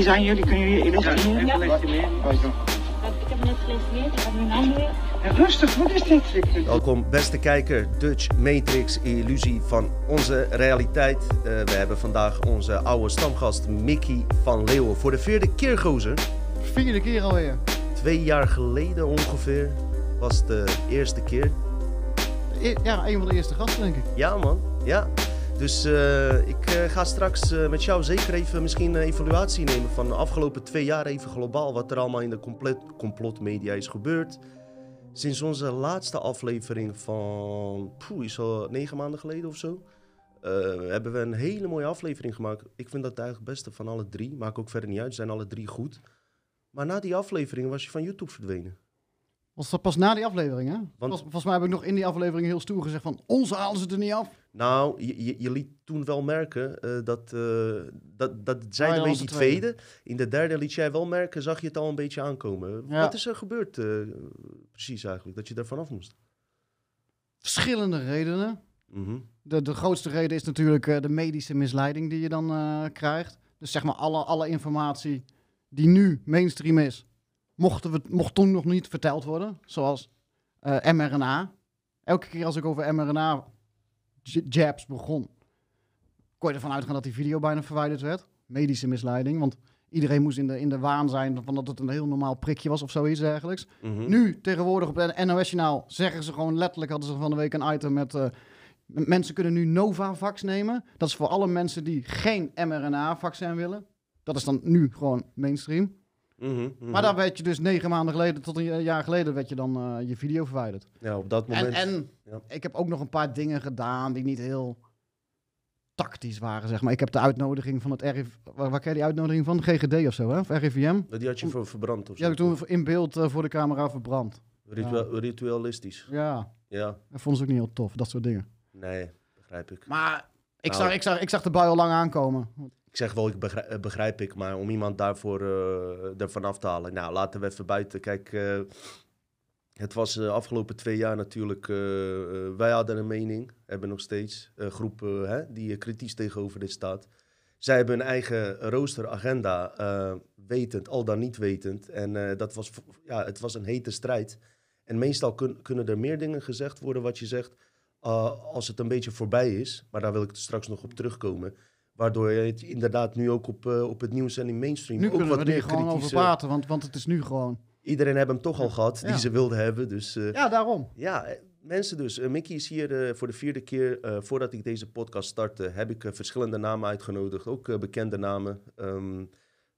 Wie zijn jullie? Kunnen jullie illustreren? Ik heb net gelegitimeerd, ik heb mijn naam weer. Rustig, wat is dit? Welkom beste kijker, Dutch Matrix, illusie van onze realiteit. Eh, we hebben vandaag onze oude stamgast Mickey van Leeuwen voor de vierde keer gozer. Vierde keer alweer. Twee jaar geleden ongeveer was de eerste keer. E- Ja, een van de eerste gasten, denk ik. Ja man, ja. Dus eh, ik eh, ga straks eh, met jou zeker even misschien een evaluatie nemen van de afgelopen twee jaar even globaal. Wat er allemaal in de compleet, complotmedia is gebeurd. Sinds onze laatste aflevering van, poeh, is al negen maanden geleden of zo. hebben we een hele mooie aflevering gemaakt. Ik vind dat eigenlijk het beste van alle drie. Maakt ook verder niet uit, zijn alle drie goed. Maar na die aflevering was je van YouTube verdwenen. Was dat pas na die aflevering, hè? Want- Volgens, mij heb ik nog in die aflevering heel stoer gezegd van... Ons halen ze er niet af. Nou, je, liet toen wel merken eh, dat, eh dat, dat zij Ah, ja, die de tweede. In de derde liet jij wel merken, zag je het al een beetje aankomen. Ja. Wat is er gebeurd eh, precies eigenlijk, dat je daar vanaf moest? Verschillende redenen. Mhm. De, de grootste reden is natuurlijk de medische misleiding die je dan krijgt. Dus zeg maar alle, alle informatie die nu mainstream is... Mochten we, mocht toen nog niet verteld worden. Zoals mRNA. Elke keer als ik over mRNA-jabs begon... kon je ervan uitgaan dat die video bijna verwijderd werd. Medische misleiding, want... Iedereen moest in de, in de waan zijn van dat het een heel normaal prikje was of zoiets dergelijks. Mhm. Nu, tegenwoordig op het NOS-journaal, zeggen ze gewoon letterlijk, hadden ze van de week een item met... eh, mensen kunnen nu Novavax nemen. Dat is voor alle mensen die geen mRNA-vaccin willen. Dat is dan nu gewoon mainstream. Mhm, mhm. Maar daar werd je dus negen maanden geleden tot een ja- jaar geleden werd je dan eh, je video verwijderd. Ja, op dat En, moment... en ja. ik heb ook nog een paar dingen gedaan die niet heel tactisch waren, zeg maar. Ik heb de uitnodiging van het RIV... Waar, waar je die uitnodiging van? GGD of zo, hè? Of RIVM? Die had je ver- verbrand of zo? heb ik toen in beeld eh, voor de camera verbrand. Ritualistisch. Ja, Ja, dat vonden ze ook niet heel tof, dat soort dingen. nee, begrijp ik. Maar ik, Nou. zag, ik, zag, ik zag de bui al lang aankomen. Ik zeg wel, ik begrijp, eh, begrijp ik, maar om iemand daarvoor eh ervan af te halen. Nou, laten we even buiten. Kijk, eh, het was de afgelopen twee jaar natuurlijk. wij hadden een mening, hebben nog steeds. Een groep eh, hè, die kritisch tegenover dit staat. Zij hebben hun eigen rooster, agenda, eh, wetend, al dan niet wetend. En dat was, ja, het was een hete strijd. En meestal kun- kunnen er meer dingen gezegd worden wat je zegt. als het een beetje voorbij is. Maar daar wil ik straks nog op terugkomen. Waardoor je het inderdaad nu ook op, eh, op het nieuws en in mainstream Nu ook kunnen wat we er gewoon over kritische- praten, want, want het is nu gewoon... Iedereen heeft hem toch al gehad, Ja. die ze wilden hebben. Dus eh, Ja, daarom. ja, eh, mensen dus. Mickey is hier voor de vierde keer. Voordat ik deze podcast startte, heb ik verschillende namen uitgenodigd. Ook bekende namen. Ehm,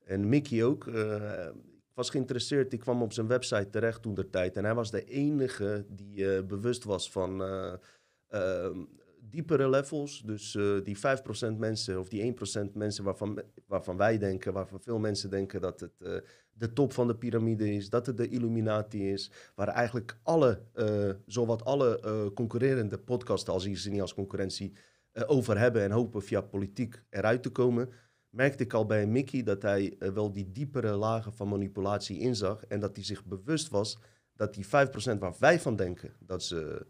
en Mickey ook. Ik was geïnteresseerd. Ik kwam op zijn website terecht toen der tijd. En hij was de enige die bewust was van eh, ehm, diepere levels. Dus eh, die 5% mensen, of die 1% mensen waarvan, waarvan wij denken, waarvan veel mensen denken dat het eh, de top van de piramide is, dat het de Illuminati is waar eigenlijk alle, eh, zowat alle concurrerende podcasten, al zien ze niet als concurrentie, over hebben en hopen via politiek eruit te komen, merkte ik al bij Mickey dat hij wel die diepere lagen van manipulatie inzag en dat hij zich bewust was dat die 5% waar wij van denken dat ze,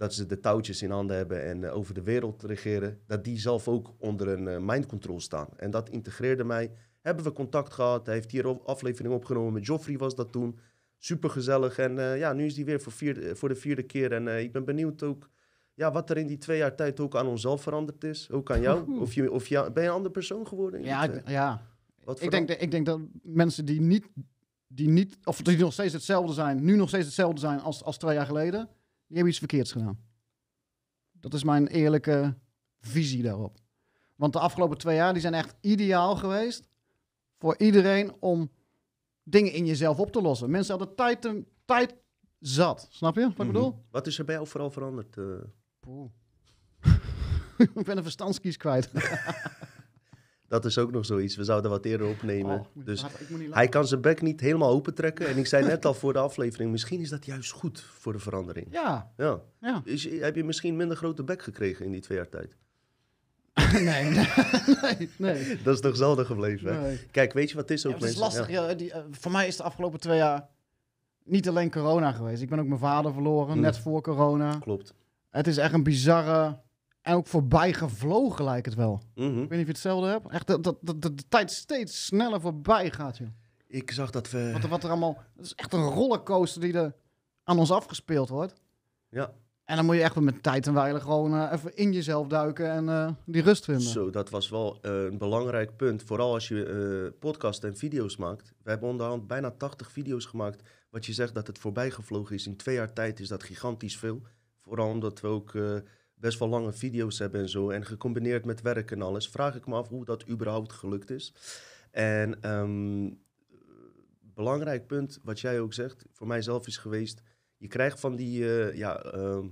dat ze de touwtjes in handen hebben en eh, over de wereld regeren, dat die zelf ook onder een eh, mind control staan. En dat integreerde mij. Hebben we contact gehad. Hij heeft hier aflevering opgenomen met Joffrey was dat toen. Super gezellig. En eh, ja, nu is hij weer voor, vierde, voor de vierde keer. En ik ben benieuwd ook ja, wat er in die twee jaar tijd ook aan onszelf veranderd is. Ook aan jou. Of, je, of je, ben je een andere persoon geworden? Ja, die ik, ja. Wat Ik, denk, dat- ik denk dat mensen die niet, die niet, of die nog steeds hetzelfde zijn, nu nog steeds hetzelfde zijn als, als twee jaar geleden, die hebben iets verkeerds gedaan. Dat is mijn eerlijke visie daarop. Want de afgelopen twee jaar die zijn echt ideaal geweest voor iedereen om dingen in jezelf op te lossen. Mensen hadden tijd, te- tijd zat. Snap je wat ik Mhm. bedoel? Wat is er bij jou vooral veranderd? Poeh. ik ben een verstandskies kwijt. Dat is ook nog zoiets. We zouden wat eerder opnemen. Oh, dus hij kan zijn bek niet helemaal opentrekken. En ik zei net al voor de aflevering, misschien is dat juist goed voor de verandering. Ja, Ja. ja. Is, heb je misschien minder grote bek gekregen in die twee jaar tijd? nee, nee, nee. Dat is toch zelden gebleven, hè? nee. Kijk, weet je wat het is ook, Ja, het is mensen? lastig. Ja. Die, eh, voor mij is de afgelopen twee jaar niet alleen corona geweest. Ik ben ook mijn vader verloren, Mm. net voor corona. Klopt. Het is echt een bizarre... En ook voorbij gevlogen lijkt het wel. Mhm. Ik weet niet of je hetzelfde hebt. Echt dat, dat, dat, dat de tijd steeds sneller voorbij gaat, joh. Ik zag dat we... Wat, er- wat er allemaal... Het is echt een rollercoaster die er aan ons afgespeeld wordt. Ja, En dan moet je echt wel met tijd en wijle gewoon eh, even in jezelf duiken en eh, die rust vinden. zo, dat was wel eh, een belangrijk punt. Vooral als je podcast en video's maakt. We hebben onderhand bijna 80 video's gemaakt. Wat je zegt dat het voorbij gevlogen is. In twee jaar tijd is dat gigantisch veel. Vooral omdat we ook best wel lange video's hebben en zo. En gecombineerd met werk en alles. Vraag ik me af hoe dat überhaupt gelukt is. En ehm, belangrijk punt, wat jij ook zegt, voor mijzelf is geweest. Je krijgt van die, eh, ja, ehm,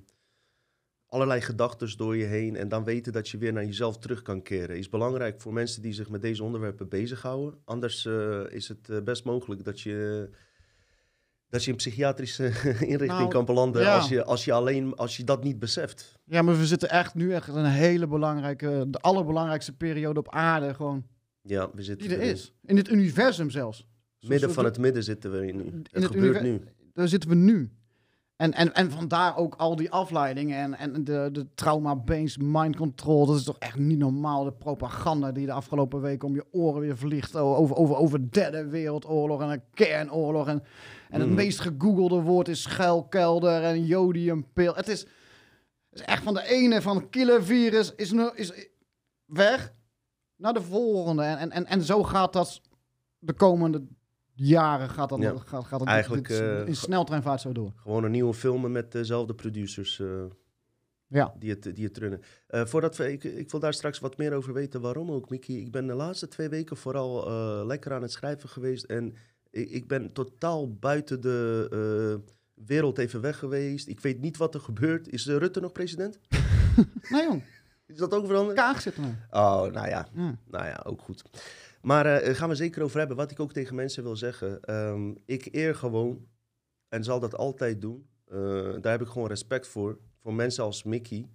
allerlei gedachten door je heen. En dan weten dat je weer naar jezelf terug kan keren. Is belangrijk voor mensen die zich met deze onderwerpen bezighouden. Anders eh, is het eh, best mogelijk dat je. Dat je in psychiatrische inrichting Nou, kan belanden ja. als, je, als, je alleen, als je dat niet beseft. Ja, maar we zitten echt nu echt in een hele belangrijke, de allerbelangrijkste periode op aarde gewoon, Ja, we zitten die er erin. is. In dit universum zelfs. Midden van het midden zitten we in nu. in het het gebeurt nu. Daar zitten we nu. En, en, en vandaar ook al die afleidingen en, en de, de trauma-based mind control. Dat is toch echt niet normaal. De propaganda die de afgelopen weken om je oren weer vliegt. Over, over, over derde wereldoorlog en een kernoorlog. En, en het Mhm. meest gegoogelde woord is schuilkelder en jodiumpil. Het is, het is echt van de ene van killer virus is, nu, is weg naar de volgende. En, en, en, zo gaat dat de komende jaren gaat dat, Ja. gaat, gaat het Eigenlijk, dit- eh, in sneltreinvaart zo door. Gewoon een nieuwe filmen met dezelfde producers. eh, Ja. die het, die het runnen. Eh, voordat we, ik, ik wil daar straks wat meer over weten. Waarom ook, Mickey? Ik ben de laatste twee weken vooral lekker aan het schrijven geweest. En ik, ik ben totaal buiten de eh, wereld even weg geweest. Ik weet niet wat er gebeurt. Is Rutte nog president? Nee jong, Is dat ook veranderd? Kaag zit er nou. Oh, nou ja. Ja. Nou ja, ook goed. Maar eh gaan we zeker over hebben. Wat ik ook tegen mensen wil zeggen. ehm, ik eer gewoon, en zal dat altijd doen. daar heb ik gewoon respect voor. Voor mensen als Mickey.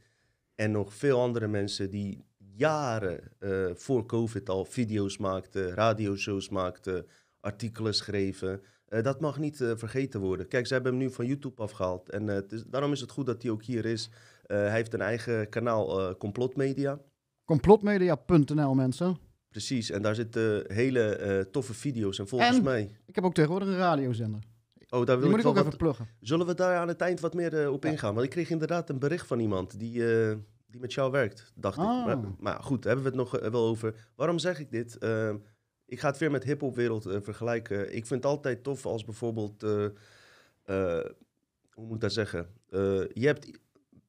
En nog veel andere mensen die jaren voor COVID al video's maakten, radioshows maakten, artikelen schreven. Eh, dat mag niet eh, vergeten worden. Kijk, ze hebben hem nu van YouTube afgehaald. En eh, is, daarom is het goed dat hij ook hier is. Hij heeft een eigen kanaal, eh Complot Media. Complotmedia.nl mensen. Precies, en daar zitten hele toffe video's. En volgens En- mij. Ik heb ook tegenwoordig een radiozender. Oh, daar wil moet ik ik ook wel even pluggen. Zullen we daar aan het eind wat meer op Ja. ingaan? Want ik kreeg inderdaad een bericht van iemand die, die met jou werkt, dacht Ah. ik. Maar, maar goed, hebben we het nog wel over. Waarom zeg ik dit? Ik ga het weer met hip-hopwereld eh, vergelijken. Ik vind het altijd tof als bijvoorbeeld. eh, eh, hoe moet ik dat zeggen? Je hebt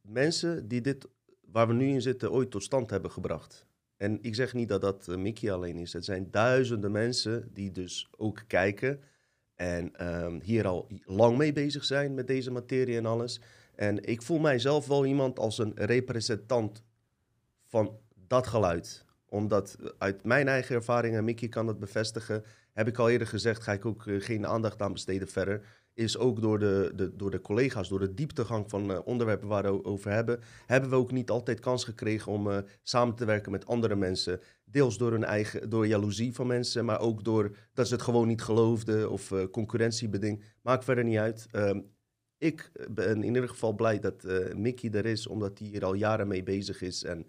mensen die dit, waar we nu in zitten, ooit tot stand hebben gebracht. En ik zeg niet dat dat Mickey alleen is. Het zijn duizenden mensen die dus ook kijken. En ehm, hier al lang mee bezig zijn met deze materie en alles. En ik voel mijzelf wel iemand als een representant van dat geluid. Omdat uit mijn eigen ervaring, en Mickey kan dat bevestigen, heb ik al eerder gezegd, ga ik ook eh, geen aandacht aan besteden verder. Is ook door de, de, door de collega's, door de dieptegang van eh, onderwerpen waar we over hebben, hebben we ook niet altijd kans gekregen om eh, samen te werken met andere mensen. Deels door hun eigen, door jaloezie van mensen, maar ook door dat ze het gewoon niet geloofden of eh, concurrentiebeding. Maakt verder niet uit. Ehm, ik ben in ieder geval blij dat Mickey er is, omdat hij hier al jaren mee bezig is. En,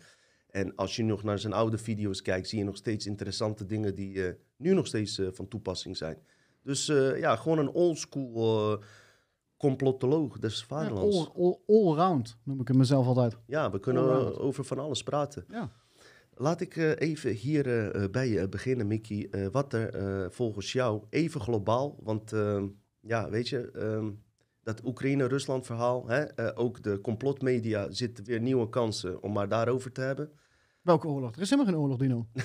en als je nog naar zijn oude video's kijkt, zie je nog steeds interessante dingen die eh, nu nog steeds eh, van toepassing zijn. Dus eh, ja, gewoon een oldschool complotoloog des vaderlands. all, all, noem ik het mezelf altijd. Ja, we kunnen Allround. over van alles praten. Ja. Laat ik even hier bij je beginnen, Mickey. Wat er volgens jou, even globaal, want ehm, ja, weet je, ehm, dat Oekraïne-Rusland verhaal, hè, ook de complotmedia zitten weer nieuwe kansen om maar daarover te hebben. Welke oorlog? Er is helemaal geen oorlog, Dino.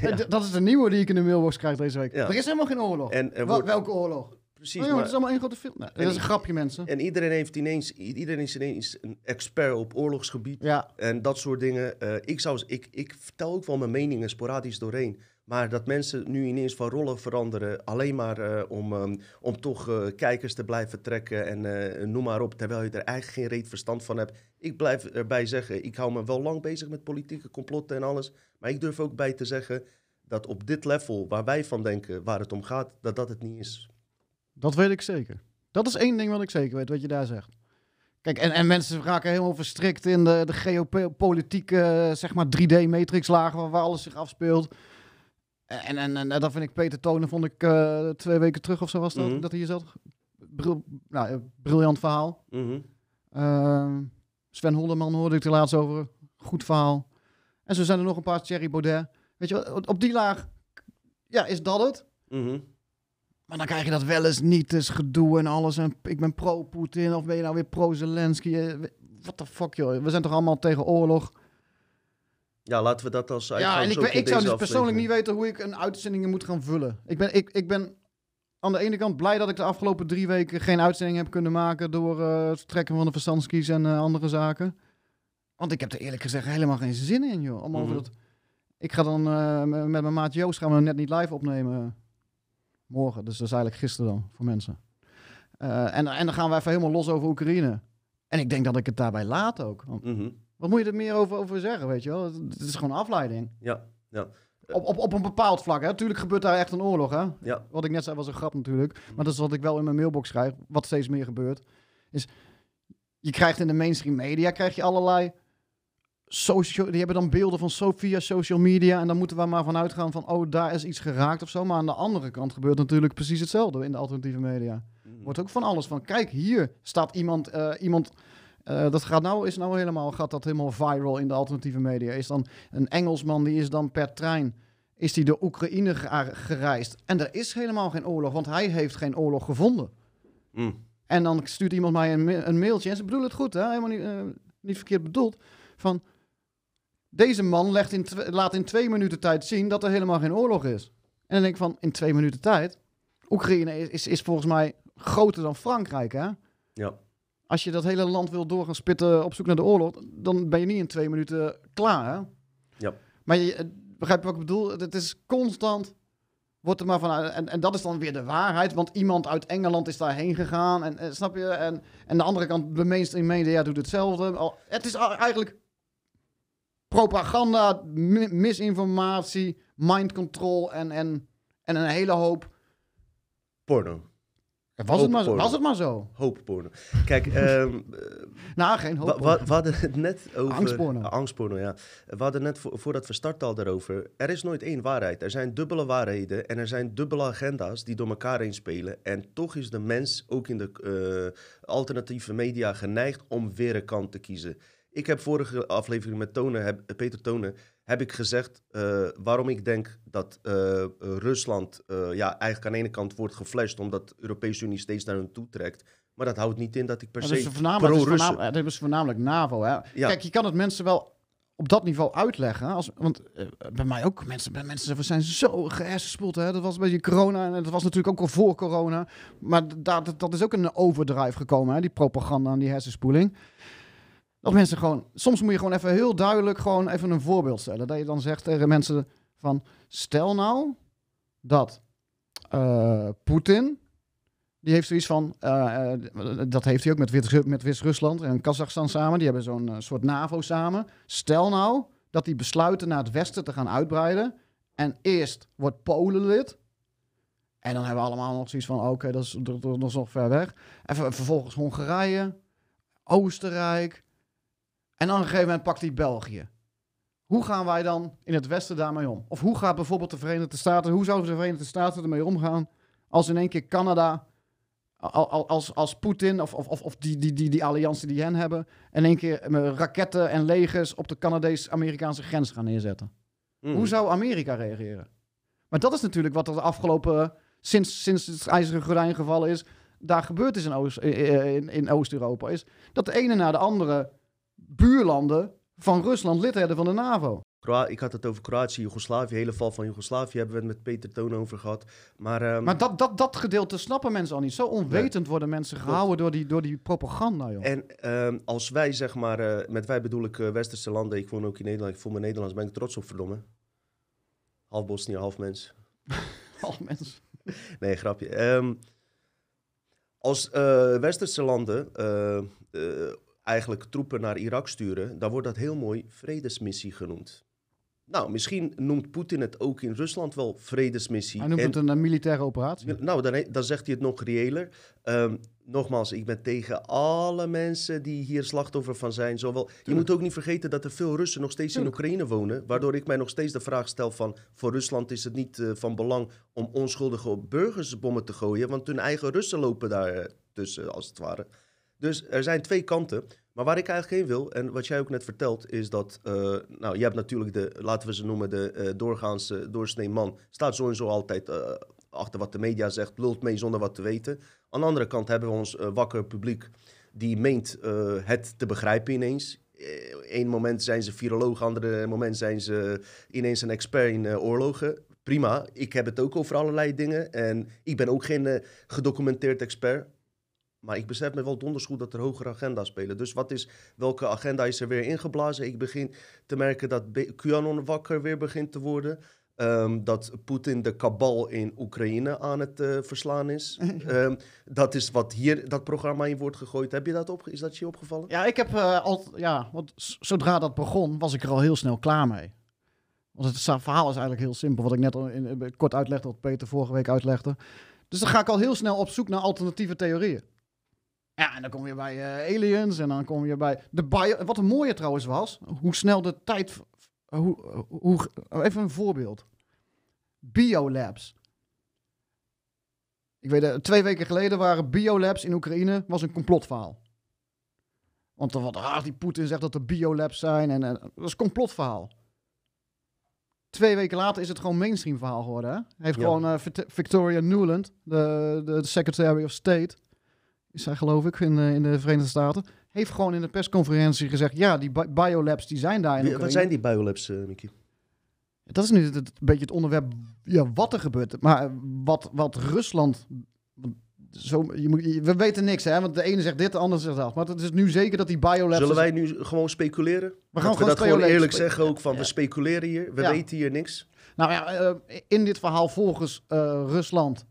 Ja. Eh, d- Dat is de nieuwe die ik in de mailbox krijg deze week. Ja. Er is helemaal geen oorlog. En er wordt, welke oorlog? precies. Oh, maar- het is allemaal één grote film. Nee, dat is een grapje, mensen. En iedereen heeft ineens, iedereen is ineens een expert op oorlogsgebied Ja, en dat soort dingen. Eh, ik, zou, ik, ik vertel ook wel mijn meningen sporadisch doorheen. Maar dat mensen nu ineens van rollen veranderen, alleen maar eh, om, ehm, om toch eh, kijkers te blijven trekken en eh, noem maar op, terwijl je er eigenlijk geen reet verstand van hebt. Ik blijf erbij zeggen, ik hou me wel lang bezig met politieke complotten en alles. Maar ik durf ook bij te zeggen dat op dit level, waar wij van denken, waar het om gaat, dat dat het niet is. dat weet ik zeker. Dat is één ding wat ik zeker weet, wat je daar zegt. Kijk, en, en mensen raken helemaal verstrikt in de, de geopolitieke, zeg maar, 3D-matrixlagen waar, waar alles zich afspeelt. En, en, en dat vind ik Peter Tonen, vond ik eh, twee weken terug of zo was dat, Mhm. dat hij hier zat. Bril, nou, eh, briljant verhaal. Mhm. Ehm, Sven Holderman hoorde ik er laatst over. Goed verhaal. En zo zijn er nog een paar. Thierry Baudet. Weet je op die laag, ja, is dat het? Mhm. Maar dan krijg je dat wel eens niet, dus gedoe en alles. En ik ben pro-Poetin of ben je nou weer pro-Zelensky? Wat de fuck, joh. We zijn toch allemaal tegen oorlog? Ja, laten we dat als Ja, en ik, ben- ik zou dus persoonlijk niet weten hoe ik een uitzending moet gaan vullen. Ik ben, ik, ik ben aan de ene kant blij dat ik de afgelopen drie weken geen uitzending heb kunnen maken door eh, het trekken van de verstandskies en eh, andere zaken. Want ik heb er eerlijk gezegd helemaal geen zin in, joh. Over Mhm. dat... Ik ga dan eh, met mijn maat Joost gaan we net niet live opnemen. Morgen, dus dat is eigenlijk gisteren dan voor mensen. En, en dan gaan we even helemaal los over Oekraïne. En ik denk dat ik het daarbij laat ook. Want Mhm. Wat moet je er meer over, over zeggen, weet je wel? Het, is gewoon afleiding. Ja, ja, Op, op, op een bepaald vlak, hè. Tuurlijk gebeurt daar echt een oorlog, hè. ja. Wat ik net zei was een grap natuurlijk. Maar dat is wat ik wel in mijn mailbox schrijf. Wat steeds meer gebeurt. Is, je krijgt in de mainstream media krijg je allerlei... Social, die hebben dan beelden van so, via social media. En dan moeten we maar vanuit gaan van... Oh, daar is iets geraakt of zo. Maar aan de andere kant gebeurt natuurlijk precies hetzelfde in de alternatieve media. Mhm. Wordt ook van alles van... Kijk, hier staat iemand... eh, iemand eh, dat gaat nou, is nou helemaal, gaat dat helemaal viral in de alternatieve media. Is dan een Engelsman die is dan per trein is die door Oekraïne ge- gereisd. En er is helemaal geen oorlog, want hij heeft geen oorlog gevonden. Mm. En dan stuurt iemand mij een, ma- een mailtje, en ze bedoelen het goed, hè? helemaal niet, eh, niet verkeerd bedoeld, van deze man legt in laat in twee minuten tijd zien dat er helemaal geen oorlog is. En dan denk ik van, in twee minuten tijd, Oekraïne is, is, is volgens mij groter dan Frankrijk, hè? Ja. Als je dat hele land wil door gaan spitten op zoek naar de oorlog, dan ben je niet in twee minuten klaar, hè? Ja. Maar je, eh, begrijp je wat ik bedoel? Het is constant, wordt er maar van, en, en dat is dan weer de waarheid, want iemand uit Engeland is daarheen gegaan, en, en snap je? En, en de andere kant, de mainstream media doet hetzelfde. Al, het is eigenlijk propaganda, mi- misinformatie, mind control en, en, en een hele hoop. Porno. Was het, maar, was het maar zo? Hoop porno. Kijk, ehm, Nou, geen hoop. we, we, hadden het net over... Angstporno. Angstporno, ja. We hadden net, voor, voordat we starten al daarover... Er is nooit één waarheid. Er zijn dubbele waarheden en er zijn dubbele agenda's die door elkaar heen spelen. En toch is de mens ook in de eh, alternatieve media geneigd om weer een kant te kiezen. Ik heb vorige aflevering met Tonen, heb, Peter Tonen, heb ik gezegd eh, waarom ik denk dat eh, eh, Rusland eh, ja, eigenlijk aan de ene kant wordt geflasht omdat de Europese Unie steeds naar hen toe trekt. Maar dat houdt niet in dat ik per se pro-Russen... voornamelijk, dat is voornamelijk NAVO. Hè? Ja. Kijk, je kan het mensen wel op dat niveau uitleggen. Als, want eh, bij mij ook, mensen, bij mensen zijn zo gehersenspoeld. Hè? Dat was een beetje corona en dat was natuurlijk ook al voor corona. Maar da- dat, dat is ook een overdrive gekomen, hè? die propaganda en die hersenspoeling. Dat mensen gewoon, soms moet je gewoon even heel duidelijk gewoon even een voorbeeld stellen. Dat je dan zegt tegen mensen van, stel nou dat eh, Poetin, die heeft zoiets van, eh, eh, dat heeft hij ook met, Wit- met Wit-Rusland en Kazachstan samen. Die hebben zo'n soort NAVO samen. Stel nou dat die besluiten naar het westen te gaan uitbreiden. En eerst wordt Polen lid. En dan hebben we allemaal nog zoiets van, oké, dat, is, dat, is nog ver weg. En ver- vervolgens Hongarije, Oostenrijk. En dan op een gegeven moment pakt hij België. Hoe gaan wij dan in het westen daarmee om? Of hoe gaat bijvoorbeeld de Verenigde Staten, hoe zouden de Verenigde Staten ermee omgaan als in één keer Canada, al- al- als, als Poetin of, of, of, die, die, die, die alliantie die hen hebben, in één keer met raketten en legers op de Canadees-Amerikaanse grens gaan neerzetten? Mm. Hoe zou Amerika reageren? Maar dat is natuurlijk wat er de afgelopen, sinds, sinds het ijzeren gordijn gevallen is, daar gebeurd is in Oost- eh, in, in Oost-Europa, is dat de ene na de andere buurlanden van Rusland lid werden van de NAVO. Kroa- ik had het over Kroatië, Joegoslavië, hele val van Joegoslavië hebben we het met Peter Toon over gehad. Maar, ehm, Maar dat, dat, dat gedeelte snappen mensen al niet. Zo onwetend worden mensen gehouden door die, door die propaganda, joh. En ehm, als wij, zeg maar, eh, met wij bedoel ik eh, westerse landen, ik woon ook in Nederland, ik voel me Nederlands, ben ik trots op, verdomme. Half Bosnië, half mens. Al mensen. Nee, grapje. Ehm, als eh, westerse landen eigenlijk troepen naar Irak sturen, dan wordt dat heel mooi vredesmissie genoemd. Nou, misschien noemt Poetin het ook in Rusland wel vredesmissie. Hij noemt En- het een, eh, militaire operatie. nou, dan, dan zegt hij het nog reëler. Ehm, nogmaals, ik ben tegen alle mensen die hier slachtoffer van zijn. Zowel, je moet ook niet vergeten dat er veel Russen nog steeds in Oekraïne wonen. Waardoor ik mij nog steeds de vraag stel van... voor Rusland is het niet eh, van belang om onschuldige burgers bommen te gooien. Want hun eigen Russen lopen daar eh, tussen, als het ware. Dus er zijn twee kanten. Maar waar ik eigenlijk heen wil, en wat jij ook net vertelt, is dat... eh, nou, je hebt natuurlijk de, laten we ze noemen, de eh doorgaanse doorsnee man. Staat sowieso altijd eh, achter wat de media zegt, lult mee zonder wat te weten. Aan de andere kant hebben we ons wakker publiek die meent het te begrijpen ineens. Eén moment zijn ze viroloog, andere moment zijn ze ineens een expert in oorlogen. Prima, ik heb het ook over allerlei dingen en ik ben ook geen gedocumenteerd expert. Maar ik besef me wel donders goed dat er hogere agenda's spelen. Dus wat is, welke agenda is er weer ingeblazen? Ik begin te merken dat QAnon wakker weer begint te worden. Ehm, dat Poetin de kabal in Oekraïne aan het eh, verslaan is. Ehm, dat is wat hier dat programma in wordt gegooid. Heb je dat op, is dat je opgevallen? Ja, ik heb eh, al, ja, want zodra dat begon, was ik er al heel snel klaar mee. Want het verhaal is eigenlijk heel simpel, wat ik net in- kort uitlegde, wat Peter vorige week uitlegde. Dus dan ga ik al heel snel op zoek naar alternatieve theorieën. Ja, en dan kom je bij eh, aliens en dan kom je bij de bio. Wat een mooie trouwens was, hoe snel de tijd. v- Hoe, hoe, even een voorbeeld. Biolabs. Ik weet, eh, twee weken geleden waren biolabs in Oekraïne was een complotverhaal. Want wat, ah, die Poetin zegt dat er biolabs zijn en, en dat is een complotverhaal. Twee weken later is het gewoon mainstream verhaal geworden. Hè? Heeft Ja. gewoon eh, Victoria Nuland, de, de, de Secretary of State, is zij geloof ik in, de- in de Verenigde Staten, heeft gewoon in de persconferentie gezegd, ja, die bi- biolabs die zijn daar in wat zijn die biolabs, eh Mickey? Dat is nu het, het- een beetje het onderwerp, ja, wat er gebeurt. Maar wat, wat Rusland... Zo, je moet, je- we weten niks, hè? Want de ene zegt dit, de ander zegt dat. Maar het is nu zeker dat die biolabs... Zullen wij nu gewoon speculeren? gaan dat gewoon we dat gewoon eerlijk zeggen ook van Ja. we speculeren hier. We Ja. weten hier niks. Nou ja, eh, in dit verhaal volgens eh, Rusland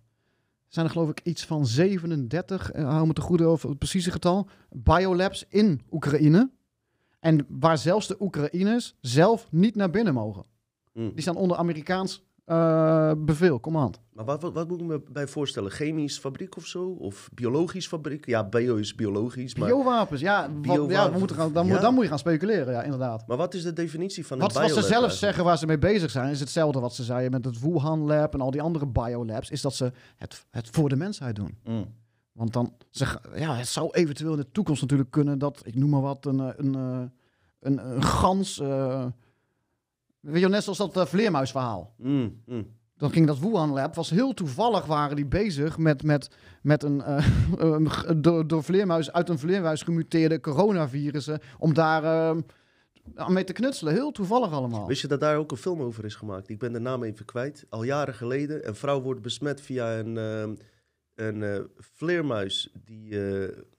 zijn er geloof ik iets van 37, eh, hou me te goede over het precieze getal, biolabs in Oekraïne. En waar zelfs de Oekraïners zelf niet naar binnen mogen. Hm. Die staan onder Amerikaans eh, bevel, command. Maar wat, wat, wat moet ik me bij voorstellen? Chemisch fabriek of zo? Of biologisch fabriek? Ja, bio is biologisch. Maar, Biowapens, ja, ja Biowapens, we moeten gaan, dan, ja. moet, dan moet je gaan speculeren, ja, inderdaad. maar wat is de definitie van Wat, een wat ze zelf eigenlijk? zeggen waar ze mee bezig zijn, is hetzelfde wat ze zeiden met het Wuhan Lab en al die andere biolabs, is dat ze het, het voor de mensheid doen. Mm. Want dan zeg, ja, het zou eventueel in de toekomst natuurlijk kunnen dat, ik noem maar wat, een, eh, een, eh, een, een gans. Weet je, net zoals dat eh, vleermuisverhaal. Mm, mm. Dan ging dat Wuhan Lab, was heel toevallig waren die bezig met, met, met een, eh, door, door vleermuis, uit een vleermuis gemuteerde coronavirussen, om daar aan mee te knutselen. Heel toevallig allemaal. Wist je dat daar ook een film over is gemaakt? Ik ben de naam even kwijt. Al jaren geleden. Een vrouw wordt besmet via een, ehm, een eh, vleermuis die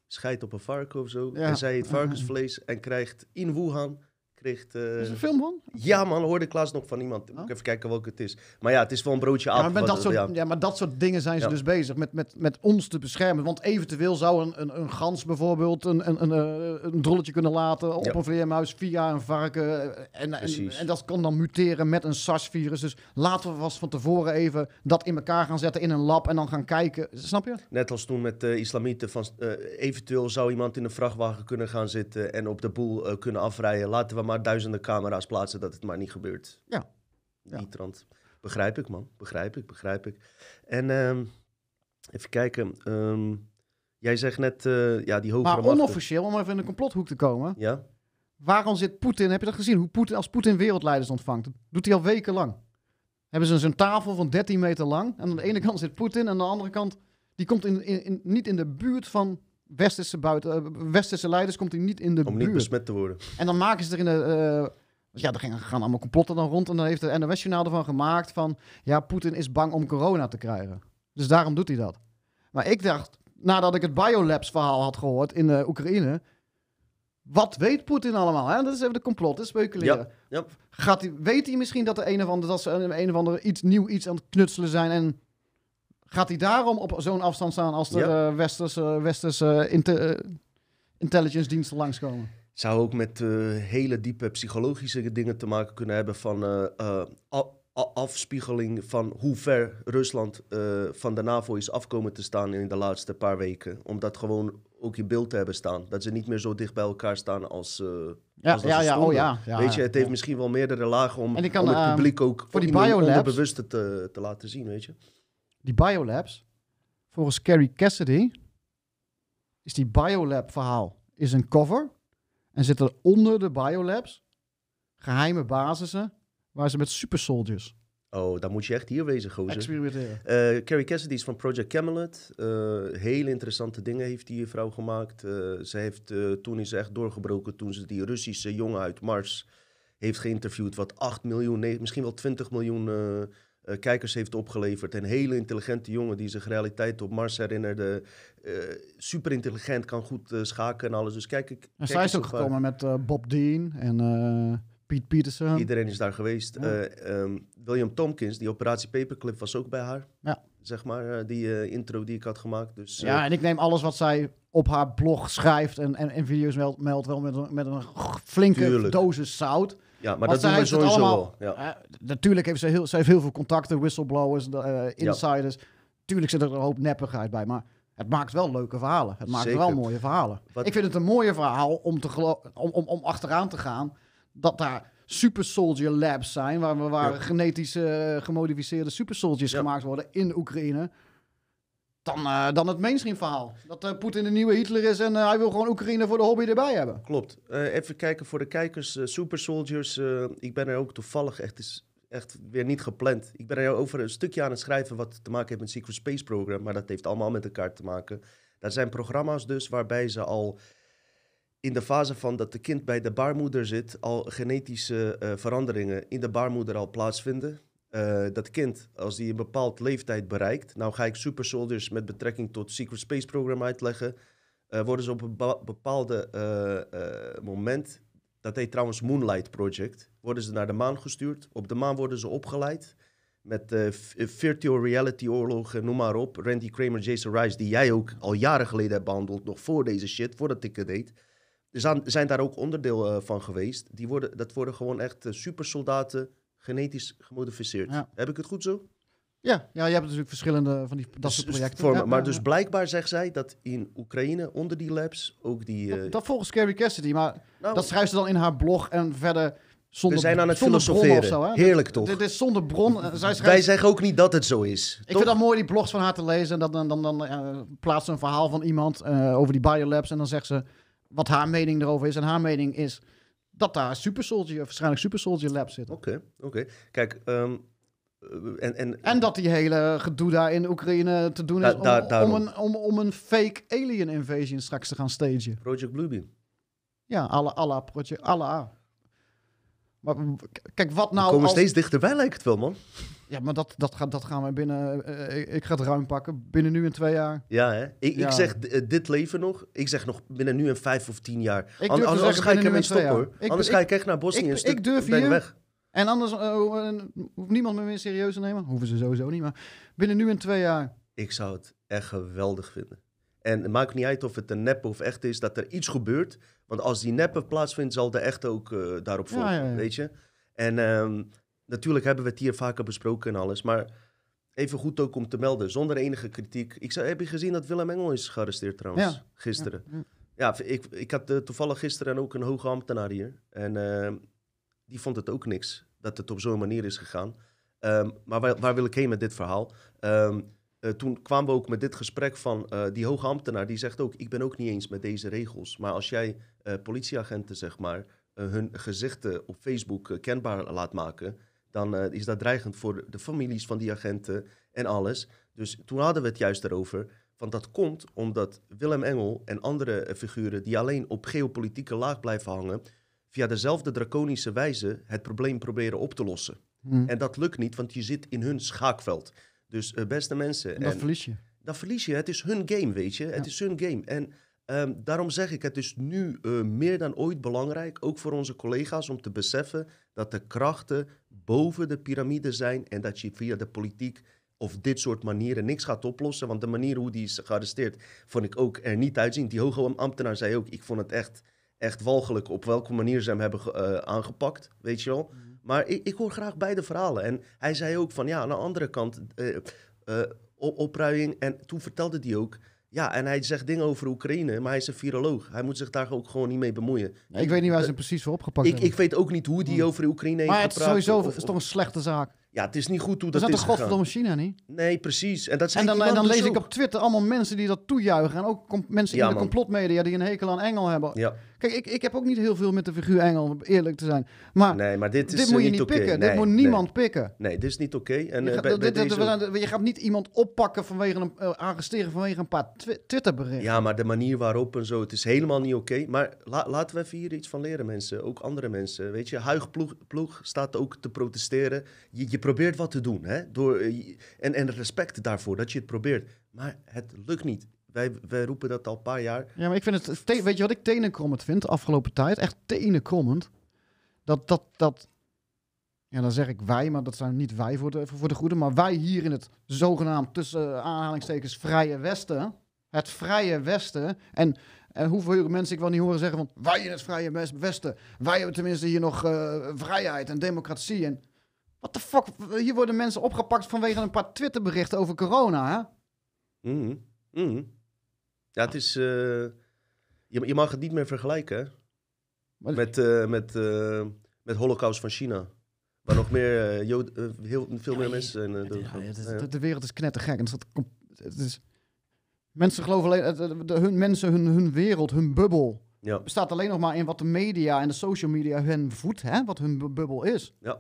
scheidt op een varken of zo. Ja. En zij eet varkensvlees en krijgt in Wuhan... Kreeg, Er is eh een film van? ja man, hoorde ik laatst nog van iemand. Moet Oh. ik even kijken welke het is. Maar ja, het is wel een broodje Ja aap. maar, dat soort, ja. ja. maar dat soort dingen zijn ze Ja. dus bezig met, met, met ons te beschermen. Want eventueel zou een, een, een gans bijvoorbeeld een, een, een, eh, een drolletje kunnen laten op Ja. een vleermuis via een varken. eh, En, en, dat kan dan muteren met een SARS-virus. Dus laten we vast van tevoren even dat in elkaar gaan zetten in een lab en dan gaan kijken. Snap je? Net als toen met de islamieten. Van, eh, eventueel zou iemand in een vrachtwagen kunnen gaan zitten en op de boel eh, kunnen afrijden. Laten we maar duizenden camera's plaatsen dat het maar niet gebeurt. Ja. Ja. Die trant. Begrijp ik, man. Begrijp ik, begrijp ik. En ehm, even kijken. ehm, jij zegt net, eh, ja, die hogere Maar machten. onofficieel, om even in de complothoek te komen. Ja? Waarom zit Poetin, heb je dat gezien? Hoe Poetin, als Poetin wereldleiders ontvangt, dat doet hij al wekenlang. Hebben ze zo'n tafel van 13 meter lang. En aan de ene kant zit Poetin en aan de andere kant, die komt in, in, in- niet in de buurt van westerse, buiten, eh, westerse leiders, komt hij niet in de Om niet besmet te worden. En dan maken ze er in de, eh, ja, er gaan allemaal complotten dan rond. En dan heeft de NOS-journaal ervan gemaakt van... Ja, Poetin is bang om corona te krijgen. Dus daarom doet hij dat. Maar ik dacht, nadat ik het Biolabs-verhaal had gehoord in de Oekraïne... Wat weet Poetin allemaal? Hè? Dat is even de complotten, speculeren. ja. Gaat hij, weet hij misschien dat, er een of andere, dat ze een of ander iets nieuw iets aan het knutselen zijn? En gaat hij daarom op zo'n afstand staan als er Ja. eh, westerse, westerse inte- eh, intelligence diensten langskomen? Zou ook met eh, hele diepe psychologische dingen te maken kunnen hebben van eh, eh, afspiegeling van hoe ver Rusland eh, van de NAVO is afkomen te staan in de laatste paar weken. Om dat gewoon ook in beeld te hebben staan. Dat ze niet meer zo dicht bij elkaar staan als, eh, Ja, als dat ja, ja, oh ja. ja weet je, het heeft misschien wel meerdere lagen om, kan, het publiek ook voor die te, te laten zien, weet je. Die biolabs, volgens Carrie Cassidy, is die biolab verhaal is een cover. En zitten onder de biolabs geheime basissen waar ze met super soldiers Oh, dan moet je echt hier wezen, gozer. experimenteren. Eh, Carrie Cassidy is van Project Camelot. Eh, hele interessante dingen heeft die vrouw gemaakt. Eh, ze heeft, toen is ze echt doorgebroken toen ze die Russische jongen uit Mars heeft geïnterviewd. Wat 8 miljoen, nee, misschien wel 20 miljoen eh, kijkers heeft opgeleverd. Een hele intelligente jongen die zich realiteit op Mars herinnerde. Eh, super intelligent, kan goed eh, schaken en alles. Dus kijk, ik. En zij is ook gekomen met Bob Dean en eh Pete Peterson. Iedereen is daar geweest. Ja. Eh, ehm, William Tompkins, die operatie Paperclip, was ook bij haar. Ja. Zeg maar, die intro die ik had gemaakt. Dus, Ja, en ik neem alles wat zij op haar blog schrijft en, en, en video's meldt, wel met een, met een flinke Tuurlijk. dosis zout. Ja, maar Want dat doen we sowieso allemaal- wel. Ja. Natuurlijk heeft ze heel, ze heeft heel veel contacten, whistleblowers, eh, insiders. Tuurlijk zit er een hoop neppigheid bij, maar het maakt wel leuke verhalen. Het maakt Zeker. wel mooie verhalen. Wat- Ik vind het een mooie verhaal om, te om, om, om achteraan te gaan dat daar super soldier labs zijn, waar, waar Ja. genetisch eh, gemodificeerde super soldiers Ja. gemaakt worden in Oekraïne. Dan, eh, dan het mainstream verhaal. Dat eh, Poetin de nieuwe Hitler is en eh, hij wil gewoon Oekraïne voor de hobby erbij hebben. Klopt. Even kijken voor de kijkers. Super Soldiers, ik ben er ook toevallig echt, is echt weer niet gepland. Ik ben er over een stukje aan het schrijven wat te maken heeft met het Secret Space Program. Maar dat heeft allemaal met elkaar te maken. Dat zijn programma's dus waarbij ze al in de fase van dat de kind bij de baarmoeder zit, al genetische veranderingen in de baarmoeder al plaatsvinden. Eh, dat kind, als die een bepaald leeftijd bereikt, nou ga ik Super Soldiers met betrekking tot Secret Space Program uitleggen, eh, worden ze op een bepaalde eh, moment, dat heet trouwens Moonlight Project, worden ze naar de maan gestuurd. Op de maan worden ze opgeleid met virtual reality oorlogen, noem maar op. Randy Kramer, Jason Rice, die jij ook al jaren geleden hebt behandeld, nog voor deze shit, voordat ik het deed. Zijn, daar ook onderdeel van geweest. Die worden, dat worden gewoon echt supersoldaten, genetisch gemodificeerd. Ja. Heb ik het goed zo? Ja, ja, je hebt natuurlijk verschillende van die dat Dus- soort projecten. vormen. Ja, maar ja, dus blijkbaar zegt zij dat in Oekraïne onder die labs ook die... eh, Dat, dat volgens Carrie Cassidy, maar nou, dat schrijft ze dan in haar blog en verder zonder we zijn aan het filosoferen. zo? Heerlijk toch? Dit is zonder bron. Eh, Zij schrijft, Wij zeggen ook niet dat het zo is. ik toch? vind dat mooi, die blogs van haar te lezen. En dan, dan, dan, dan eh, plaatst ze een verhaal van iemand eh, over die biolabs. En dan zegt ze wat haar mening erover is. En haar mening is dat daar Super Soldier, waarschijnlijk Super Soldier labs zitten. Oké, oké. Kijk, ehm, eh, en, en, En dat die hele gedoe daar in Oekraïne te doen is Da- om, om, een, om, om een fake alien invasion straks te gaan stagen. Project Bluebeam. Ja, alle, alle, project, alle A. Maar kijk, wat We nou komen als... steeds dichterbij, lijkt het wel, man. Ja, maar dat, dat, gaat, dat gaan we binnen... eh, ik, ik ga het ruim pakken. Binnen nu en twee jaar. Ja, hè? Ik, Ja. ik zeg eh, dit leven nog. Ik zeg nog binnen nu en vijf of tien jaar. Ik An- anders ga ik ermee stoppen, hoor. Ik- anders ik- ga ik echt naar Bosnië ik- een stuk ik durf ben hier- weg. En anders eh, eh, hoeft niemand me meer serieus te nemen. Hoeven ze sowieso niet, maar binnen nu en twee jaar. Ik zou het echt geweldig vinden. En het maakt niet uit of het een nep of echt is, dat er iets gebeurt. Want als die neppe plaatsvindt, zal de echte ook eh, daarop volgen, ja, ja. weet je. En ehm, natuurlijk hebben we het hier vaker besproken en alles, maar even goed ook om te melden, zonder enige kritiek. Ik zou, heb je gezien dat Willem Engel is gearresteerd trouwens, Ja. gisteren? Ja, ja. Ja, ik, ik had eh, toevallig gisteren ook een hoge ambtenaar hier. En ehm, die vond het ook niks dat het op zo'n manier is gegaan. Ehm, maar waar, waar wil ik heen met dit verhaal? Ehm, eh, toen kwamen we ook met dit gesprek van eh, die hoge ambtenaar. Die zegt ook, ik ben ook niet eens met deze regels. Maar als jij politieagenten, zeg maar, hun gezichten op Facebook kenbaar laat maken... dan eh, is dat dreigend voor de families van die agenten en alles. Dus toen hadden we het juist erover... Want dat komt omdat Willem Engel en andere eh, figuren die alleen op geopolitieke laag blijven hangen, via dezelfde draconische wijze het probleem proberen op te lossen. Hm. En dat lukt niet, want je zit in hun schaakveld. Dus eh, beste mensen, En dat en- verlies je. dan verlies je. Het is hun game, weet je. Het is hun game. En ehm, daarom zeg ik, het is nu meer dan ooit belangrijk, ook voor onze collega's, om te beseffen dat de krachten boven de piramide zijn en dat je via de politiek of dit soort manieren niks gaat oplossen. Want de manier hoe die is gearresteerd, vond ik ook er niet uitzien. Die hoge ambtenaar zei ook, ik vond het echt, echt walgelijk op welke manier ze hem hebben eh, aangepakt, weet je wel. Maar ik, ik hoor graag beide verhalen. En hij zei ook van, ja, aan de andere kant, op- opruiing. En toen vertelde hij ook, ja, en hij zegt dingen over Oekraïne, maar hij is een viroloog. Hij moet zich daar ook gewoon niet mee bemoeien. Ik weet niet waar ze hem precies voor opgepakt Ik, hebben. ik weet ook niet hoe die over Oekraïne heeft maar het is gepraat. sowieso of- is toch een slechte zaak. Ja, het is niet goed hoe Dat dat is is toch godverdomme gegaan. China niet? Nee, precies. En dat En dan, en dan lees ik op Twitter allemaal mensen die dat toejuichen. En ook com- mensen Ja, in de man. complotmedia die een hekel aan Engel hebben. Ja, Kijk, ik, ik heb ook niet heel veel met de figuur Engel, om eerlijk te zijn. Maar nee, maar dit is dit eh, moet je niet niet oké. pikken. Nee, dit moet nee. niemand pikken. Nee, dit is niet oké. En Je eh, gaat, bij- dit- deze je niet iemand oppakken vanwege een, eh, arresteren vanwege een paar twi- Twitterberichten. Ja, maar de manier waarop en zo, het is helemaal niet oké. Maar la- laten we even hier iets van leren, mensen. Ook andere mensen. Weet je, Huig ploeg, staat ook te protesteren. Je, je probeert wat te doen, hè? Door, eh, en, en respect daarvoor dat je het probeert. Maar het lukt niet. Wij, wij roepen dat al een paar jaar. Ja, maar ik vind het. weet je wat ik tenenkrommend vind de afgelopen tijd? Echt tenenkrommend. Dat, dat, dat. Ja, dan zeg ik wij, maar dat zijn niet wij voor de, voor de goede. Maar wij hier in het zogenaamd tussen aanhalingstekens Vrije Westen. Het Vrije Westen. En, en hoeveel mensen ik wel niet horen zeggen van. Wij in het Vrije West- Westen. Wij hebben tenminste hier nog eh, vrijheid en democratie. En. What the fuck? Hier worden mensen opgepakt vanwege een paar Twitterberichten over corona, hè? Mhm, mhm. Ja, het is... eh, je, je mag het niet meer vergelijken, hè? Met, eh, met, eh, met Holocaust van China. Waar nog meer, Jood- heel, veel meer mensen zijn Ja, de, de wereld is knettergek. En het is, dat het is, mensen geloven alleen... de, hun, mensen, hun, hun wereld, hun bubbel... Bestaat alleen nog maar in wat de media en de social media hun voedt. Hè? Wat hun bu- bubbel is. Ja.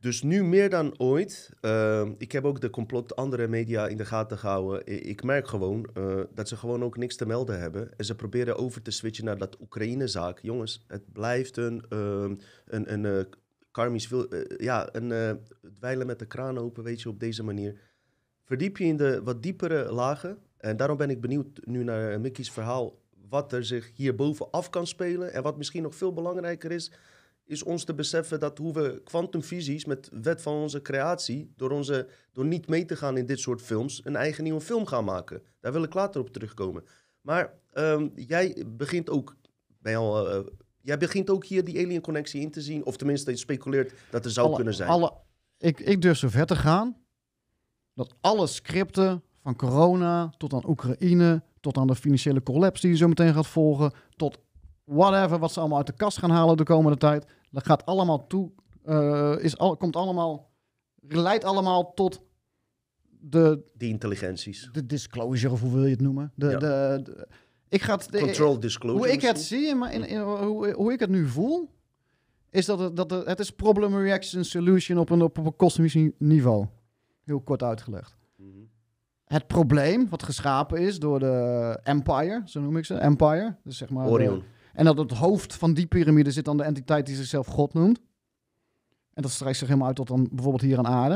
Dus nu meer dan ooit, eh, ik heb ook de complot andere media in de gaten gehouden. Ik merk gewoon eh, dat ze gewoon ook niks te melden hebben. En ze proberen over te switchen naar dat Oekraïne-zaak. Jongens, het blijft een, ehm, een, een eh, karmisch, wil- eh, ja, een dweilen met de kraan open, weet je, op deze manier. Verdiep je in de wat diepere lagen. En daarom ben ik benieuwd nu naar Mickey's verhaal, wat er zich hierboven af kan spelen. En wat misschien nog veel belangrijker is, is ons te beseffen dat hoe we kwantumfysisch met wet van onze creatie, door, onze, door niet mee te gaan in dit soort films, een eigen nieuwe film gaan maken. Daar wil ik later op terugkomen. Maar ehm, jij begint ook, ben al, eh, jij begint ook hier die alien connectie in te zien, of tenminste je speculeert dat er zou Alle- kunnen zijn. Alle, ik, ik durf zo ver te gaan... dat alle scripten van corona tot aan Oekraïne... tot aan de financiële collapse die je zo meteen gaat volgen... tot whatever wat ze allemaal uit de kast gaan halen de komende tijd... dat gaat allemaal toe... eh, is al, komt allemaal... leidt allemaal tot de, Die intelligenties. de disclosure, of hoe wil je het noemen? De, Ja. de, de- ik ga het, de- Control disclosure. hoe ik het zie, maar in, in- hoe, hoe ik het nu voel, is dat het, dat het, het is problem reaction solution op een, op, een kosmisch ni- niveau. Heel kort uitgelegd. Mhm. Het probleem wat geschapen is door de Empire, zo noem ik ze, Empire. Dus zeg maar de- Orion. En dat het hoofd van die piramide zit dan de entiteit die zichzelf God noemt. En dat strijkt zich helemaal uit tot dan bijvoorbeeld hier aan aarde.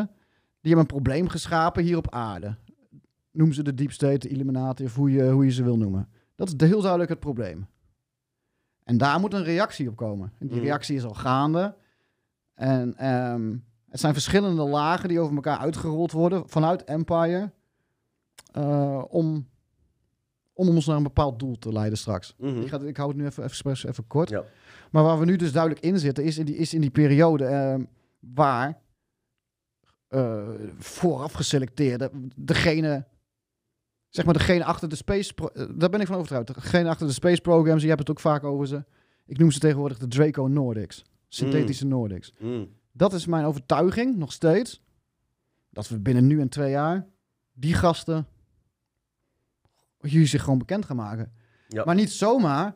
Die hebben een probleem geschapen hier op aarde. Noem ze de deep state, de Illuminati of hoe je, hoe je ze wil noemen. Dat is heel duidelijk het probleem. En daar moet een reactie op komen. En die Mhm. reactie is al gaande. En ehm, het zijn verschillende lagen die over elkaar uitgerold worden vanuit Empire. eh, om, om ons naar een bepaald doel te leiden straks. Mhm. Ik, ga, ik hou het nu even, even, even kort. Ja. Maar waar we nu dus duidelijk in zitten, is in die, is in die periode ehm, waar eh, vooraf geselecteerde, degene, zeg maar degene achter de space, pro- eh, daar ben ik van overtuigd, degene achter de space programs, je hebt het ook vaak over ze. Ik noem ze tegenwoordig de Draco Nordics, synthetische Nordics. Mhm. Dat is mijn overtuiging, nog steeds, dat we binnen nu en twee jaar die gasten hier zich gewoon bekend gaan maken. Ja. Maar niet zomaar.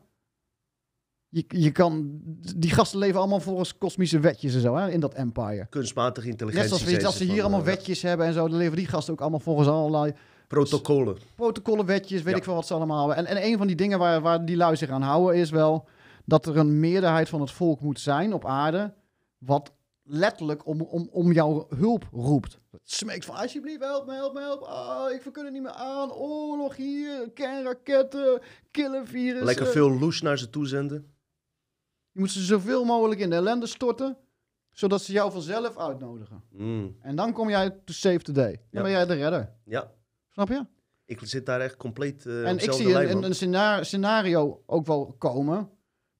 Je, je kan, die gasten leven allemaal volgens kosmische wetjes en zo, hè, in dat empire. Kunstmatige Net intelligentie. zoals, we, als ze hier van, allemaal eh, wetjes hebben en zo, dan leven die gasten ook allemaal volgens allerlei Protocollen. protocollen, wetjes, weet Ja. ik veel wat ze allemaal hebben. En, en een van die dingen waar, waar die lui zich aan houden is wel dat er een meerderheid van het volk moet zijn op aarde, wat letterlijk om, om, om jouw hulp roept. Het smeekt van alsjeblieft, help me, help me, help. Ah, ik kan het niet meer aan. Oorlog hier, kernraketten, killervirus. Lekker veel loes naar ze toe zenden. Je moet ze zoveel mogelijk in de ellende storten, zodat ze jou vanzelf uitnodigen. Mm, En dan kom jij to save the day. Dan Ja. ben jij de redder. ja, Snap je? ik zit daar echt compleet eh op en ik zie lijn, een, scenario ook wel komen.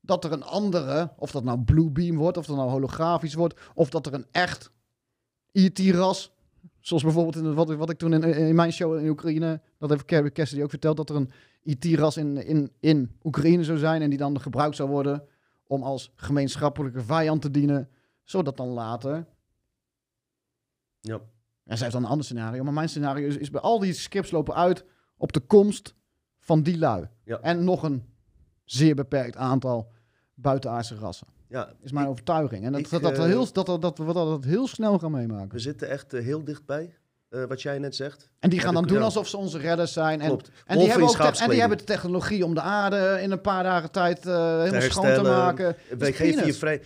Dat er een andere, of dat nou Bluebeam wordt, of dat nou holografisch wordt, of dat er een echt IT-ras, zoals bijvoorbeeld in, wat, wat ik toen in, in mijn show in Oekraïne, dat heeft Kerry Cassidy ook verteld, dat er een IT-ras in, in, in Oekraïne zou zijn en die dan gebruikt zou worden om als gemeenschappelijke vijand te dienen, zodat dan later Ja. ja, zij heeft dan een ander scenario. Maar mijn scenario is, is bij al die scripts lopen uit op de komst van die lui. Ja. En nog een zeer beperkt aantal buitenaardse rassen. ja, Is mijn overtuiging. En dat, ik, dat, dat, we eh, heel, dat, dat, dat we dat heel snel gaan meemaken. we zitten echt eh, heel dichtbij, eh, wat jij net zegt. En die gaan dan doen alsof ze onze redders zijn. En, Klopt. en, die hebben ook te- en die hebben de technologie om de aarde in een paar dagen tijd helemaal schoon te maken. Wij geven je vrij.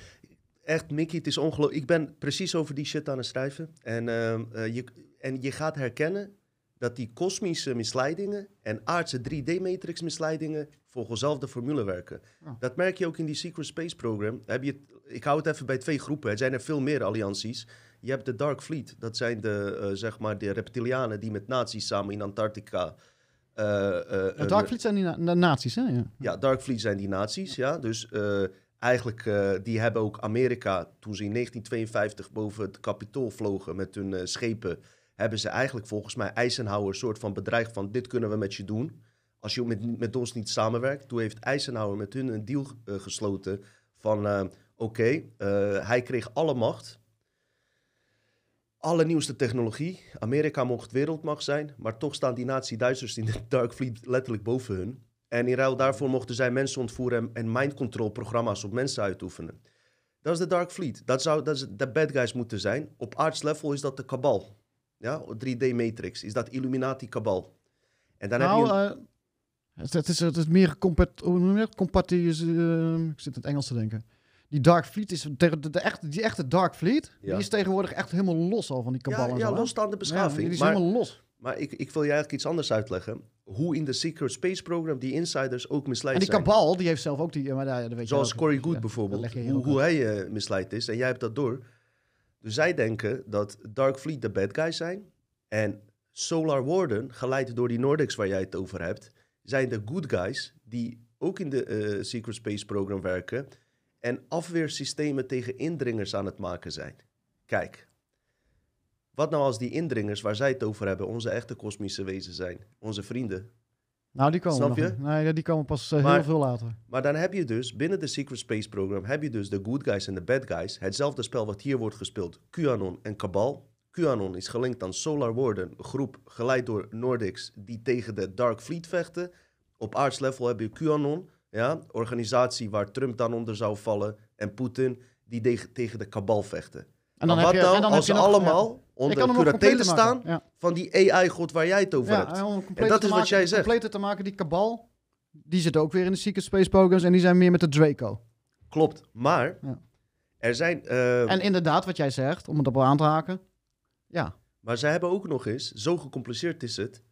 Echt, Mickey, het is ongelooflijk. Ik ben precies over die shit aan het schrijven. En, ehm, eh, je, en je gaat herkennen dat die kosmische misleidingen en aardse 3D-matrix misleidingen volgens dezelfde formule werken. Dat merk je ook in die Secret Space Program. Heb je, het- ik hou het even bij twee groepen. Er zijn er veel meer allianties. Je hebt de Dark Fleet. Dat zijn de, eh, zeg maar de reptilianen die met nazi's samen in Antarctica... De een- Dark Fleet zijn die na- nazi's, hè? Ja. ja, Dark Fleet zijn die nazi's, ja. Dus eigenlijk, die hebben ook Amerika, toen ze in 1952 boven het kapitool vlogen met hun schepen, hebben ze eigenlijk volgens mij Eisenhower een soort van bedreigd van, dit kunnen we met je doen. Als je met, met ons niet samenwerkt. Toen heeft Eisenhower met hun een deal eh, gesloten van, eh, oké, eh, hij kreeg alle macht. Allernieuwste technologie. Amerika mocht wereldmacht zijn, maar toch staan die nazi-Duitsers in de Dark Fleet letterlijk boven hun. En in ruil daarvoor mochten zij mensen ontvoeren en, mind control programma's op mensen uitoefenen. Dat is de Dark Fleet. Dat zou dat de bad guys moeten zijn. Op aards level is dat de kabal. Ja, 3D Matrix. Is dat Illuminati kabal. En dan heb je... Nou, een- eh, het, is, het is meer compat, je is, eh, ik zit in het Engels te denken. Die Dark Fleet is de, de echte, die echte Dark Fleet. Ja. Die is tegenwoordig echt helemaal los al van die kabal ja, ja, zo. losstaande Ja, beschaving. die is maar helemaal los. maar ik, ik wil je eigenlijk iets anders uitleggen. Hoe in de Secret Space Program die insiders ook misleid En die zijn. kabal, die heeft zelf ook die... Maar daar, weet je Zoals ook. Corey Good bijvoorbeeld. je Hoe, hij eh, misleid is. En jij hebt dat door. Dus zij denken dat Dark Fleet de bad guys zijn. En Solar Warden, geleid door die Nordics waar jij het over hebt, zijn de good guys die ook in de eh, Secret Space Program werken. En afweersystemen tegen indringers aan het maken zijn. Kijk. Wat nou als die indringers waar zij het over hebben onze echte kosmische wezens zijn? Onze vrienden. Nou, die komen Snap nog je? niet. Nee, die komen pas eh, Maar- heel veel later. Maar dan heb je dus binnen de Secret Space Program heb je dus de good guys en de bad guys. Hetzelfde spel wat hier wordt gespeeld. QAnon en Cabal. QAnon is gelinkt aan Solar Warden, een groep geleid door Nordics die tegen de Dark Fleet vechten. Op aardslevel heb je QAnon, ja, organisatie waar Trump dan onder zou vallen, en Poetin die tegen de Cabal vechten. En maar heb wat je, dan en dan als heb ze allemaal ja. Onder curatelen completer staan. Ja. van die AI-god waar jij het over Ja, hebt? en dat is wat maken- jij zegt. completer te maken, die kabal, die zit ook weer in de Secret Space Programs en die zijn meer met de Draco. Klopt, maar Ja. er zijn... eh, En inderdaad, wat jij zegt, om het op aan te haken, ja, Maar zij hebben ook nog eens, zo gecompliceerd is het.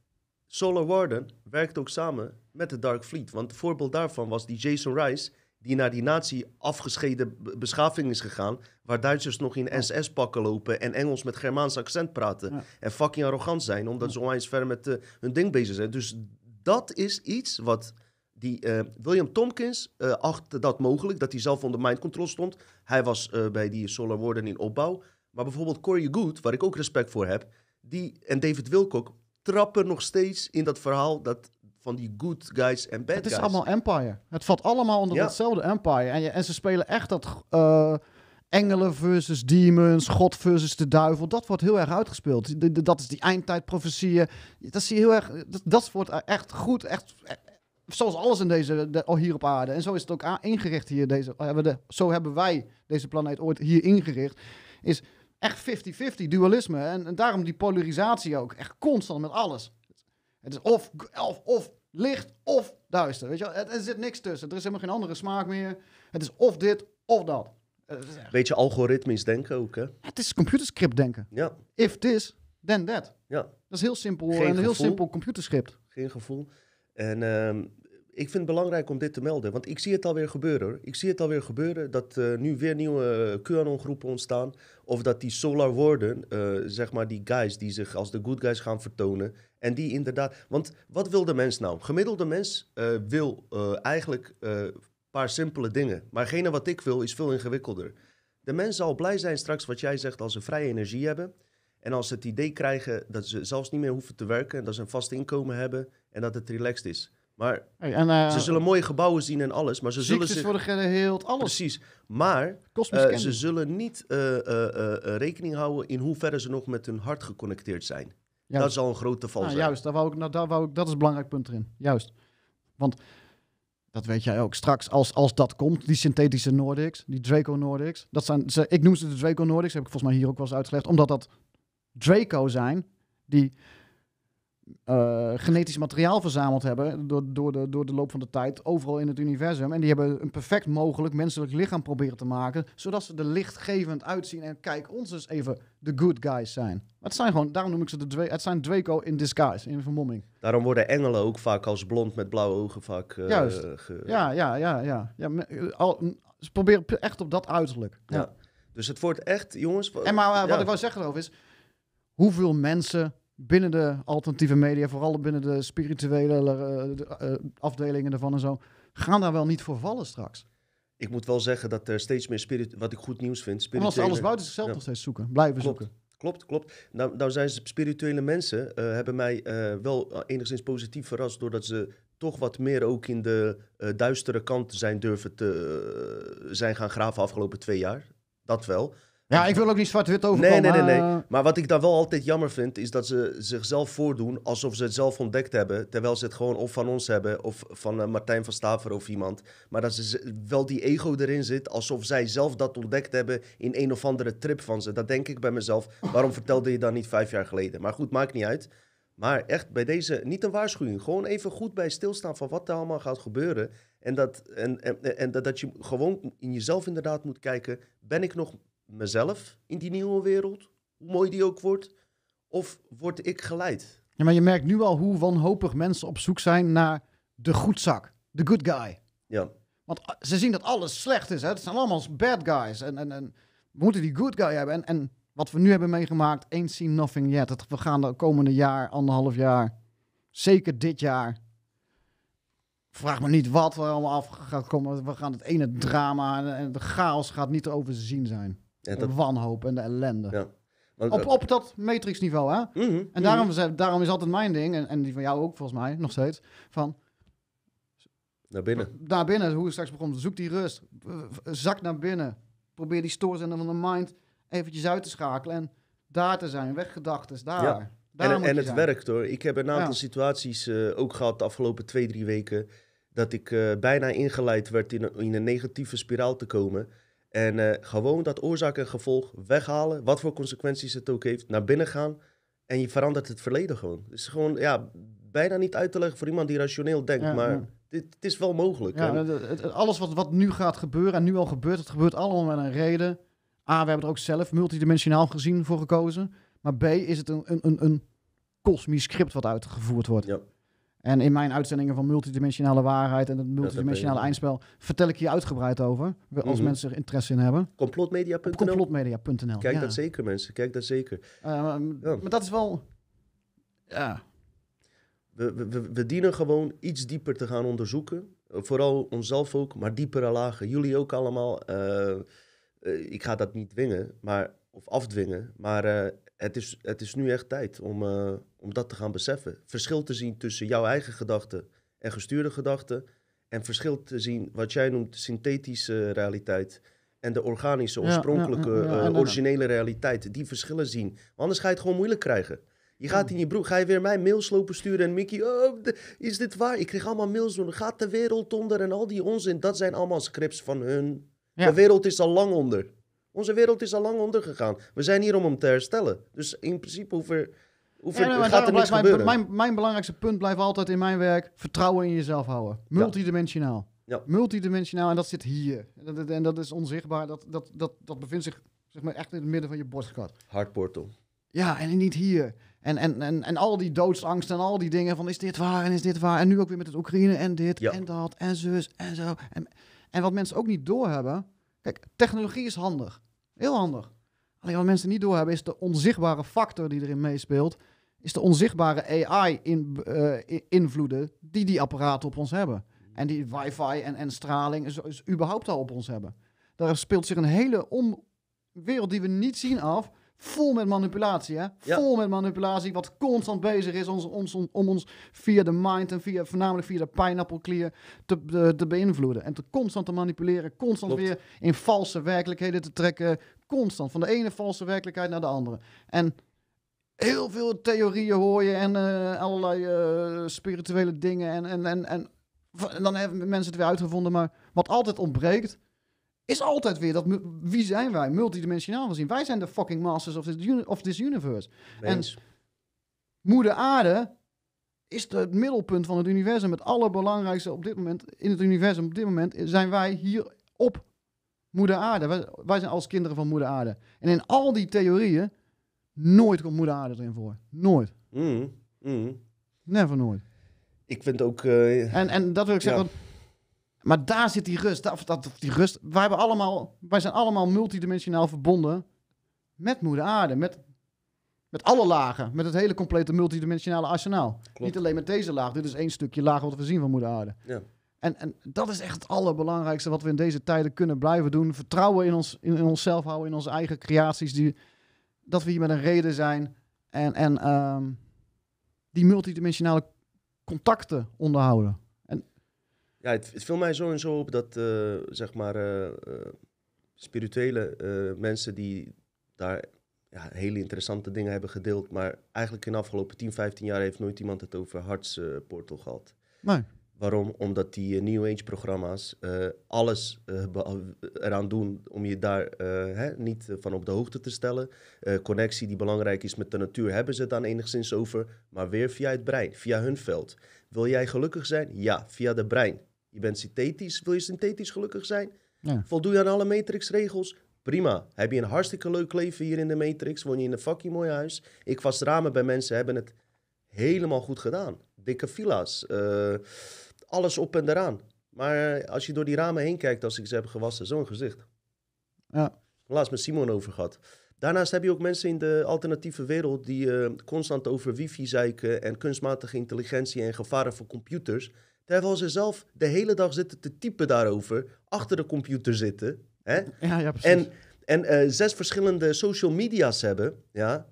Solar Warden werkt ook samen met de Dark Fleet. Want het voorbeeld daarvan was die Jason Rice, die naar die nazi afgescheiden be- beschaving is gegaan. Waar Duitsers nog in SS-pakken lopen en Engels met Germaans accent praten. Ja. En fucking arrogant zijn, omdat ze onwijs ver met eh, hun ding bezig zijn. Dus dat is iets wat die eh, William Tompkins eh achtte dat mogelijk, dat hij zelf onder mind control stond. Hij was bij die Solar Warden in opbouw. Maar bijvoorbeeld Corey Good, waar ik ook respect voor heb, die en David Wilcock trappen nog steeds in dat verhaal dat van die good guys en bad het is guys. allemaal Empire. Het valt allemaal onder Ja. hetzelfde Empire. En, je, en ze spelen echt dat eh, engelen versus demons, God versus de duivel. Dat wordt heel erg uitgespeeld. De- de- dat is die eindtijdprofetieën. Dat zie je heel erg. Dat, dat wordt echt goed. Echt, eh, zoals alles in deze, de, hier op aarde. En zo is het ook ingericht hier. Deze, hebben de, zo hebben wij deze planeet ooit hier ingericht. Is echt 50-50 dualisme. En, en daarom die polarisatie ook. Echt constant met alles. Het is of, of, of licht of duister. Weet je wel? Er zit niks tussen. Er is helemaal geen andere smaak meer. Het is of dit of dat. Eh, echt- Beetje algoritmisch denken ook, hè? Het is computerscript denken. Ja, If this, then that. ja. Dat is heel simpel. Geen en een heel simpel computerscript. geen gevoel. En ehm, ik vind het belangrijk om dit te melden, want ik zie het alweer gebeuren. Ik zie het alweer gebeuren dat eh, nu weer nieuwe eh, QAnon-groepen ontstaan. Of dat die Solar worden, eh, zeg maar die guys die zich als de good guys gaan vertonen. En die inderdaad... Want wat wil de mens nou? Gemiddelde mens wil eigenlijk een paar simpele dingen. Maar hetgene wat ik wil is veel ingewikkelder. De mens zal blij zijn straks, wat jij zegt, als ze vrije energie hebben. En als ze het idee krijgen dat ze zelfs niet meer hoeven te werken... en dat ze een vast inkomen hebben en dat het relaxed is. Maar Hey, en, eh, ze zullen mooie gebouwen zien en alles, maar ze zullen zich... worden geheeld, alles. Precies. Maar eh, ze zullen niet eh, rekening houden in hoeverre ze nog met hun hart geconnecteerd zijn. Juist. Dat zal een grote val Nou, zijn. juist, daar wou ik, nou, daar wou ik, dat is een belangrijk punt erin. Juist. Want dat weet jij ook. Straks, als, als dat komt, die synthetische Nordics, die Draco Nordics. Dat zijn, ze, ik noem ze de Draco Nordics, heb ik volgens mij hier ook wel eens uitgelegd. Omdat dat Draco zijn die eh, genetisch materiaal verzameld hebben door, door, de, door de loop van de tijd overal in het universum. En die hebben een perfect mogelijk menselijk lichaam proberen te maken, zodat ze er lichtgevend uitzien. En kijk, ons eens even de good guys zijn. Maar het zijn gewoon, daarom noem ik ze de het zijn Draco in disguise, in vermomming. Daarom worden engelen ook vaak als blond met blauwe ogen vaak... eh, Juist. ge- Ja, ja, ja, ja. ja al, ze proberen echt op dat uiterlijk. Ja. Ja. Dus het wordt echt, jongens... En maar eh, wat ja. ik wou zeggen erover is, hoeveel mensen binnen de alternatieve media, vooral binnen de spirituele eh, de, eh, afdelingen ervan en zo, gaan daar wel niet voor vallen straks. Ik moet wel zeggen dat er steeds meer spirit... Wat ik goed nieuws vind, Omdat ze alles buiten zichzelf Ja. nog steeds zoeken, blijven Klopt. zoeken. Klopt, klopt. Nou, nou zijn ze spirituele mensen, eh, hebben mij wel enigszins positief verrast, doordat ze toch wat meer ook in de eh, duistere kant zijn durven te zijn gaan graven afgelopen twee jaar. Dat wel. Ja, ik wil ook niet zwart-wit Nee, overkomen. nee, nee, nee. maar, eh, Maar wat ik dan wel altijd jammer vind, is dat ze zichzelf voordoen alsof ze het zelf ontdekt hebben. Terwijl ze het gewoon of van ons hebben of van eh, Martijn van Staver of iemand. Maar dat ze wel die ego erin zit, alsof zij zelf dat ontdekt hebben in een of andere trip van ze. Dat denk ik bij mezelf. Waarom vertelde je dat niet vijf jaar geleden? Maar goed, maakt niet uit. Maar echt bij deze, niet een waarschuwing. Gewoon even goed bij stilstaan van wat er allemaal gaat gebeuren. En dat, en, en, en dat, dat je gewoon in jezelf inderdaad moet kijken. Ben ik nog mezelf in die nieuwe wereld? Hoe mooi die ook wordt? Of word ik geleid? ja, maar je merkt nu al hoe wanhopig mensen op zoek zijn naar de goedzak, de good guy. Ja, Want ah, ze zien dat alles slecht is. Hè? Het zijn allemaal bad guys. En, en, en we moeten die good guy hebben. En, en wat we nu hebben meegemaakt, ain't seen nothing yet. Dat we gaan de komende jaar, anderhalf jaar, zeker dit jaar. Vraag me niet wat er allemaal af gaat komen. We gaan het ene drama en, en de chaos gaat niet te overzien zijn. En De dat, wanhoop en de ellende. ja. Want, Op, op dat matrix-niveau, hè? mhm, En daarom, ze- daarom is altijd mijn ding, en, en die van jou ook volgens mij, nog steeds, van Naar binnen. naar binnen, hoe ik straks begon, zoek die rust. Zak naar binnen. Probeer die stoorzender van de mind eventjes uit te schakelen en daar te zijn, weggedachten, daar. Ja. daar En, en je het zijn. werkt hoor. Ik heb een aantal Ja. situaties eh, ook gehad de afgelopen twee, drie weken. Dat ik eh, bijna ingeleid werd in in een negatieve spiraal te komen. En eh, gewoon dat oorzaak en gevolg weghalen. Wat voor consequenties het ook heeft. Naar binnen gaan. En je verandert het verleden gewoon. Het is gewoon ja, bijna niet uit te leggen voor iemand die rationeel denkt. Ja, maar ja. Dit, het is wel mogelijk. Ja, En- alles wat, wat nu gaat gebeuren en nu al gebeurt, het gebeurt allemaal met een reden. A, we hebben er ook zelf multidimensionaal gezien voor gekozen. Maar B, is het een, een, een, een kosmisch script wat uitgevoerd wordt. Ja. En in mijn uitzendingen van multidimensionale waarheid en het multidimensionale je. eindspel vertel ik hier uitgebreid over. Als Mhm. mensen er interesse in hebben. Complotmedia.nl. complotmedia.nl. Kijk ja. dat zeker mensen. Kijk dat zeker. Eh, maar, Ja. maar dat is wel... Ja, We, we, we- dienen gewoon iets dieper te gaan onderzoeken. Vooral onszelf ook, maar diepere lagen. Jullie ook allemaal. Eh, eh, ik ga dat niet dwingen, maar, of afdwingen. Maar eh, het, is, het is nu echt tijd om, eh, om dat te gaan beseffen. Verschil te zien tussen jouw eigen gedachten en gestuurde gedachten. En verschil te zien wat jij noemt synthetische realiteit. En de organische, oorspronkelijke, ja, ja, ja, eh, originele realiteit. Die verschillen zien. Want anders ga je het gewoon moeilijk krijgen. Je gaat in je broek, ga je weer mij mails lopen sturen en Mickey, oh, is dit waar? Ik kreeg allemaal mails door, gaat de wereld onder en al die onzin. Dat zijn allemaal scripts van hun. De wereld is al lang onder. Onze wereld is al lang ondergegaan. We zijn hier om hem te herstellen. Dus in principe Ja, nee, maar gaat er niks blijft gebeuren. mijn, mijn belangrijkste punt blijft altijd in mijn werk vertrouwen in jezelf houden. Multidimensionaal. Ja. Multidimensionaal en dat zit hier. En dat, en dat is onzichtbaar. Dat, dat, dat, dat bevindt zich zeg maar, echt in het midden van je borstkat. Hartportal. Ja, en niet hier. En, en, en, en al die doodsangst en al die dingen van is dit waar en is dit waar. En nu ook weer met het Oekraïne en dit Ja. en dat en zus en zo. En, en wat mensen ook niet doorhebben. Kijk, technologie is handig. Heel handig. Alleen wat mensen niet doorhebben is de onzichtbare factor die erin meespeelt. Is de onzichtbare AI-invloeden die die apparaten op ons hebben. En die wifi en, en straling zo- is überhaupt al op ons hebben. Daar speelt zich een hele wereld die we niet zien af. Vol met manipulatie, hè? Ja. Vol met manipulatie, wat constant bezig is om, om ons via de mind en via, voornamelijk via de pineapple te, te, te beïnvloeden. En te constant te manipuleren, constant Klopt. weer in valse werkelijkheden te trekken. Constant, van de ene valse werkelijkheid naar de andere. En heel veel theorieën hoor je en eh, allerlei eh, spirituele dingen. En, en, en, en, en dan hebben mensen het weer uitgevonden. Maar wat altijd ontbreekt, is altijd weer dat... Wie zijn wij, multidimensionaal gezien? Wij zijn de fucking masters of this, of this universe. En-. Moeder Aarde is het middelpunt van het universum. Het allerbelangrijkste op dit moment in het universum. Op dit moment zijn wij hier op Moeder Aarde. Wij, wij zijn als kinderen van Moeder Aarde. En in al die theorieën, nooit komt Moeder Aarde erin voor. Nooit. Mhm, mhm. Never nooit. Ik vind ook... eh, En, en dat wil ik zeggen. Ja. Maar daar zit die rust. Dat, dat, die rust. Wij, hebben allemaal, wij zijn allemaal multidimensionaal verbonden met Moeder Aarde. Met, met alle lagen. Met het hele complete multidimensionale arsenaal. Niet alleen met deze laag. Dit is één stukje laag wat we zien van Moeder Aarde. Ja. En, en dat is echt het allerbelangrijkste wat we in deze tijden kunnen blijven doen. Vertrouwen in, ons, in, in onszelf houden, in onze eigen creaties. Die, dat we hier met een reden zijn. En, en ehm, die multidimensionale contacten onderhouden. Ja, het, het viel mij zo en zo op dat, eh, zeg maar, eh, eh, spirituele mensen die daar ja, hele interessante dingen hebben gedeeld, maar eigenlijk in de afgelopen 10, 15 jaar heeft nooit iemand het over hartsportal gehad. Nee. Waarom? Omdat die New Age programma's eh, alles eraan doen om je daar hè, niet van op de hoogte te stellen. Connectie die belangrijk is met de natuur hebben ze het dan enigszins over, maar weer via het brein, via hun veld. Wil jij gelukkig zijn? Ja, via de brein. Je bent synthetisch, wil je synthetisch gelukkig zijn? Ja. Voldoe je aan alle matrixregels? Prima. Heb je een hartstikke leuk leven hier in de matrix? Woon je in een fucking mooi huis? Ik was ramen bij mensen, hebben het helemaal goed gedaan. Dikke villa's, eh, alles op en eraan. Maar als je door die ramen heen kijkt, als ik ze heb gewassen, zo'n gezicht. Ja. Laatst met Simon over gehad. Daarnaast heb je ook mensen in de alternatieve wereld die eh, constant over wifi zeiken en kunstmatige intelligentie en gevaren voor computers. Terwijl ze zelf de hele dag zitten te typen daarover, achter de computer zitten. Hè? Ja, ja, precies. En, en eh, zes verschillende social media's hebben, ja,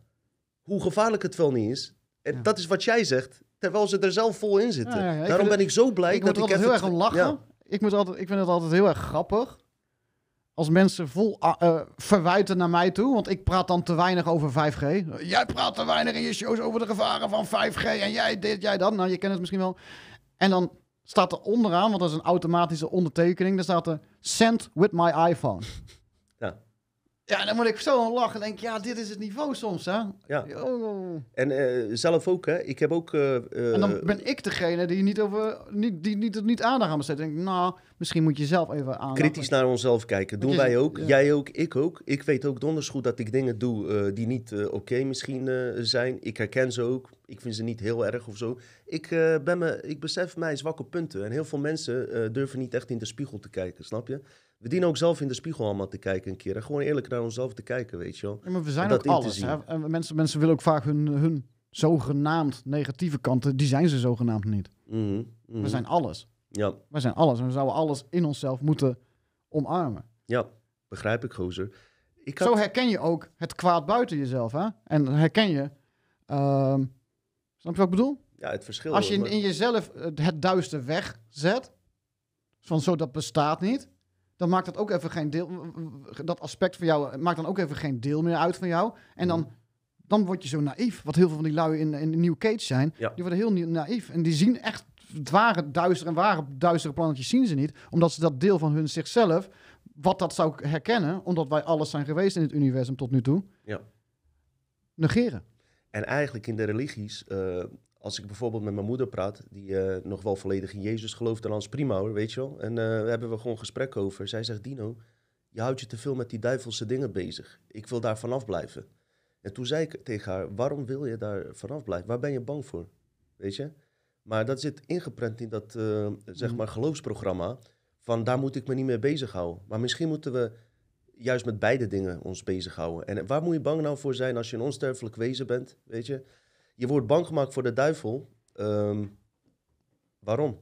hoe gevaarlijk het wel niet is. En Ja. dat is wat jij zegt, terwijl ze er zelf vol in zitten. Ja. Ik Daarom ben ik zo blij ik dat ik altijd heel erg om lachen. Ik, moet altijd, ik vind het altijd heel erg grappig. Als mensen vol ah, eh, verwijten naar mij toe. Want ik praat dan te weinig over 5G. Jij praat te weinig in je shows over de gevaren van 5G. En jij dit, jij dat. Nou, je kent het misschien wel. En dan staat er onderaan, want dat is een automatische ondertekening. Daar staat er send with my iPhone. Ja. Ja, dan moet ik zo aan lachen. denk ja, dit is het niveau soms, hè. ja. Oh. En eh, zelf ook, hè. Ik heb ook... eh, eh, En dan ben ik degene die niet over niet, die niet, niet aandacht aan besteedt. Denk nou, misschien moet je zelf even aandacht. kritisch naar onszelf kijken. Doen wij ook. ja. Jij ook. Ik ook. Ik weet ook donders goed dat ik dingen doe die niet oké misschien zijn. Ik herken ze ook. Ik vind ze niet heel erg of zo. Ik, eh, ben me, ik besef mijn zwakke punten. En heel veel mensen eh, durven niet echt in de spiegel te kijken, snap je? We dienen ook zelf in de spiegel allemaal te kijken een keer. En gewoon eerlijk naar onszelf te kijken, weet je wel. Ja, maar we zijn dat ook alles. zien. Hè? En mensen, mensen willen ook vaak hun, hun zogenaamd negatieve kanten, die zijn ze zogenaamd niet. Mhm, mhm. We zijn alles. Ja, We zijn alles. En we zouden alles in onszelf moeten omarmen. ja, begrijp ik, gozer. Ik had... Zo herken je ook het kwaad buiten jezelf. Hè? En herken je... ehm, snap je wat ik bedoel? Ja, het verschil. Als je in, jezelf het- duister wegzet, van zo dat bestaat niet, dan maakt dat ook even geen deel, dat aspect van jou maakt dan ook even geen deel meer uit van jou. En dan, dan word je zo naïef, wat heel veel van die lui in, in de New Cage zijn, Ja. die worden heel naïef en die zien echt het ware duister en ware duistere plannetjes zien ze niet, omdat ze dat deel van hun zichzelf, wat dat zou herkennen, omdat wij alles zijn geweest in het universum tot nu toe, Ja. negeren. En eigenlijk in de religies, eh, als ik bijvoorbeeld met mijn moeder praat, die eh, nog wel volledig in Jezus gelooft, dan is prima hoor, weet je wel. En eh, daar hebben we gewoon gesprek over. Zij zegt, Dino, je houdt je te veel met die duivelse dingen bezig. Ik wil daar vanaf blijven. En toen zei ik tegen haar, waarom wil je daar vanaf blijven? Waar ben je bang voor? Weet je? Maar dat zit ingeprent in dat, zeg maar, geloofsprogramma. Van daar moet ik me niet mee bezighouden. Maar misschien moeten we juist met beide dingen ons bezighouden. En waar moet je bang nou voor zijn als je een onsterfelijk wezen bent? Weet je? Je wordt bang gemaakt voor de duivel. Ehm, waarom?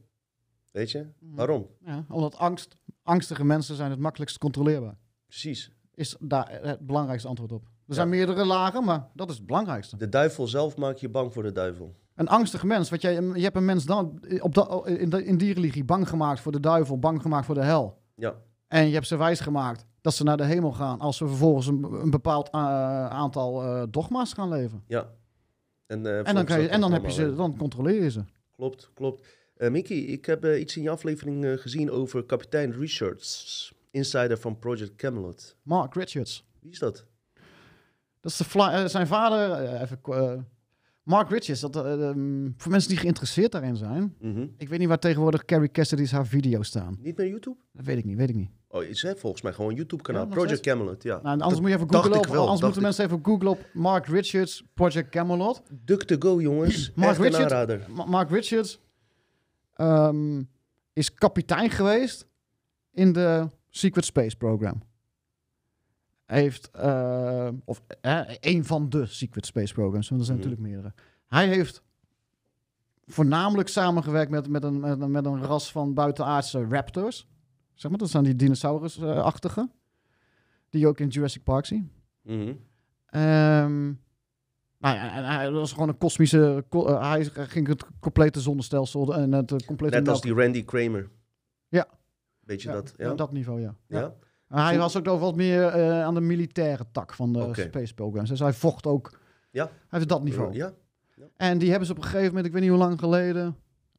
Weet je? Waarom? Ja, omdat angst, angstige mensen zijn het makkelijkst controleerbaar. Precies. Is daar het belangrijkste antwoord op. Er zijn meerdere lagen, maar dat is het belangrijkste. De duivel zelf maakt je bang voor de duivel. Een angstige mens, wat jij, je hebt een mens dan op in, de, in die religie bang gemaakt voor de duivel, bang gemaakt voor de hel. Ja, En je hebt ze wijs gemaakt dat ze naar de hemel gaan als ze vervolgens een, een bepaald eh, aantal eh, dogma's gaan leven. ja. En, eh, En dan, kan je, en dan, heb je ze, dan controleer je ze. Klopt, klopt. Eh Mickey, ik heb iets in je aflevering gezien over kapitein Richards, insider van Project Camelot. Mark Richards. Wie is dat? Dat is de fly- zijn vader, even, Mark Richards. Dat, eh, ehm, voor mensen die geïnteresseerd daarin zijn. Mhm. Ik weet niet waar tegenwoordig Carrie Cassidy's haar video's staan. Niet meer YouTube? Dat weet ik niet, weet ik niet. Oh, is hè, volgens mij gewoon een YouTube-kanaal. Ja, Project steeds? Camelot, ja. Nou, anders Dat moet je even googlen op, wel, anders moeten mensen even googlen op Mark Richards, Project Camelot. DuckDuckGo, jongens. Mark Echt een Richards- Mark Richards ehm, is kapitein geweest in de Secret Space Program. Hij heeft, eh, of een van de Secret Space Programs, want er zijn Mhm. natuurlijk meerdere. Hij heeft voornamelijk samengewerkt met, met, een, met, een, met een ras van buitenaardse raptors. Zeg maar, dat zijn die dinosaurus-achtige. Die je ook in Jurassic Park zien. Mhm. Ehm, nou ja, en hij dat was gewoon een kosmische. ko- eh, hij ging het complete zonnestelsel en het complete. Net als die Randy Kramer. Ja. Weet je ja, dat? ja, dat niveau, ja. Ja? hij was ook nog wat meer eh, aan de militaire tak van de space programs. Dus hij vocht ook. Ja. Hij heeft dat niveau. Ja? En die hebben ze op een gegeven moment, ik weet niet hoe lang geleden,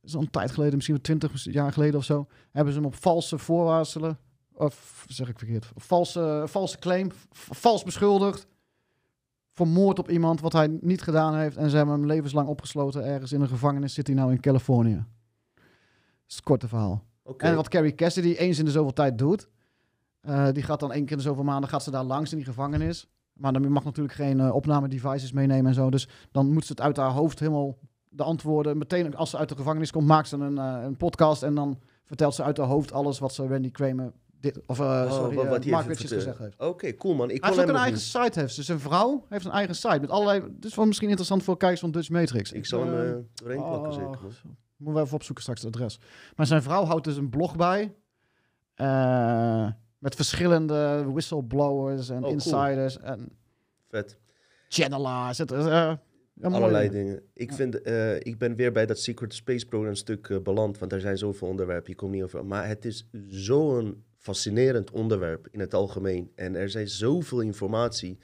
is al een tijd geleden, misschien wel twintig jaar geleden of zo, hebben ze hem op valse voorwaarselen, of zeg ik verkeerd, valse, valse claim, vals beschuldigd voor moord op iemand wat hij niet gedaan heeft. En ze hebben hem levenslang opgesloten ergens in een gevangenis, zit hij nou in Californië. Dat is het korte verhaal. En wat Carrie Cassidy eens in de zoveel tijd doet, eh, die gaat dan één keer in de zoveel maanden gaat ze daar langs in die gevangenis. Maar dan mag natuurlijk geen eh, opnamedevices meenemen en zo. Dus dan moet ze het uit haar hoofd helemaal de antwoorden. Meteen als ze uit de gevangenis komt, maakt ze een, eh, een podcast. En dan vertelt ze uit haar hoofd alles wat ze Randy Kramer, dit, of eh, Oh, sorry, wat- eh, wat hij Mark Richards gezegd heeft. Oké, cool man. Ik Hij heeft ook een eigen niet. site. Heeft. ze. zijn vrouw heeft een eigen site. Met allerlei. Is wel misschien interessant voor kijkers van Dutch Matrix. Ik zal hem eh, eh, doorheen plakken, oh, zeker. Moeten we even opzoeken straks het adres. Maar zijn vrouw houdt dus een blog bij. eh, met verschillende whistleblowers en Oh, cool. insiders en Vet. channelaars. Het, eh, ja. Allerlei dingen. Ik, Ja. vind, eh, ik ben weer bij dat Secret Space Program stuk eh, beland, want er zijn zoveel onderwerpen, je komt niet over. Maar het is zo'n fascinerend onderwerp in het algemeen. En er zijn zoveel informatie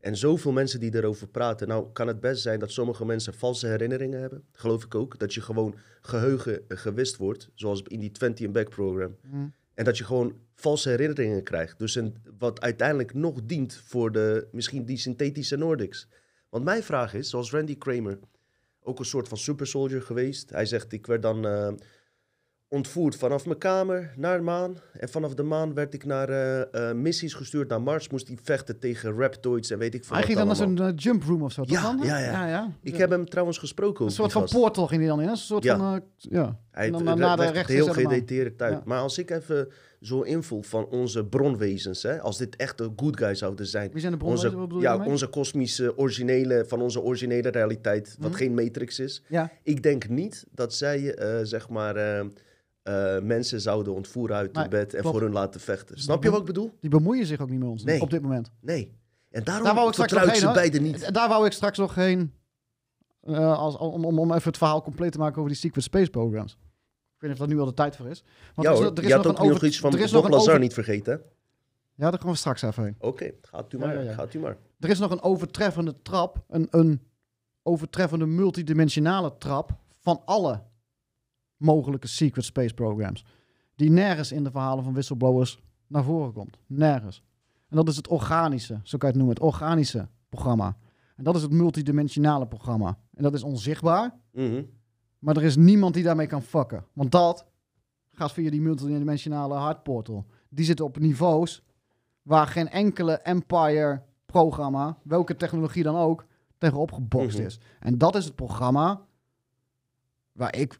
en zoveel mensen die erover praten. Nou, kan het best zijn dat sommige mensen valse herinneringen hebben. Geloof ik ook. Dat je gewoon geheugen eh, gewist wordt, zoals in die 20 and Back program. Hm. En dat je gewoon valse herinneringen krijgt. Dus een, wat uiteindelijk nog dient voor de, misschien die synthetische Nordics. Want mijn vraag is, zoals Randy Kramer, ook een soort van super soldier geweest. Hij zegt, ik werd dan eh, ontvoerd vanaf mijn kamer naar de maan. En vanaf de maan werd ik naar eh, eh, missies gestuurd naar Mars. Moest hij vechten tegen raptoids en weet ik veel Hij ging dan naar zo'n eh, jump room of zo. Ja, dan? ja, ja. ja, Ik heb hem trouwens gesproken Een soort van portal ging hij dan in. Een soort Ja. van. ja. Hij En dan dan, na de legt het rechter heel gedetailleerd uit. Maar als ik even zo invul van onze bronwezens, hè, als dit echt de good guys zouden zijn. Wie zijn de bronnen? Onze, ja, onze kosmische originele, van onze originele realiteit, wat Mhm. geen matrix is. Ja. Ik denk niet dat zij, eh, zeg maar, eh, eh, mensen zouden ontvoeren uit hun bed en klopt. voor hun laten vechten. Snap je wat ik bedoel? Die bemoeien zich ook niet met ons Nee. op dit moment. Nee. En daarom Daar wou ik straks nog ze heen, beiden niet. En Daar wou ik straks nog heen. eh, als, om, om, om even het verhaal compleet te maken over die Secret Space Programs. Ik weet niet of dat nu al de tijd voor is. Want ja er is, hoor, nog- er is je had nog ook een nog over- iets van er is nog Bob Lazar over- niet vergeten? Ja, daar gaan we straks even heen. Oké, gaat u maar, ja, ja. gaat u maar. Er is nog een overtreffende trap. Een, een overtreffende multidimensionale trap van alle mogelijke Secret Space Programs. Die nergens in de verhalen van whistleblowers naar voren komt. Nergens. En dat is het organische, zo kan je het noemen, het organische programma. En dat is het multidimensionale programma. En dat is onzichtbaar, Mhm. Maar er is niemand die daarmee kan fucken. Want dat gaat via die multidimensionale hardportal. Die zit op niveaus waar geen enkele Empire-programma, welke technologie dan ook, tegenop gebokst Mhm. is. En dat is het programma waar ik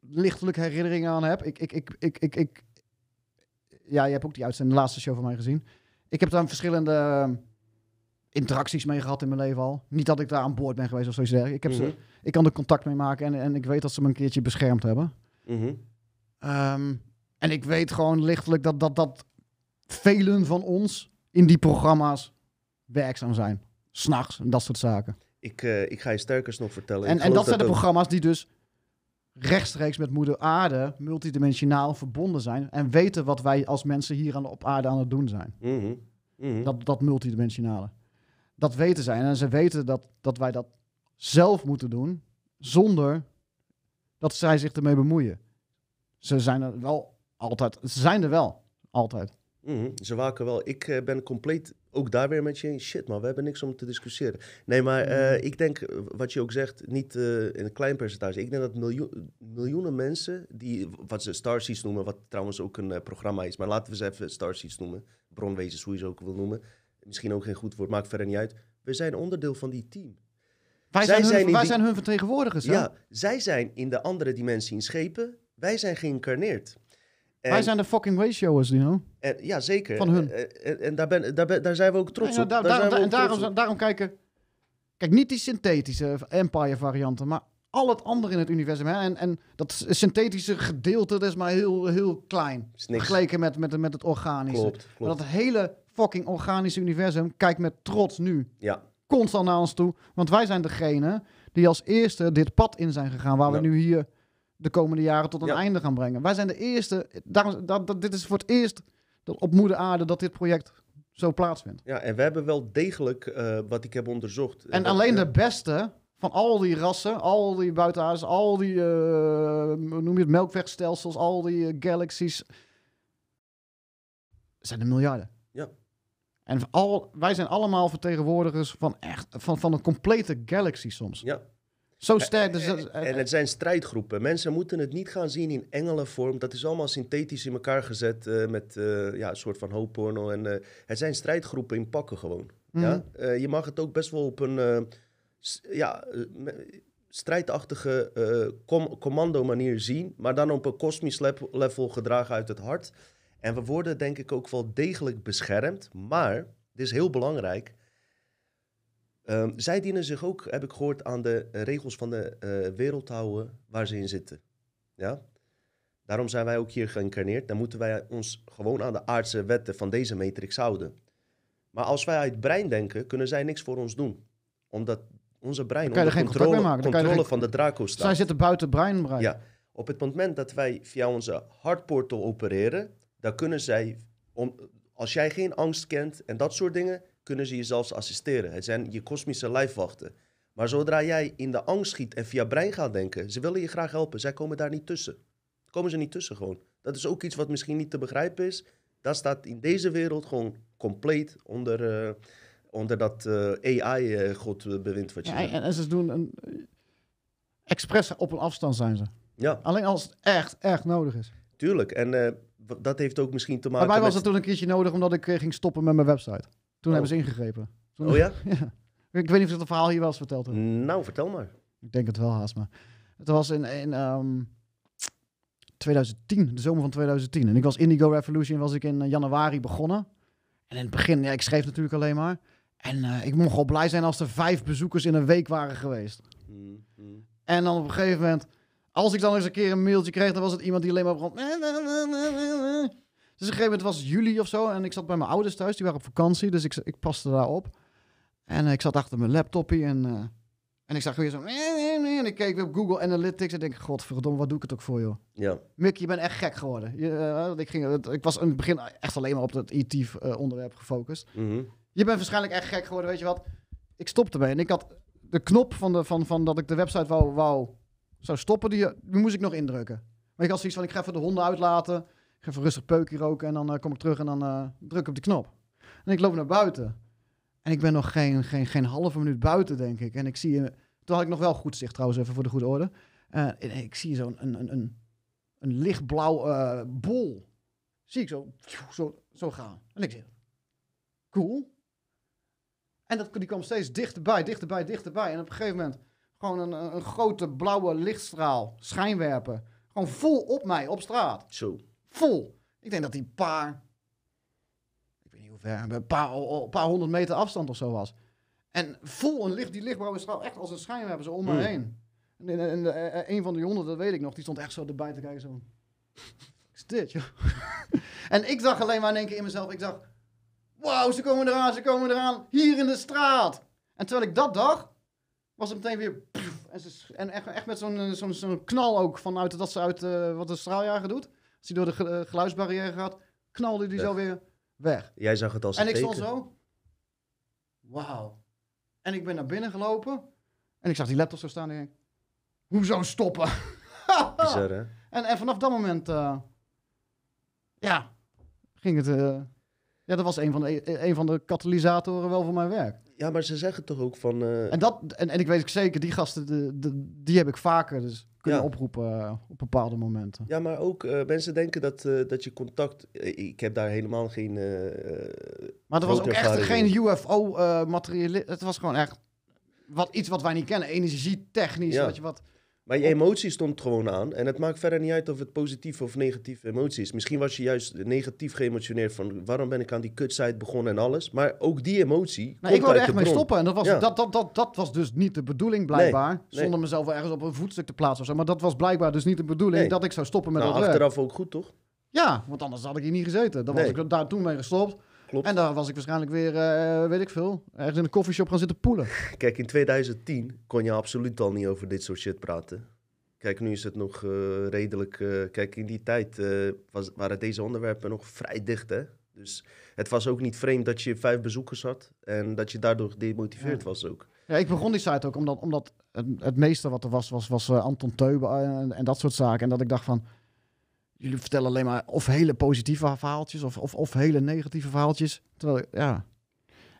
lichtelijk herinneringen aan heb. Ik, ik, ik, ik, ik, ik, ja, je hebt ook die uitzending, de laatste show van mij gezien. Ik heb daar verschillende ehm, interacties mee gehad in mijn leven al. Niet dat ik daar aan boord ben geweest of zoiets dergelijks. Ik, heb Mhm. ze, ik kan er contact mee maken en, en ik weet dat ze me een keertje beschermd hebben. Mhm. Ehm, en ik weet gewoon lichtelijk dat, dat, dat velen van ons in die programma's werkzaam zijn. S'nachts en dat soort zaken. Ik, eh, ik ga je sterkers nog vertellen. En, en dat zijn de programma's die dus rechtstreeks met moeder aarde multidimensionaal verbonden zijn. En weten wat wij als mensen hier aan, op aarde aan het doen zijn. Mhm. Mhm. Dat, dat multidimensionale. Dat weten zij. En ze weten dat, dat wij dat zelf moeten doen. Zonder dat zij zich ermee bemoeien. Ze zijn er wel altijd. Ze zijn er wel. Altijd. Mhm, Ze waken wel. Ik eh, ben compleet ook daar weer met je eens. Shit man, we hebben niks om te discussiëren. Nee, maar eh, ik denk, eh, wat je ook zegt, niet in een klein percentage. Ik denk dat miljoen, miljoenen mensen, die wat ze Starseeds noemen, wat trouwens ook een programma is, maar laten we ze even Starseeds noemen. Bronwezens, hoe je ze ook wil noemen. Misschien ook geen goed woord, maakt verder niet uit. We zijn onderdeel van die team. Wij, Zij zijn, hun, zijn wij die- zijn hun vertegenwoordigers. hè? Ja, zij zijn in de andere dimensie in schepen. Wij zijn geïncarneerd. En- Wij zijn de fucking ratio's, you know. en, ja, zeker. van hun. En, en, en daar, ben, daar, ben, daar zijn we ook trots Ja, op. daar- Daar daar- zijn we en daarom, op. daarom kijken. Kijk, niet die synthetische Empire varianten, maar al het andere in het universum. Hè? En, en dat synthetische gedeelte dat is maar heel, heel klein. Vergeleken met, met, met het organische. Klopt, Maar dat hele fucking organische universum kijkt met trots nu Ja, constant naar ons toe. Want wij zijn degene die als eerste dit pad in zijn gegaan. Waar Ja. we nu hier de komende jaren tot een Ja. einde gaan brengen. Wij zijn de eerste. Daarom, dat, dat, dit is voor het eerst dat op moeder aarde dat dit project zo plaatsvindt. ja, en we hebben wel degelijk, eh, wat ik heb onderzocht... En dat- alleen ja, de beste van al die rassen, al die buitenaarders, al die, eh, hoe noem je het, melkwegstelsels, al die eh, galaxies, zijn er miljarden. Ja. En al, wij zijn allemaal vertegenwoordigers van echt, van, van een complete galaxy soms. Ja. Zo sterk. Dus dat- En, en het zijn strijdgroepen. Mensen moeten het niet gaan zien in engelenvorm. Dat is allemaal synthetisch in elkaar gezet eh, met eh, ja, een soort van hoopporno. En, eh, het zijn strijdgroepen in pakken gewoon. Mhm. Ja? Eh, je mag het ook best wel op een eh, ja, eh, strijdachtige com- commando manier zien. Maar dan op een kosmisch level gedragen uit het hart. En we worden denk ik ook wel degelijk beschermd. Maar, dit is heel belangrijk... Ehm, zij dienen zich ook, heb ik gehoord, aan de eh, regels van de wereld te houden waar ze in zitten. Ja? Daarom zijn wij ook hier geïncarneerd. Dan moeten wij ons gewoon aan de aardse wetten van deze matrix houden. Maar als wij uit brein denken, kunnen zij niks voor ons doen. Omdat onze brein Dan kan je onder er geen controle, maken. Controle geen- van de Draco staat. Zij zitten buiten. Ja, op het moment dat wij via onze hartportal opereren, dan kunnen zij, om, als jij geen angst kent en dat soort dingen, kunnen ze je zelfs assisteren. Het zijn je kosmische lijfwachten. Maar zodra jij in de angst schiet en via brein gaat denken, ze willen je graag helpen, zij komen daar niet tussen. Komen ze niet tussen gewoon. Dat is ook iets wat misschien niet te begrijpen is. Dat staat in deze wereld gewoon compleet onder, eh, onder dat AI-godbewind wat je Ja, zegt. en, en ze doen een... Expres op een afstand zijn ze. Ja, Alleen als het echt, echt nodig is. tuurlijk. En eh, dat heeft ook misschien te maken Bij mij was met... het toen een keertje nodig omdat ik eh, ging stoppen met mijn website. Toen Oh. hebben ze ingegrepen. Toen- Oh ja? Ik weet niet of ik het verhaal hier wel eens verteld heb. Nou, vertel maar. Ik denk het wel haast, maar... Het was in, in ehm, 2010, de zomer van 2010. En ik was Indigo Revolution, was ik in eh, januari begonnen. En in het begin, ja, ik schreef natuurlijk alleen maar. En eh, ik mocht al blij zijn als er vijf bezoekers in een week waren geweest. Mm, mm. En dan op een gegeven moment, als ik dan eens een keer een mailtje kreeg, dan was het iemand die alleen maar begon. Dus op een gegeven moment was het juli of zo en ik zat bij mijn ouders thuis, die waren op vakantie, dus ik, ik paste daarop. En eh, ik zat achter mijn laptopje en, eh, en ik zag weer zo. En ik keek weer op Google Analytics en denk, godverdomme, wat doe ik het ook voor, joh. Ja, Mick, je bent echt gek geworden. Je, ik, ging, ik was in het begin echt alleen maar op het IT-onderwerp gefocust. mhm. Je bent waarschijnlijk echt gek geworden, weet je wat? Ik stopte ermee en ik had de knop van, de, van, van dat ik de website wou, wou zou stoppen, die, die moest ik nog indrukken. Maar ik had zoiets van, ik ga even de honden uitlaten, ik ga even rustig peukje roken en dan eh, kom ik terug en dan eh, druk ik op die knop. En ik loop naar buiten. En ik ben nog geen, geen, geen halve minuut buiten, denk ik. En ik zie... eh, Toen had ik nog wel goed zicht trouwens, even voor de goede orde. Ik zie zo'n een, een, een, een lichtblauw bol. Zie ik zo, zo, zo gaan. En ik zeg, cool. En dat, die kwam steeds dichterbij, dichterbij, dichterbij. En op een gegeven moment gewoon een, een, grote blauwe lichtstraal, schijnwerper. Gewoon vol op mij, op straat. Zo. Vol. Ik denk dat die paar, ik weet niet hoe ver, een paar, een paar honderd meter afstand of zo was. En vol een licht, die lichtblauwe straal, echt als een schijnwerper zo om me Mm. heen. En, en, en, eh, een van de honden, dat weet ik nog, die stond echt zo erbij te kijken. Zo. Is dit, joh? en ik dacht alleen maar in één keer in mezelf, ik dacht, wauw, ze komen eraan, ze komen eraan, hier in de straat. En terwijl ik dat dacht, was het meteen weer... pff, en, ze, en echt, echt met zo'n eh, zo'n zo'n knal ook, vanuit dat ze uit eh, wat de straaljager doet. Als hij door de eh, geluidsbarrière gaat, knalde die Weg. zo weer weg. Jij zag het als En ik stond teken. zo. Wauw. En ik ben naar binnen gelopen. En ik zag die laptop zo staan. En ik denk, hoezo stoppen? Bizar, hè? en, en vanaf dat moment, ja, ging het. Ja, dat was een van, de, een van de katalysatoren wel voor mijn werk. Ja, maar ze zeggen toch ook van... eh, En, dat, en, en ik weet zeker, die gasten, de, de, die heb ik vaker dus kunnen Ja. oproepen eh, op bepaalde momenten. Ja, maar ook eh, mensen denken dat, dat je contact... ik heb daar helemaal geen... Maar er was ook echt geen UFO-materiaal. het was gewoon echt wat, iets wat wij niet kennen. Energietechnisch. Ja. Wat je wat, Maar je emotie stond gewoon aan. En het maakt verder niet uit of het positieve of negatieve emotie is. Misschien was je juist negatief geëmotioneerd van... waarom ben ik aan die kutsite begonnen en alles. Maar ook die emotie Nou, ik wilde echt mee stoppen. En dat was, Ja. dat, dat, dat, dat was dus niet de bedoeling, blijkbaar. nee. Zonder mezelf ergens op een voetstuk te plaatsen of zo. Maar dat was blijkbaar dus niet de bedoeling Nee. dat ik zou stoppen met Nou, dat werk. achteraf ook goed, toch? Ja, want anders had ik hier niet gezeten. Dan was ik daar toen mee gestopt. Klopt. En daar was ik waarschijnlijk weer, eh, weet ik veel, ergens in een koffieshop gaan zitten poelen. Kijk, in 2010 kon je absoluut al niet over dit soort shit praten. Kijk, nu is het nog eh, redelijk... eh, kijk, in die tijd was, waren deze onderwerpen nog vrij dicht, hè? Dus het was ook niet vreemd dat je vijf bezoekers had... en dat je daardoor gedemotiveerd Ja. was ook. Ja, ik begon die site ook omdat, omdat het, het meeste wat er was, was, was Anton Teuben en, en dat soort zaken. En dat ik dacht van, jullie vertellen alleen maar of hele positieve verhaaltjes of, of, of hele negatieve verhaaltjes. Terwijl, ik- ja...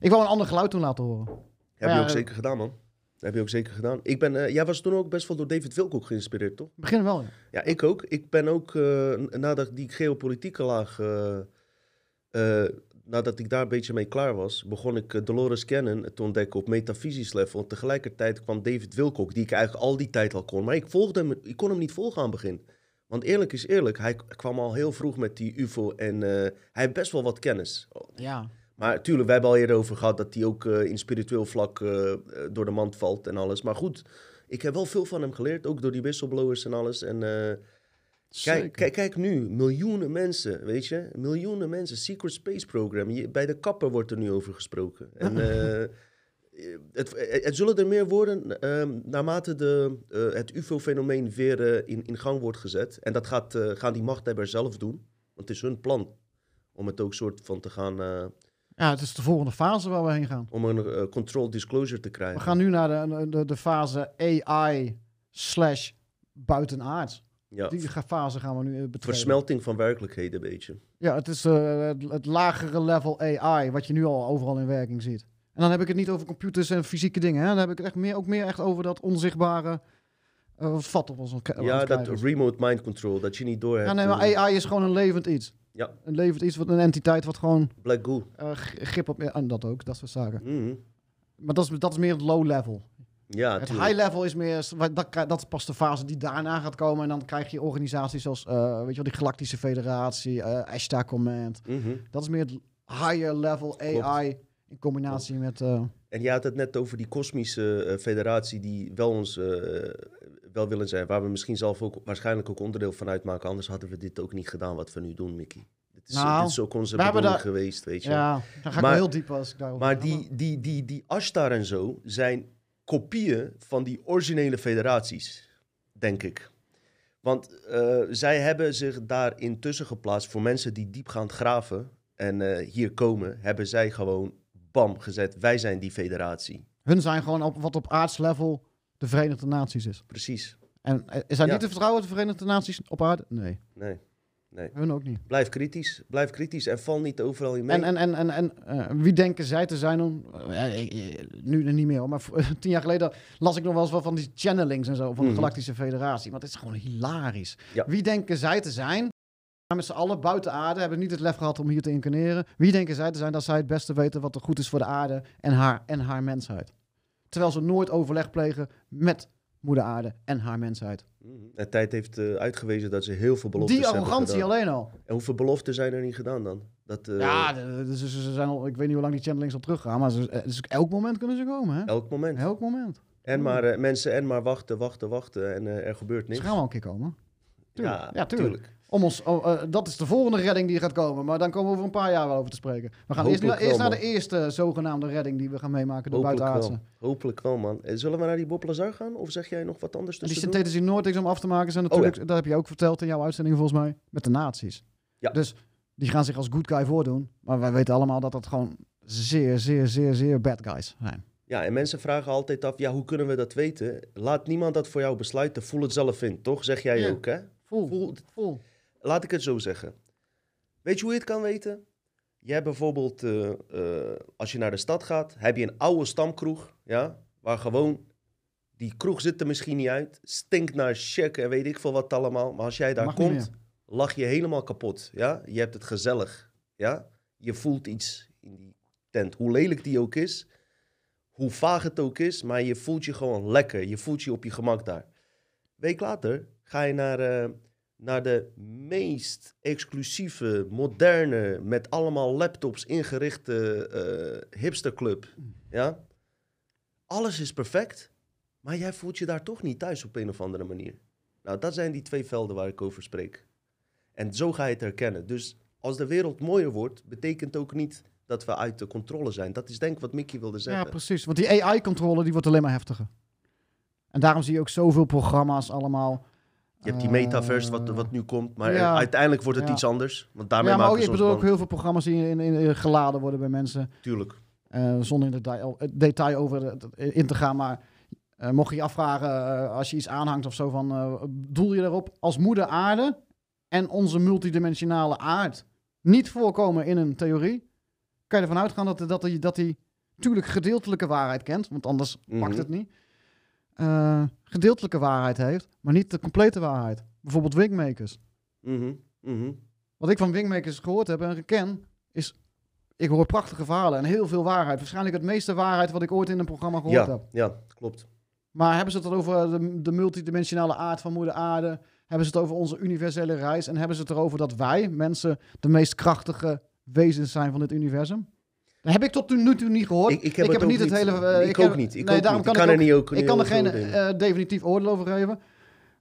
Ik wou een ander geluid toen laten horen. Heb Ja, je ook zeker gedaan, man. heb je ook zeker gedaan. Ik ben, eh, jij was toen ook best wel door David Wilcock geïnspireerd, toch? Begin wel, ja. Ja, ik ook. Ik ben ook, eh, nadat die geopolitieke laag, eh, eh, nadat ik daar een beetje mee klaar was, begon ik Dolores Cannon te ontdekken op metafysisch level. Tegelijkertijd kwam David Wilcock, die ik eigenlijk al die tijd al kon. Maar ik, volgde hem, ik kon hem niet volgen aan het begin. Want eerlijk is eerlijk, hij kwam al heel vroeg met die UFO en eh, hij heeft best wel wat kennis. Ja. Maar tuurlijk, wij hebben al eerder over gehad dat hij ook eh, in spiritueel vlak eh, door de mand valt en alles. Maar goed, ik heb wel veel van hem geleerd, ook door die whistleblowers en alles. En kijk, kijk, kijk nu, miljoenen mensen, weet je, miljoenen mensen, Secret Space Program. Je- bij de kapper wordt er nu over gesproken. En het, het zullen er meer worden ehm, naarmate de, eh, het UFO-fenomeen weer eh, in, in gang wordt gezet. En dat gaat, eh, gaan die machthebbers zelf doen, want het is hun plan om het ook soort van te gaan... eh, Ja, het is de volgende fase waar we heen gaan. om een eh, controlled disclosure te krijgen. We gaan nu naar de, de, de fase AI slash buitenaards. ja, Die fase gaan we nu eh, betreden. versmelting van werkelijkheden, een beetje. Ja, het is eh, het, het lagere level AI, wat je nu al overal in werking ziet. En dan heb ik het niet over computers en fysieke dingen. Hè? Dan heb ik het echt meer, ook meer echt over dat onzichtbare eh, wat vat op ons. ja, dat remote mind control, dat je niet door hebt. Ja, nee, maar AI is gewoon een levend iets. Ja. Een levend iets, wat een entiteit wat gewoon Black Goo. eh, g- grip op... En dat ook, dat soort zaken. Mhm. Maar dat is, dat is meer het low level. Ja, het tuurlijk. high level is meer... wat- Dat, dat is pas de fase die daarna gaat komen. En dan krijg je organisaties zoals, eh, weet je wel, die Galactische Federatie, eh Ashta Command. Mhm. Dat is meer het higher level AI in combinatie met... eh, En je had het net over die kosmische eh, federatie die wel ons eh, wel willen zijn, waar we misschien zelf ook waarschijnlijk ook onderdeel van uitmaken. Anders hadden we dit ook niet gedaan wat we nu doen, Mickey. Dit is, Nou, dit is ook onze bedoeling daar- geweest, weet je. ja, dan ga ik Maar- heel diep als ik daarover Maar ga. die, die, die, die Ashtar en zo zijn kopieën van die originele federaties, denk ik. Want zij hebben zich daar intussen geplaatst voor mensen die diepgaand graven en hier komen, hebben zij gewoon bam gezet. Wij zijn die federatie. Hun zijn gewoon op, wat op aardslevel de Verenigde Naties is. Precies. En eh, is Ja. niet te vertrouwen, de Verenigde Naties op aarde? Nee. Nee. Nee. Hun ook niet. Blijf kritisch. Blijf kritisch en val niet overal in mee. En, en, en, en, en eh, wie denken zij te zijn om... ik- ik- nu niet meer, maar tien jaar geleden las ik nog wel eens wel van die channelings en zo van de Mhm. Galactische Federatie. Maar het is gewoon hilarisch. Ja. Wie denken zij te zijn? Met z'n allen buiten aarde hebben niet het lef gehad om hier te incarneren. Wie denken zij te zijn dat zij het beste weten wat er goed is voor de aarde en haar, en haar mensheid? Terwijl ze nooit overleg plegen met moeder aarde en haar mensheid. Mhm. En tijd heeft eh, uitgewezen dat ze heel veel beloftes Die arrogantie alleen al. En hoeveel beloften zijn er niet gedaan dan? Dat, eh, ja, ze, ze zijn al, ik weet niet hoe lang die channelings al teruggaan, maar ze, eh, dus elk moment kunnen ze komen. Hè? Elk moment. Elk moment. En maar mensen en maar wachten, wachten, wachten en er gebeurt Ze niks. gaan wel een keer komen. Tuurlijk. Ja, Ja, tuurlijk. tuurlijk. Om ons, oh, eh, dat is de volgende redding die gaat komen. Maar dan komen we over een paar jaar wel over te spreken. We gaan eerst, eerst naar de eerste zogenaamde redding die we gaan meemaken, de Hopelijk buitenaardse. Hopelijk wel, man. Eh, Zullen we naar die Bob Lazar gaan? Of zeg jij nog wat anders En die tussen synthetische Noordics om af te maken zijn Oh, natuurlijk, dat heb je ook verteld in jouw uitzending volgens mij, met de nazi's. Ja. Dus die gaan zich als good guy voordoen. Maar wij weten allemaal dat dat gewoon zeer, zeer, zeer, zeer bad guys zijn. Ja, en mensen vragen altijd af, ja, hoe kunnen we dat weten? Laat niemand dat voor jou besluiten. Voel het zelf in, toch? Zeg jij Ja. ook, hè? Vol, Voel, vol. laat ik het zo zeggen. Weet je hoe je het kan weten? Jij bijvoorbeeld, eh, eh, als je naar de stad gaat, heb je een oude stamkroeg, ja, waar gewoon, die kroeg zit er misschien niet uit, stinkt naar check en weet ik veel wat allemaal. Maar als jij daar Mag komt, lach je helemaal kapot, ja. Je hebt het gezellig, ja. Je voelt iets in die tent, hoe lelijk die ook is, hoe vaag het ook is, maar je voelt je gewoon lekker. Je voelt je op je gemak daar. Week later ga je naar, eh, naar de meest exclusieve, moderne, met allemaal laptops ingerichte eh, hipsterclub. Ja? Alles is perfect, maar jij voelt je daar toch niet thuis op een of andere manier. Nou, dat zijn die twee velden waar ik over spreek. En zo ga je het herkennen. Dus als de wereld mooier wordt, betekent ook niet dat we uit de controle zijn. Dat is denk ik wat Mickey wilde Ja, zeggen. precies. Want die AI-controle die wordt alleen maar heftiger. En daarom zie je ook zoveel programma's allemaal. Je hebt die eh, metaverse wat, wat nu komt, maar ja. uiteindelijk wordt het Ja. iets anders. Want daarmee ja, maar ook, ik bedoel ook heel veel programma's die in, in, in geladen worden bij mensen. Tuurlijk. eh, zonder in detail, het detail over in te gaan. Maar eh, mocht je je afvragen, eh, als je iets aanhangt of zo, van, eh, doel je daarop als moeder aarde en onze multidimensionale aard niet voorkomen in een theorie? Kan je ervan uitgaan dat, dat, hij, dat hij natuurlijk gedeeltelijke waarheid kent, want anders Mhm. pakt het niet. Eh, gedeeltelijke waarheid heeft, maar niet de complete waarheid. Bijvoorbeeld wingmakers. Mhm, mhm. Wat ik van wingmakers gehoord heb en ken, is... Ik hoor prachtige verhalen en heel veel waarheid. Waarschijnlijk het meeste waarheid wat ik ooit in een programma gehoord Ja, heb. ja, klopt. Maar hebben ze het dan over de, de multidimensionale aard van moeder aarde? Hebben ze het over onze universele reis? En hebben ze het erover dat wij, mensen, de meest krachtige wezens zijn van dit universum? Dat heb ik tot nu toe niet gehoord. Ik, ik heb, het niet het hele... eh, ik heb- ook niet. Ik, nee, ook daarom niet. kan er niet ook ik kan er geen eh, definitief oordeel over geven.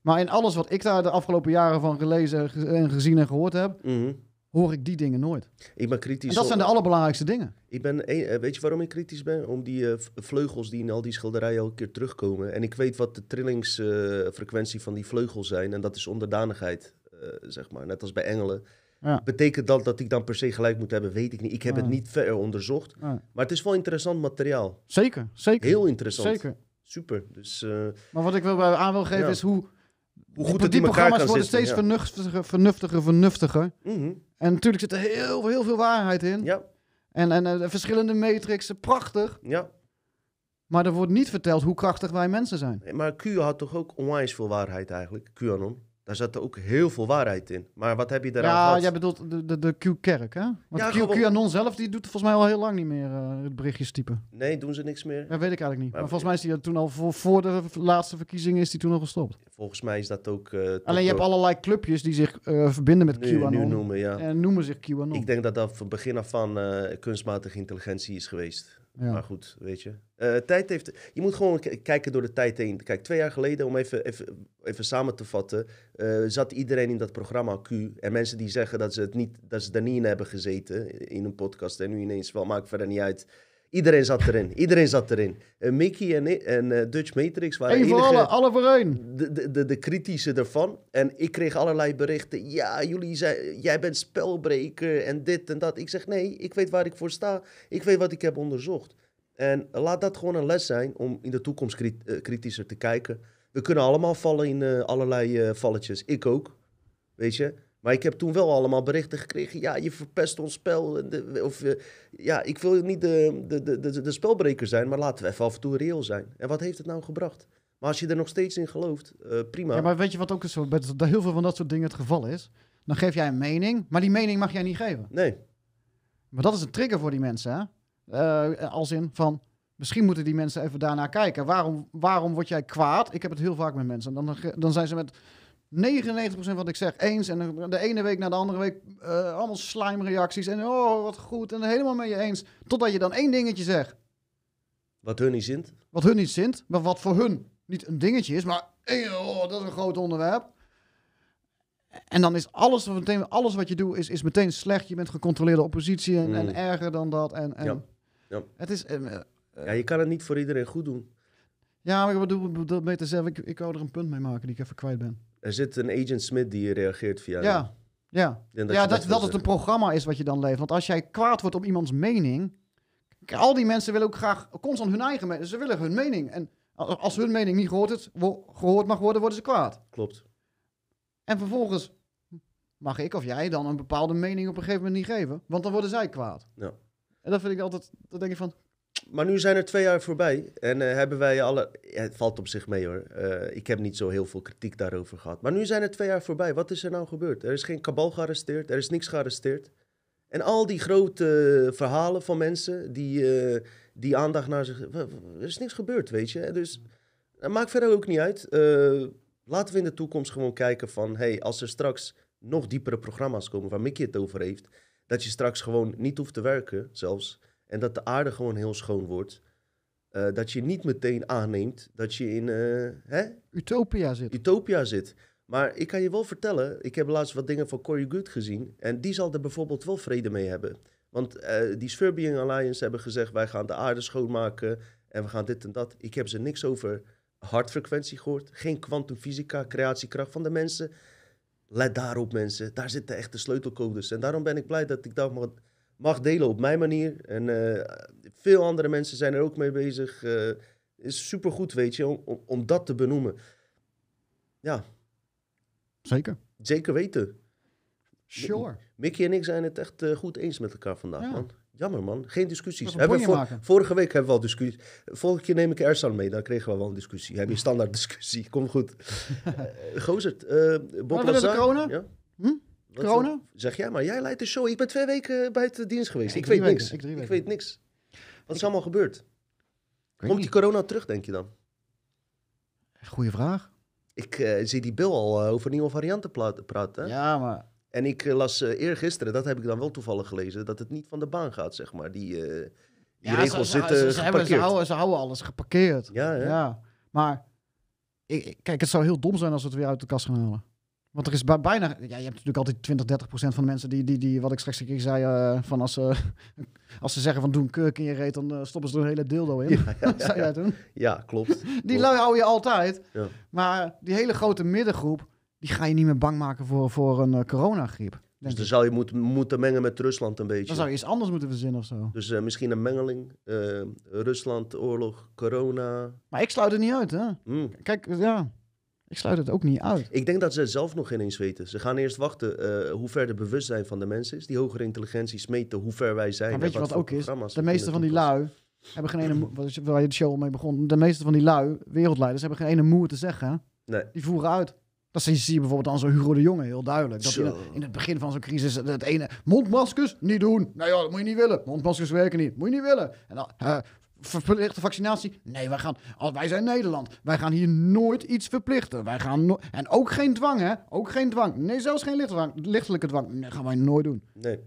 Maar in alles wat ik daar de afgelopen jaren van gelezen ge- en gezien en gehoord heb, Mhm. hoor ik die dingen nooit. Ik ben kritisch. En dat op- zijn de allerbelangrijkste dingen. Ik ben, eh, weet je waarom ik kritisch ben? Om die eh, vleugels die in al die schilderijen elke keer terugkomen. En ik weet wat de trillingsfrequentie van die vleugels zijn. En dat is onderdanigheid, eh, zeg maar. Net als bij engelen. Ja. Betekent dat dat ik dan per se gelijk moet hebben? Weet ik niet. Ik heb het niet verder onderzocht. Ja. Maar het is wel interessant materiaal. Zeker, zeker. Heel interessant. Zeker. Super. Dus eh, Maar wat ik wil aan wil geven is hoe... hoe die, goed het die elkaar programma's worden zitten. steeds vernuftiger, vernuftiger, vernuftiger. Mhm. En natuurlijk zit er heel, heel veel waarheid in. ja, En, en eh, verschillende matrixen, prachtig. ja. Maar er wordt niet verteld hoe krachtig wij mensen zijn. Maar Q had toch ook onwijs veel waarheid eigenlijk. QAnon. Daar zat er ook heel veel waarheid in. Maar wat heb je daaraan ja, gehad? jij bedoelt de, de, de Q-kerk, hè? Want Ja, Q, gewoon- QAnon zelf, die doet volgens mij al heel lang niet meer eh, het berichtjes typen. Nee, doen ze niks meer. Dat weet ik eigenlijk niet. Maar- Maar volgens mij is die toen al voor, voor de laatste verkiezingen is die toen al gestopt. Volgens mij is dat ook... eh, Alleen je hebt allerlei clubjes die zich eh, verbinden met nu, nu QAnon. noemen, ja. En noemen zich QAnon. Ik denk dat dat van begin af aan kunstmatige intelligentie is geweest. Ja. Maar goed, weet je. Eh, tijd heeft, je moet gewoon kijken door de tijd heen. Kijk, twee jaar geleden, om even, even, even samen te vatten, eh, zat iedereen in dat programma Q. En mensen die zeggen dat ze, het niet, dat ze er niet in hebben gezeten in een podcast en nu ineens wel, maakt verder niet uit. Iedereen zat erin. Iedereen zat erin. Eh, Mickey en, eh, Dutch Matrix waren Eén voor enige- alle, alle voor één. de, de, de, de kritische ervan. En ik kreeg allerlei berichten. Ja, jullie zijn, jij bent spelbreker en dit en dat. Ik zeg nee, ik weet waar ik voor sta. Ik weet wat ik heb onderzocht. En laat dat gewoon een les zijn om in de toekomst eh, kritischer te kijken. We kunnen allemaal vallen in allerlei valletjes. Ik ook, weet je. Maar ik heb toen wel allemaal berichten gekregen. Ja, je verpest ons spel. en Of, eh, ja, ik wil niet de, de, de, de, spelbreker zijn, maar laten we even af en toe reëel zijn. En wat heeft het nou gebracht? Maar als je er nog steeds in gelooft, eh, prima. Ja, maar weet je wat ook zo bij dat heel veel van dat soort dingen het geval is? Dan geef jij een mening, maar die mening mag jij niet geven. Nee, Maar dat is een trigger voor die mensen, hè? Eh, als in van, misschien moeten die mensen even daarnaar kijken. Waarom, waarom word jij kwaad? Ik heb het heel vaak met mensen. Dan, dan zijn ze met 99% wat ik zeg eens. En de- ene week na de andere week eh, allemaal slijmreacties. En oh, wat goed. En helemaal met je eens. Totdat je dan één dingetje zegt. wat hun niet zint. Wat hun niet zint, maar wat voor hun niet een dingetje is. Maar oh, dat is een groot onderwerp. En dan is alles, meteen, alles wat je doet, is, is meteen slecht. Je bent gecontroleerde oppositie en, en Mm. erger dan dat. En, en Ja. Ja. Het is... eh, eh, Ja, je kan het niet voor iedereen goed doen. ja, maar ik bedoel, te zeggen, ik, ik wou er een punt mee maken die ik even kwijt ben. Er zit een agent Smith die reageert via... Ja, ja. En ja, dat, dat, het een programma is wat je dan leeft. Want als jij kwaad wordt op iemands mening... Al die mensen willen ook graag constant hun eigen mening. Ze willen hun mening. En als hun mening niet gehoord, is, gehoord mag worden, worden ze kwaad. Klopt. En vervolgens mag ik of jij dan een bepaalde mening op een gegeven moment niet geven. Want dan worden zij kwaad. Ja. En dat vind ik altijd... Dan denk ik van... Maar nu zijn er twee jaar voorbij en eh, hebben wij alle... Het valt op zich mee hoor. Eh, ik heb niet zo heel veel kritiek daarover gehad. Maar nu zijn er twee jaar voorbij. Wat is er nou gebeurd? Er is geen kabal gearresteerd. Er is niks gearresteerd. En al die grote verhalen van mensen die, eh, die aandacht naar zich... Er is niks gebeurd, weet je. Dus dat maakt verder ook niet uit. Laten we in de toekomst gewoon kijken van... Hey, als er straks nog diepere programma's komen waar Mickey het over heeft... dat je straks gewoon niet hoeft te werken zelfs... En dat de aarde gewoon heel schoon wordt. Eh, dat je niet meteen aanneemt dat je in eh, hè, Utopia zit. utopia zit. Maar ik kan je wel vertellen, ik heb laatst wat dingen van Cory Good gezien. En die zal er bijvoorbeeld wel vrede mee hebben. Want eh, die Sverbian Alliance hebben gezegd, wij gaan de aarde schoonmaken. En we gaan dit en dat. Ik heb ze niks over hartfrequentie gehoord. Geen kwantumfysica, creatiekracht van de mensen. Let daarop mensen, daar zitten echt de sleutelcodes. En daarom ben ik blij dat ik dat mag, delen op mijn manier. En eh, veel andere mensen zijn er ook mee bezig. Eh is supergoed, weet je, om, om, om dat te benoemen. Ja, Zeker. zeker weten. Sure. Mickey en ik zijn het echt eh, goed eens met elkaar vandaag, Ja. man. Jammer, man. Geen discussies. Hebben we vor- vorige week hebben we al discussie. Volgende keer neem ik Ersan mee, dan kregen we wel een discussie. Heb je standaard discussie. Kom goed. Eh Gozert, eh Bob Lazar. corona? Ja? Hm? Wat, Corona? eh, Zeg jij maar. Jij leidt de show. Ik ben twee weken bij het dienst geweest. Ja, ik weet niks. weken. Ik weet niks. Wat is allemaal gebeurd? Komt die corona terug, denk je dan? Goeie vraag. Ik eh, zie die Bill al eh, over nieuwe varianten praten. Ja, maar En ik eh, las uh, eergisteren, dat heb ik dan wel toevallig gelezen, dat het niet van de baan gaat, zeg maar. Die, eh, die ja, regels ze, zitten ze, ze, hebben, houden, ze houden alles geparkeerd. Ja? Ja, maar ik- kijk, het zou heel dom zijn als we het weer uit de kast gaan halen. Want er is bij- bijna, ja, je hebt natuurlijk altijd 20, 30 procent van de mensen die, die, die wat ik straks een keer zei, eh, van als ze, als ze zeggen van doe een kurk in je reet, dan eh, stoppen ze er een hele dildo in. Ja, ja, toen. Ja, klopt. Die lui hou je altijd. Ja. Maar die hele grote middengroep, die ga je niet meer bang maken voor, voor een eh, coronagriep. Dus dan zou je moet, moeten mengen met Rusland een beetje. Dan zou je iets anders moeten verzinnen of zo. Dus misschien een mengeling. Rusland, oorlog, corona. Maar ik sluit het niet uit, hè. Hmm. Kijk, ja, ik sluit het ook niet uit. Ik denk dat ze het zelf nog geen eens weten. Ze gaan eerst wachten eh, hoe ver de bewustzijn van de mensen is. Die hogere intelligenties meten hoe ver wij zijn. Maar weet je wat ook is? De meeste van die lui hebben geen ene... moe- Waar je de show al mee begon. De meeste van die lui, wereldleiders, hebben geen ene moer te zeggen. Nee. Die voeren uit. Dat zie je bijvoorbeeld aan zo'n Hugo de Jonge heel duidelijk. Dat in, in het begin van zo'n crisis het ene... Mondmaskers, niet doen. Nou ja, dat moet je niet willen. Mondmaskers werken niet. Moet je niet willen. En dan... verplichte vaccinatie? Nee, wij, gaan, wij zijn Nederland. Wij gaan hier nooit iets verplichten. Wij gaan no- en ook geen dwang, hè? Ook geen dwang. Nee, zelfs geen lichtdwang, lichtelijke dwang. Nee, gaan wij nooit doen. Nee,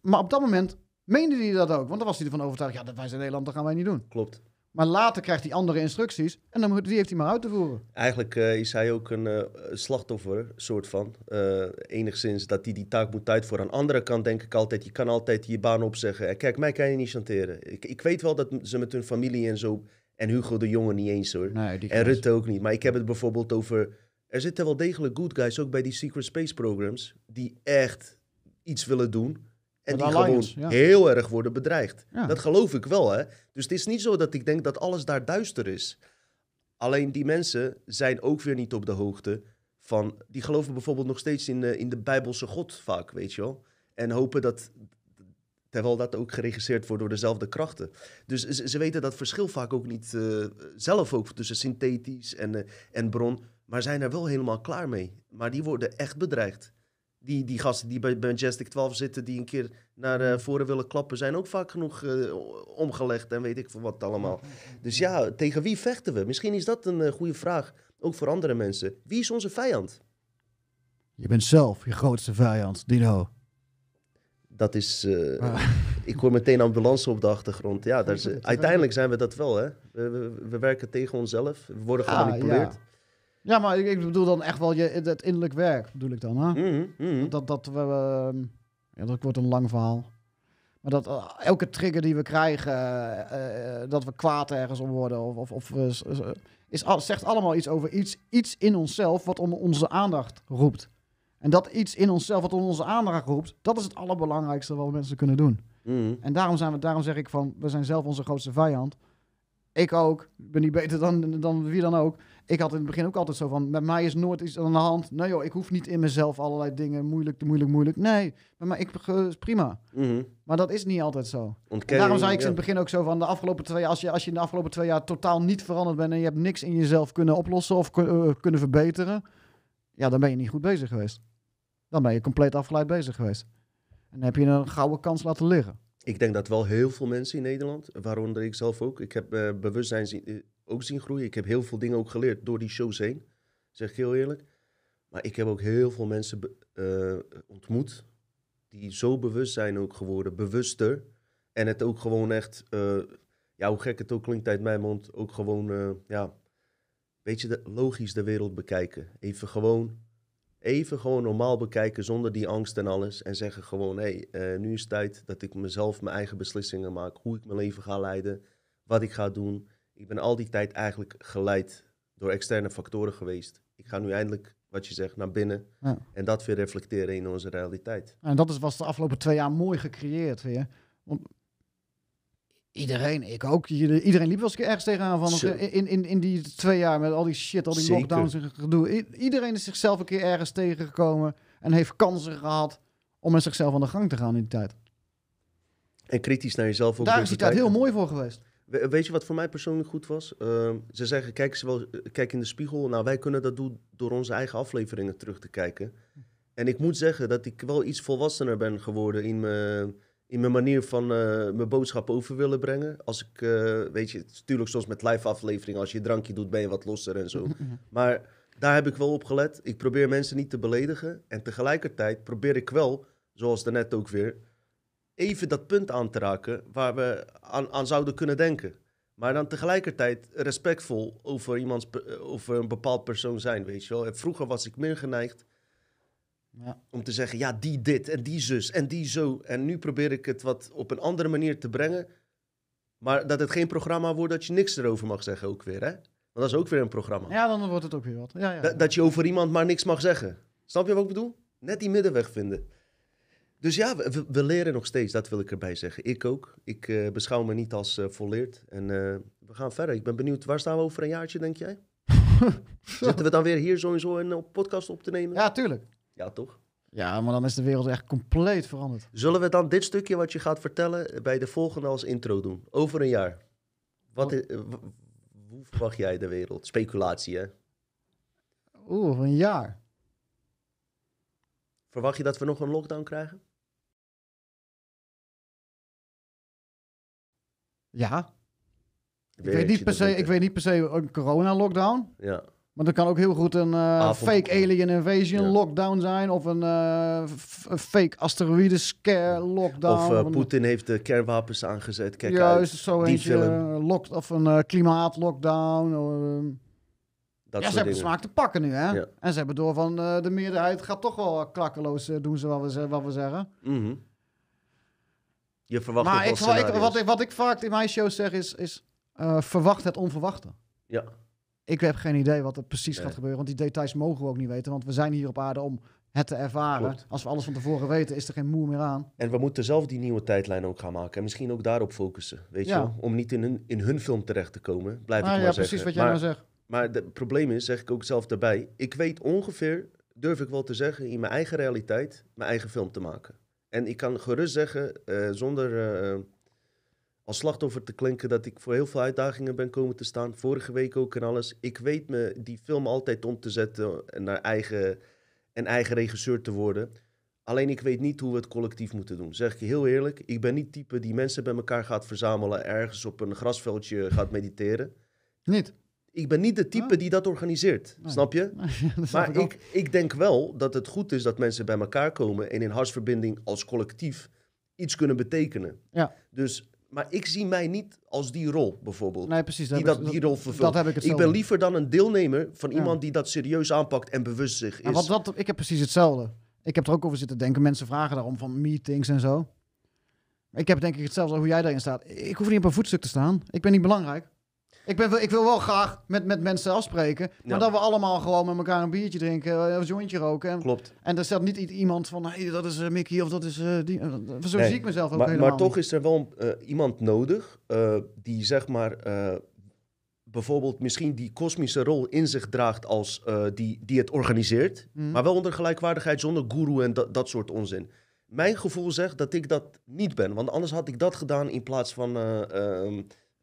Maar op dat moment meende hij dat ook. Want dan was hij ervan overtuigd, ja, dat wij zijn Nederland, dat gaan wij niet doen. klopt. Maar later krijgt hij andere instructies en dan moet, die heeft hij maar uit te voeren. Eigenlijk eh, is hij ook een eh, slachtoffer, soort van. Eh, enigszins dat hij die taak moet uitvoeren. Aan de andere kant denk ik altijd, je kan altijd je baan opzeggen. En kijk, mij kan je niet chanteren. Ik, ik weet wel dat ze met hun familie en zo... En Hugo de Jonge niet eens hoor. Nee, En Rutte ook niet. Maar ik heb het bijvoorbeeld over... Er zitten wel degelijk good guys ook bij die secret space programs... die echt iets willen doen... En die gewoon ja. heel erg worden bedreigd. Ja. Dat geloof ik wel, hè. Dus het is niet zo dat ik denk dat alles daar duister is. Alleen die mensen zijn ook weer niet op de hoogte van, die geloven bijvoorbeeld nog steeds in, eh, in de Bijbelse God vaak, weet je wel. En hopen dat, terwijl dat ook geregisseerd wordt door dezelfde krachten. Dus ze, ze weten dat verschil vaak ook niet eh, zelf ook tussen synthetisch en, eh, en bron, maar zijn er wel helemaal klaar mee. Maar die worden echt bedreigd. Die, die gasten die bij Majestic 12 zitten, die een keer naar eh, voren willen klappen, zijn ook vaak genoeg eh, omgelegd en weet ik veel wat allemaal. Dus ja, tegen wie vechten we? Misschien is dat een eh, goede vraag, ook voor andere mensen. Wie is onze vijand? Je bent zelf je grootste vijand, Dino. Dat is, Ah. ik hoor meteen ambulance op de achtergrond. Ja, daar is, uiteindelijk zijn we dat wel, hè. We, we, we werken tegen onszelf, we worden Ah, gemanipuleerd. ja. Ja, maar ik, ik bedoel dan echt wel je, het innerlijk werk, bedoel ik dan. Hè? Mhm, mhm. Dat, dat we... ehm, ja, dat wordt een lang verhaal. Maar dat eh, elke trigger die we krijgen, eh, eh, dat we kwaad ergens om worden, of, of, of is, al- zegt allemaal iets over iets, iets in onszelf wat om onze aandacht roept. En dat iets in onszelf wat om onze aandacht roept, dat is het allerbelangrijkste wat mensen kunnen doen. Mhm. En daarom, zijn we, daarom zeg ik van, we zijn zelf onze grootste vijand. Ik ook. Ik ben niet beter dan, dan wie dan ook. Ik had in het begin ook altijd zo van, met mij is nooit iets aan de hand. Nee joh, ik hoef niet in mezelf allerlei dingen moeilijk, moeilijk, moeilijk. Nee, met mij, ik, eh, is prima. Mhm. Maar dat is niet altijd zo. Ontkenning, daarom zei ik ja. in het begin ook zo van, de afgelopen twee jaar, als je, als je in de afgelopen twee jaar totaal niet veranderd bent en je hebt niks in jezelf kunnen oplossen of eh, kunnen verbeteren, ja, dan ben je niet goed bezig geweest. Dan ben je compleet afgeleid bezig geweest. En dan heb je een gouden kans laten liggen. Ik denk dat wel heel veel mensen in Nederland, waaronder ik zelf ook, ik heb eh, bewustzijn zien, ook zien groeien. Ik heb heel veel dingen ook geleerd door die shows heen, zeg ik heel eerlijk. Maar ik heb ook heel veel mensen eh, ontmoet die zo bewust zijn ook geworden, bewuster. En het ook gewoon echt, eh, ja, hoe gek het ook klinkt uit mijn mond, ook gewoon, eh, ja, weet je, logisch de wereld bekijken. Even gewoon, even gewoon normaal bekijken zonder die angst en alles. En zeggen gewoon, hé, hey, nu is het tijd dat ik mezelf mijn eigen beslissingen maak. Hoe ik mijn leven ga leiden, wat ik ga doen. Ik ben al die tijd eigenlijk geleid door externe factoren geweest. Ik ga nu eindelijk, wat je zegt, naar binnen. Ja. En dat weer reflecteren in onze realiteit. En dat is, was de afgelopen twee jaar mooi gecreëerd weer. Want iedereen, ik ook, ieder- iedereen liep wel eens een keer ergens tegenaan van Zo. in, in, in die twee jaar met al die shit, al die Zeker. lockdowns en gedoe. I- iedereen is zichzelf een keer ergens tegengekomen en heeft kansen gehad om met zichzelf aan de gang te gaan in die tijd. En kritisch naar jezelf ook Daar is die tijd heel mooi voor geweest. We- weet je wat voor mij persoonlijk goed was? Ehm, ze zeggen, kijk, eens wel, kijk in de spiegel. Nou, wij kunnen dat doen door onze eigen afleveringen terug te kijken. En ik moet zeggen dat ik wel iets volwassener ben geworden in mijn, in mijn manier van eh, mijn boodschap over willen brengen. Als ik, eh, weet je, natuurlijk zoals met live afleveringen, als je een drankje doet, ben je wat losser en zo. Maar daar heb ik wel op gelet. Ik probeer mensen niet te beledigen. En tegelijkertijd probeer ik wel, zoals daarnet ook weer, even dat punt aan te raken waar we aan, aan zouden kunnen denken. Maar dan tegelijkertijd respectvol over, iemands, over een bepaald persoon zijn, weet je wel. En vroeger was ik meer geneigd Ja. om te zeggen, ja, die dit en die zus en die zo. En nu probeer ik het wat op een andere manier te brengen. Maar dat het geen programma wordt dat je niks erover mag zeggen ook weer, hè? Want dat is ook weer een programma. ja, dan wordt het ook weer wat. Ja, ja. Dat, dat je over iemand maar niks mag zeggen. Snap je wat ik bedoel? Net die middenweg vinden. Dus ja, we, we- leren nog steeds, dat wil ik erbij zeggen. Ik ook. Ik eh, beschouw me niet als eh, volleerd. En eh, we gaan verder. Ik ben benieuwd, waar staan we over een jaartje, denk jij? Zitten we dan weer hier sowieso een podcast op te nemen? ja, tuurlijk. Ja, toch? Ja, maar dan is de wereld echt compleet veranderd. Zullen we dan dit stukje wat je gaat vertellen bij de volgende als intro doen? Over een jaar. Wat i- w- hoe verwacht jij de wereld? Speculatie, hè? Oeh, over een jaar. Verwacht je dat we nog een lockdown krijgen? Ja. Ik weet, niet per se, ik weet niet per se een corona-lockdown. Ja. Maar dat kan ook heel goed een eh, fake alien invasion Ja. lockdown zijn. Of een, eh, fake asteroïde scare lockdown. Of eh, Poetin heeft de kernwapens aangezet. Kijk Juist, uit. zo die eentje. film. lock, of een klimaatlockdown. Dat ja, ze hebben dingen. smaak te pakken nu, hè? Ja. En ze hebben door van eh, de meerderheid gaat toch wel klakkeloos eh, doen, ze wat we, wat we zeggen. Mhm. Je verwacht maar ik, wat, ik, wat, ik, wat ik vaak in mijn shows zeg is, is eh, verwacht het onverwachte. Ja, Ik heb geen idee wat er precies Nee. gaat gebeuren, want die details mogen we ook niet weten, want we zijn hier op aarde om het te ervaren. Klopt. Als we alles van tevoren weten, is er geen moer meer aan. en we moeten zelf die nieuwe tijdlijn ook gaan maken. En misschien ook daarop focussen, weet Ja. je? Om niet in hun, in hun film terecht te komen, blijf Nou ik ja, maar precies zeggen. wat jij maar nou zegt. Maar het probleem is, zeg ik ook zelf daarbij, ik weet ongeveer, durf ik wel te zeggen, in mijn eigen realiteit, mijn eigen film te maken. En ik kan gerust zeggen, eh, zonder eh, als slachtoffer te klinken, dat ik voor heel veel uitdagingen ben komen te staan. Vorige week ook en alles. Ik weet me die film altijd om te zetten naar eigen, en eigen regisseur te worden. Alleen ik weet niet hoe we het collectief moeten doen. Zeg ik je heel eerlijk, ik ben niet type die mensen bij elkaar gaat verzamelen, ergens op een grasveldje gaat mediteren. Niet? Ik ben niet de type Ah. die dat organiseert, Nee. snap je? Dat Maar ik ik, ik denk wel dat het goed is dat mensen bij elkaar komen en in hartsverbinding als collectief iets kunnen betekenen. Ja. Dus, maar ik zie mij niet als die rol bijvoorbeeld. Nee, precies. die, heb dat, ik- die rol vervult. dat heb ik ik ben liever dan een deelnemer van Ja. iemand die dat serieus aanpakt en bewust zich Ja, is. wat dat, ik heb precies hetzelfde. Ik heb er ook over zitten denken. Mensen vragen daarom van meetings en zo. Ik heb denk ik hetzelfde hoe jij daarin staat. Ik hoef niet op een voetstuk te staan. Ik ben niet belangrijk. Ik, ben, ik wil wel graag met, met mensen afspreken. Maar Ja. dat we allemaal gewoon met elkaar een biertje drinken. eh, Een jointje roken. En, Klopt. en er staat niet iemand van... Hey, dat is eh, Mickey of dat is eh, die. Zo Nee, zie ik mezelf ook Maar, helemaal maar toch niet. is er wel iemand nodig die zeg maar bijvoorbeeld misschien die kosmische rol in zich draagt als die, die het organiseert. Mhm. Maar wel onder gelijkwaardigheid zonder guru en dat, dat soort onzin. Mijn gevoel zegt dat ik dat niet ben. Want anders had ik dat gedaan in plaats van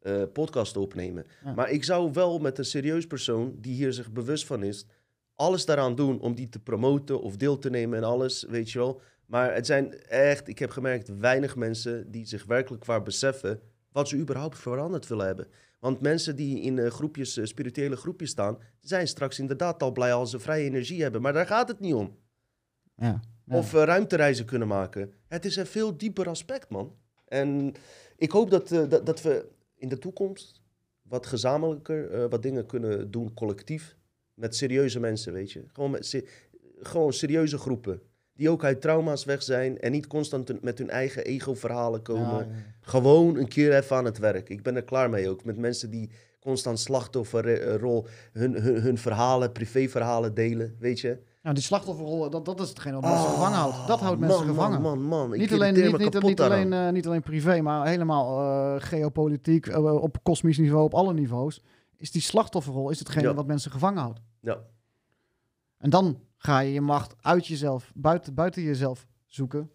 eh, podcast opnemen. Ja. Maar ik zou wel met een serieus persoon die hier zich bewust van is... alles daaraan doen om die te promoten of deel te nemen en alles, weet je wel. Maar het zijn echt, ik heb gemerkt, weinig mensen die zich werkelijk waar beseffen... wat ze überhaupt veranderd willen hebben. Want mensen die in eh, groepjes, eh, spirituele groepjes staan... zijn straks inderdaad al blij als ze vrije energie hebben. Maar daar gaat het niet om. Ja. Ja. Of ruimtereizen kunnen maken. Het is een veel dieper aspect, man. En ik hoop dat, dat, dat we in de toekomst wat gezamenlijker eh, wat dingen kunnen doen, collectief. Met serieuze mensen, weet je. Gewoon, met se- gewoon serieuze groepen. Die ook uit trauma's weg zijn en niet constant met hun eigen ego-verhalen komen. Ja, ja, ja. Gewoon een keer even aan het werk. Ik ben er klaar mee ook. Met mensen die constant slachtofferrol, hun, hun, hun verhalen, privéverhalen delen, weet je. Nou, die slachtofferrol, dat, dat is hetgeen wat mensen gevangen houdt. Dat houdt mensen man, gevangen. Man, man, man. Ik niet alleen, niet, alleen, eh, niet alleen privé, maar helemaal eh, geopolitiek, eh, op kosmisch niveau, op alle niveaus. Is die slachtofferrol is hetgene Ja. wat mensen gevangen houdt. Ja. En dan ga je je macht uit jezelf, buiten, buiten jezelf zoeken.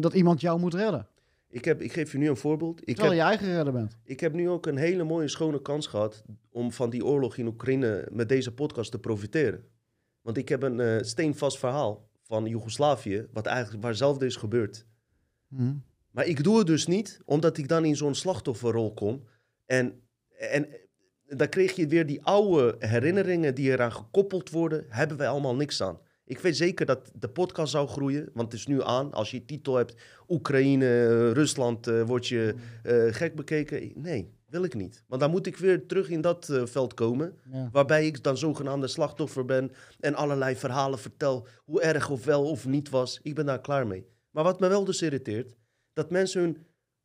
dat iemand jou moet redden. Ik, heb, ik geef je nu een voorbeeld. Ik Terwijl heb, je eigen redder bent. ik heb nu ook een hele mooie, schone kans gehad om van die oorlog in Oekraïne met deze podcast te profiteren. Want ik heb een eh, steenvast verhaal van Joegoslavië, wat eigenlijk waar hetzelfde is gebeurd. Hm. Maar ik doe het dus niet, omdat ik dan in zo'n slachtofferrol kom. En, en dan kreeg je weer die oude herinneringen die eraan gekoppeld worden, hebben wij allemaal niks aan. Ik weet zeker dat de podcast zou groeien, want het is nu aan. Als je titel hebt, Oekraïne, eh, Rusland, eh word je eh, gek bekeken. Nee, wil ik niet. Want dan moet ik weer terug in dat eh, veld komen, Ja. waarbij ik dan zogenaamde slachtoffer ben en allerlei verhalen vertel, hoe erg of wel of niet was. Ik ben daar klaar mee. Maar wat me wel dus irriteert, dat mensen hun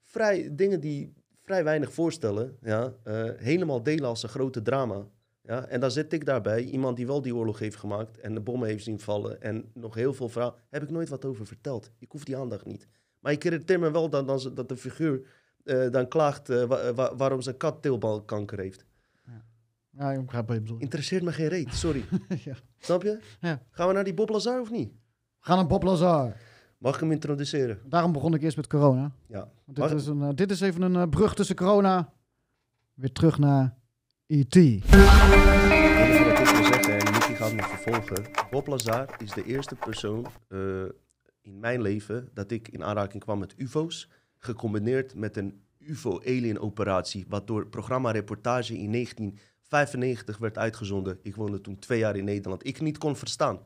vrij, dingen die vrij weinig voorstellen, ja, eh, helemaal delen als een grote drama. Ja, en dan zit ik daarbij, iemand die wel die oorlog heeft gemaakt en de bommen heeft zien vallen en nog heel veel verhaal, heb ik nooit wat over verteld. Ik hoef die aandacht niet. Maar ik irriteer me wel ze- dat de figuur eh, dan klaagt wa- wa- waarom zijn kat teelbalkanker heeft. Ja, ik begrijp je. Interesseert me geen reet, sorry. Ja. Snap je? Ja. Gaan we naar die Bob Lazar of niet? We gaan naar Bob Lazar. Mag ik hem introduceren? Daarom begon ik eerst met corona. Ja. Want dit, is een, dit is even een brug tussen corona. Weer terug naar E.T. Ik wil zeggen, en Nicky gaat me vervolgen. Bob Lazar is de eerste persoon in mijn leven dat ik in aanraking kwam met UFO's. Gecombineerd met een UFO-alien-operatie, wat door programma Reportage in 1995 werd uitgezonden. Ik woonde toen twee jaar in Nederland. Ik niet kon verstaan.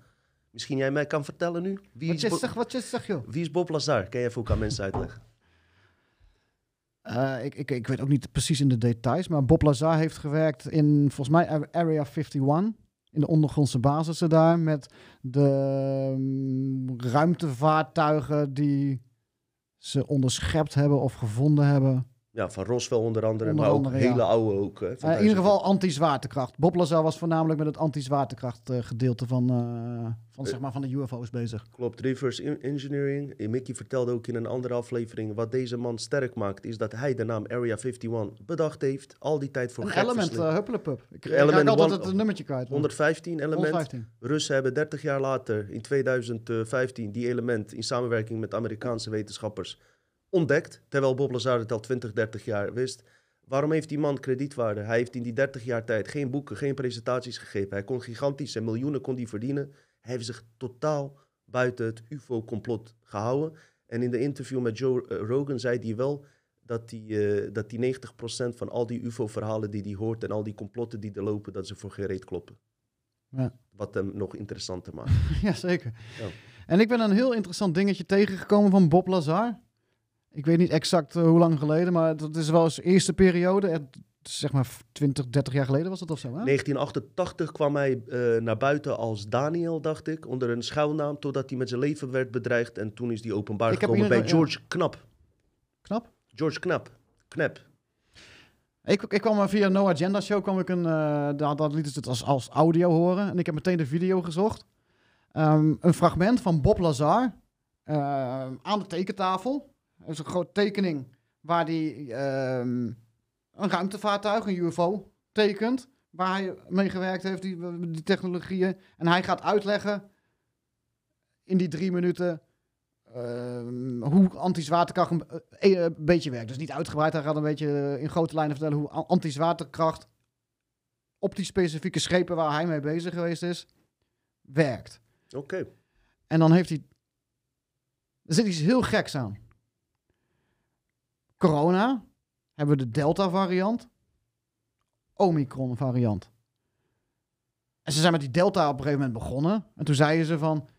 Misschien jij mij kan vertellen nu? Wie Wat is, je zegt, wat je zegt, joh. wie is Bob Lazar? Kan je even ook aan mensen uitleggen? Eh, ik, ik, ik weet ook niet precies in de details, maar Bob Lazar heeft gewerkt in, volgens mij, Ar- Area 51. In de ondergrondse basissen daar, met de mm, ruimtevaartuigen die ze onderschept hebben of gevonden hebben Ja, van Roswell onder andere, Onder maar andere, ook ja. hele oude ook. Hè, in ieder geval anti-zwaartekracht. Bob Lazar was voornamelijk met het anti-zwaartekracht eh, gedeelte van, eh, van, zeg maar, van de UFO's bezig. Klopt, reverse en- engineering. En Mickey vertelde ook in een andere aflevering... wat deze man sterk maakt, is dat hij de naam Area 51 bedacht heeft. Al die tijd voor Een element, uh, huppelepup. Ik, Element altijd one- het nummertje kwijt. man. 115 element. 115. Russen hebben 30 jaar later, in 2015, die element in samenwerking met Amerikaanse wetenschappers ontdekt. Terwijl Bob Lazar het al 20, 30 jaar wist. Waarom heeft die man kredietwaarde? Hij heeft in die 30 jaar tijd geen boeken, geen presentaties gegeven. Hij kon gigantische miljoenen kon die verdienen. Hij heeft zich totaal buiten het UFO-complot gehouden. En in de interview met Joe eh, Rogan zei hij wel dat die, eh, dat die 90% van al die UFO-verhalen die hij hoort en al die complotten die er lopen, dat ze voor geen reet kloppen. Ja. Wat hem nog interessanter maakt. Jazeker. Ja. En ik ben een heel interessant dingetje tegengekomen van Bob Lazar. Ik weet niet exact eh, hoe lang geleden, maar dat is wel eens eerste periode. Zeg maar 20, 30 jaar geleden was dat of zo, hè? 1988 kwam hij eh, naar buiten als Daniel, dacht ik, onder een schuilnaam, totdat hij met zijn leven werd bedreigd. En toen is hij openbaar Ik gekomen bij George Knap. Knap. George Knap. Knap. Ik, ik kwam eh, via No Agenda Show, kwam ik een, eh daar, daar lieten ze het als, als audio horen. En ik heb meteen de video gezocht. Ehm, een fragment van Bob Lazar aan de tekentafel. Dat is een grote tekening waar hij ehm, een ruimtevaartuig, een UFO, tekent. Waar hij mee gewerkt heeft, die, die technologieën. En hij gaat uitleggen in die drie minuten ehm, hoe anti-zwaartekracht een, eh, een beetje werkt. Dus niet uitgebreid, hij gaat een beetje eh, in grote lijnen vertellen hoe anti-zwaartekracht op die specifieke schepen waar hij mee bezig geweest is, werkt. Oké. En dan heeft hij. Er zit iets heel geks aan. Corona hebben we de Delta-variant, Omicron-variant. En ze zijn met die Delta op een gegeven moment begonnen. En toen zeiden ze van.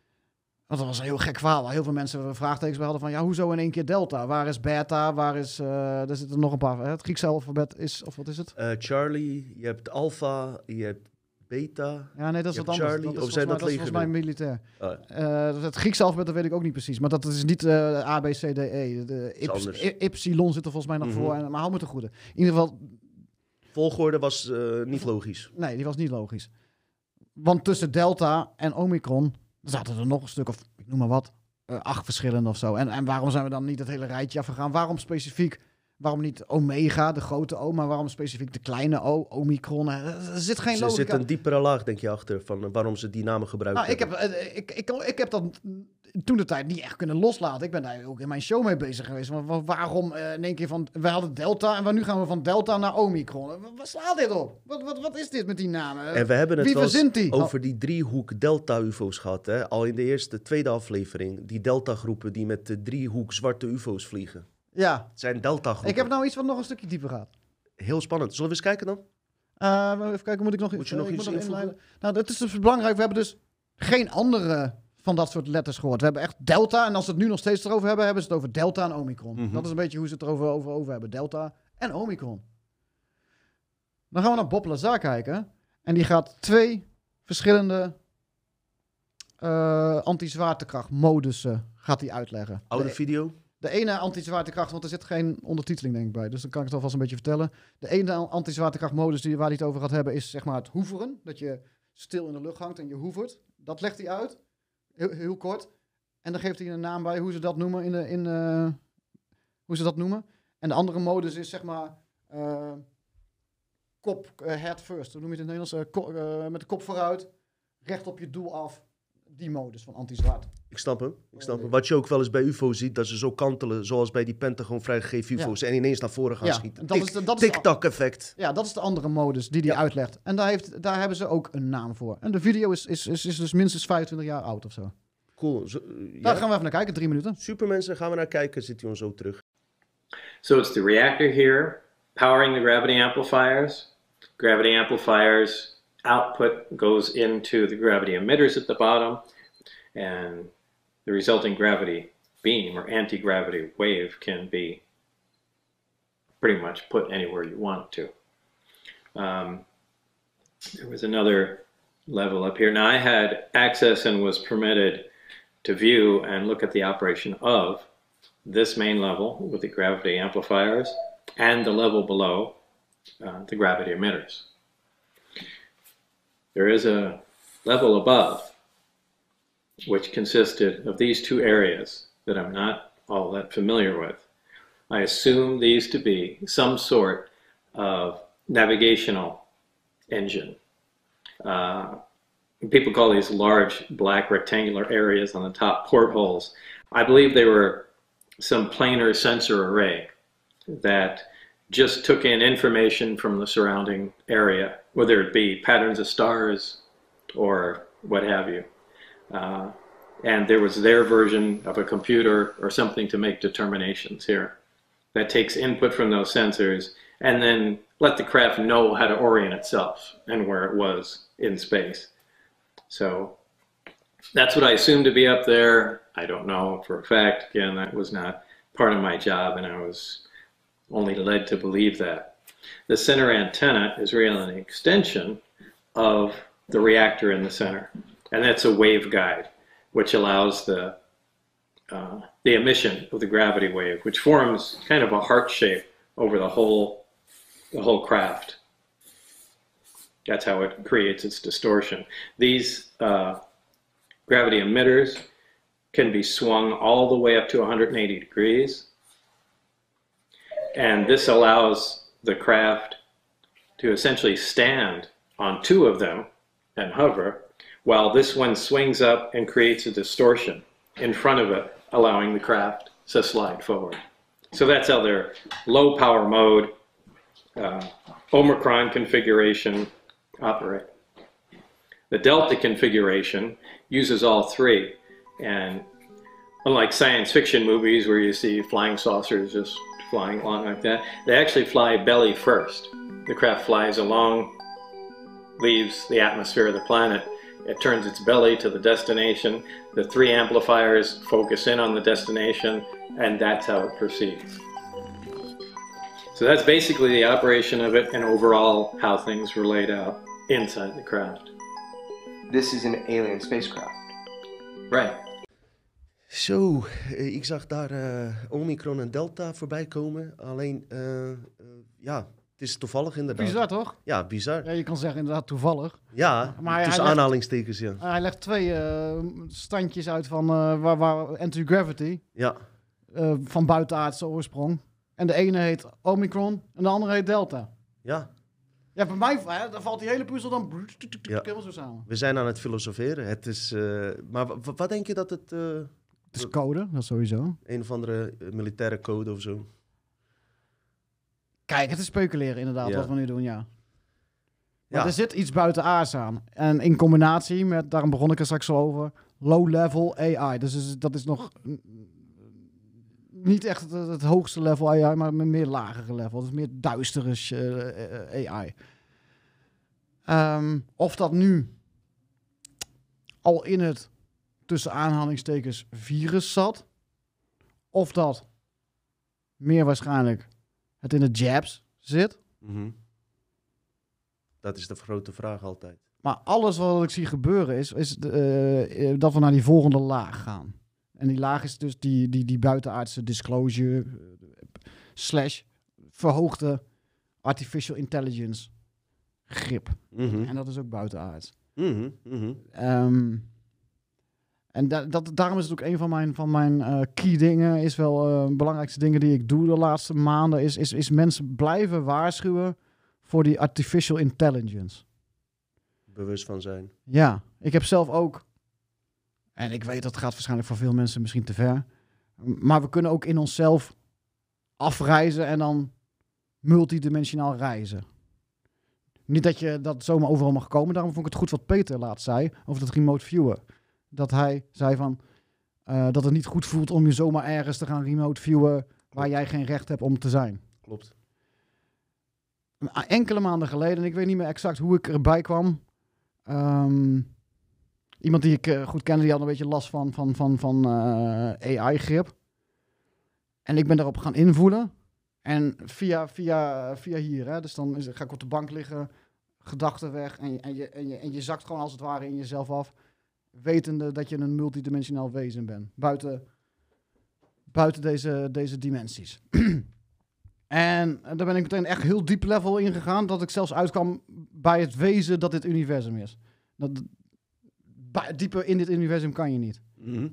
Want dat was een heel gek verhaal. Heel veel mensen vraagtekens bij hadden van... Ja, hoezo in één keer Delta? Waar is Beta? Waar is... eh er zitten nog een paar... Het Griekse alfabet is... Of wat is het? Eh, Charlie, je hebt Alpha, je hebt Beta. Ja, nee, dat is wat anders. Charlie, dat is of zijn mij, dat dat is volgens mij militair. Oh, Eh, het Griekse alfabet, dat weet ik ook niet precies. Maar dat is niet eh A, B, C, D, E. De ypsilon zit er volgens mij nog Mhm. voor. En, maar hou me te goede. In ieder geval, volgorde was eh, niet logisch. nee, die was niet logisch. Want tussen Delta en Omicron zaten er nog een stuk of, ik noem maar wat, acht verschillende of zo. En, en waarom zijn we dan niet het hele rijtje afgegaan? Waarom specifiek, waarom niet Omega, de grote O, maar waarom specifiek de kleine O, Omicron? Eh, Er zit geen Er logica. zit een diepere laag, denk je, achter van eh, waarom ze die namen gebruiken. Nou, ik heb, eh, ik, ik, ik heb dat toen de tijd niet echt kunnen loslaten. Ik ben daar ook in mijn show mee bezig geweest. Maar wa- waarom in één keer van... We hadden Delta en nu gaan we van Delta naar Omicron. Wa- Waar slaat dit op? Wat, wat, wat is dit met die namen? En we hebben het Wie wel die? over die driehoek Delta-UFO's gehad. Hè? Al in de eerste, tweede aflevering. Die Delta-groepen die met de driehoek zwarte UFO's vliegen. Ja, Het zijn Delta-groepen. ik heb nou iets wat nog een stukje dieper gaat. Heel spannend. Zullen we eens kijken dan? Eh, even kijken, moet ik nog, Moet je eh, nog ik iets inleiden. Nou, dat is dus belangrijk. We hebben dus geen andere van dat soort letters gehoord. We hebben echt Delta. En als ze het nu nog steeds erover hebben, hebben ze het over Delta en Omicron. Mhm. Dat is een beetje hoe ze het erover over, over hebben. Delta en Omicron. Dan gaan we naar Bob Lazar kijken. En die gaat twee verschillende eh anti-zwaartekracht-modussen gaat hij uitleggen. Oude De- video. De ene anti-zwaartekracht, want er zit geen ondertiteling denk ik bij, dus dan kan ik het alvast een beetje vertellen. De ene anti-zwaartekrachtmodus die, waar hij het over gaat hebben is zeg maar het hoeveren. Dat je stil in de lucht hangt en je hoevert. Dat legt hij uit, heel, kort. En dan geeft hij een naam bij hoe ze dat noemen. In de, in, eh, hoe ze dat noemen. En de andere modus is zeg maar eh, kop, eh, head first. Hoe noem je het in het Nederlands? Met de kop vooruit, recht op je doel af. Die modus van anti-zwaarte. Ik snap hem. Ik snap hem. Wat je ook wel eens bij UFO's ziet, dat ze zo kantelen, zoals bij die Pentagon vrijgegeven UFO's. En ineens naar voren gaan Ja, schieten. dat is de- dat is de- Tik-tak effect. Ja, dat is de andere modus die hij Ja. uitlegt. En daar, heeft, daar hebben ze ook een naam voor. En de video is, is, is, is dus minstens 25 jaar oud of zo. Cool. Zo, eh, ja. Daar gaan we even naar kijken, drie minuten. Super mensen, gaan we naar kijken. Zit hij ons zo terug. So it's the reactor here powering the gravity amplifiers. Gravity amplifiers output goes into the gravity emitters at the bottom, and the resulting gravity beam or anti gravity wave can be pretty much put anywhere you want to. Um, there was another level up here. Now I had access and was permitted to view and look at the operation of this main level with the gravity amplifiers and the level below uh, the gravity emitters. There is a level above which consisted of these two areas that I'm not all that familiar with. I assume these to be some sort of navigational engine. Uh, people call these large black rectangular areas on the top portholes. I believe they were some planar sensor array that just took in information from the surrounding area, whether it be patterns of stars or what have you. Uh, and there was their version of a computer or something to make determinations here that takes input from those sensors and then let the craft know how to orient itself and where it was in space. So that's what I assumed to be up there. I don't know for a fact. Again, that was not part of my job, and I was only led to believe that. The center antenna is really an extension of the reactor in the center, and that's a waveguide, which allows the uh, the emission of the gravity wave, which forms kind of a heart shape over the whole the whole craft. That's how it creates its distortion. These uh, gravity emitters can be swung all the way up to 180 degrees. And this allows the craft to essentially stand on two of them and hover, while this one swings up and creates a distortion in front of it, allowing the craft to slide forward. So that's how their low power mode, uh, Omicron configuration operate. The Delta configuration uses all three, and unlike science fiction movies where you see flying saucers just flying along like that, they actually fly belly first. The craft flies along, leaves the atmosphere of the planet, it turns its belly to the destination, the three amplifiers focus in on the destination, and that's how it proceeds. So that's basically the operation of it and overall how things were laid out inside the craft. This is an alien spacecraft. Right. Zo, eh, ik zag daar eh, Omicron en Delta voorbij komen. Alleen, eh, eh, ja, het is toevallig inderdaad. Bizar toch? Ja, bizar. Ja, je kan zeggen inderdaad toevallig. Ja, Maar hij tussen aanhalingstekens, ja. Hij legt twee eh, standjes uit van eh, waar, waar anti-gravity Ja, eh, van buitenaardse oorsprong. En de ene heet Omicron en de andere heet Delta. ja. Ja, bij mij hè, dan valt die hele puzzel dan Ja. helemaal zo samen. We zijn aan het filosoferen. Het is, maar wa- wa- wat denk je dat het... Het is code, dat sowieso. een of andere militaire code of zo? Kijk, het is speculeren inderdaad Ja. wat we nu doen, ja. Maar Ja. er zit iets buitenaards aan. En in combinatie met, daarom begon ik er straks al over, low-level AI. Dus is- dat is nog niet echt het, het hoogste level AI, maar een meer lagere level. Is meer duistere sh- eh, eh, AI. Ehm, of dat nu al in het tussen aanhalingstekens virus zat, of dat meer waarschijnlijk het in de jabs zit. Mhm. Dat is de grote vraag altijd. Maar alles wat ik zie gebeuren is, is eh, eh, dat we naar die volgende laag gaan. En die laag is dus die, die, die buitenaardse disclosure eh, slash verhoogde artificial intelligence grip. Mhm. En dat is ook buitenaards. Mhm. Ehm, en da dat, daarom is het ook een van mijn, van mijn eh, key dingen, is wel de belangrijkste dingen die ik doe de laatste maanden, is, is, is mensen blijven waarschuwen voor die artificial intelligence. Bewust van zijn. Ja, ik heb zelf ook, en ik weet dat gaat waarschijnlijk voor veel mensen misschien te ver, maar we kunnen ook in onszelf afreizen en dan multidimensionaal reizen. Niet dat je dat zomaar overal mag komen, daarom vond ik het goed wat Peter laatst zei over dat remote viewen. Dat hij zei van, eh, dat het niet goed voelt om je zomaar ergens te gaan remote viewen waar jij geen recht hebt om te zijn. Klopt. Enkele maanden geleden, en ik weet niet meer exact hoe ik erbij kwam. Ehm, iemand die ik eh, goed kende, die had een beetje last van, van, van, van eh, AI-grip. En ik ben daarop gaan invoelen. En via, via, via hier, hè, dus dan is, ga ik op de bank liggen, gedachten weg. En, en, je, en, je, en je zakt gewoon als het ware in jezelf af. Wetende dat je een multidimensionaal wezen bent. Buiten, buiten deze, deze dimensies. En daar ben ik meteen echt heel diep level in gegaan. Dat ik zelfs uitkwam bij het wezen dat dit universum is. Dat, dieper in dit universum kan je niet. Mhm.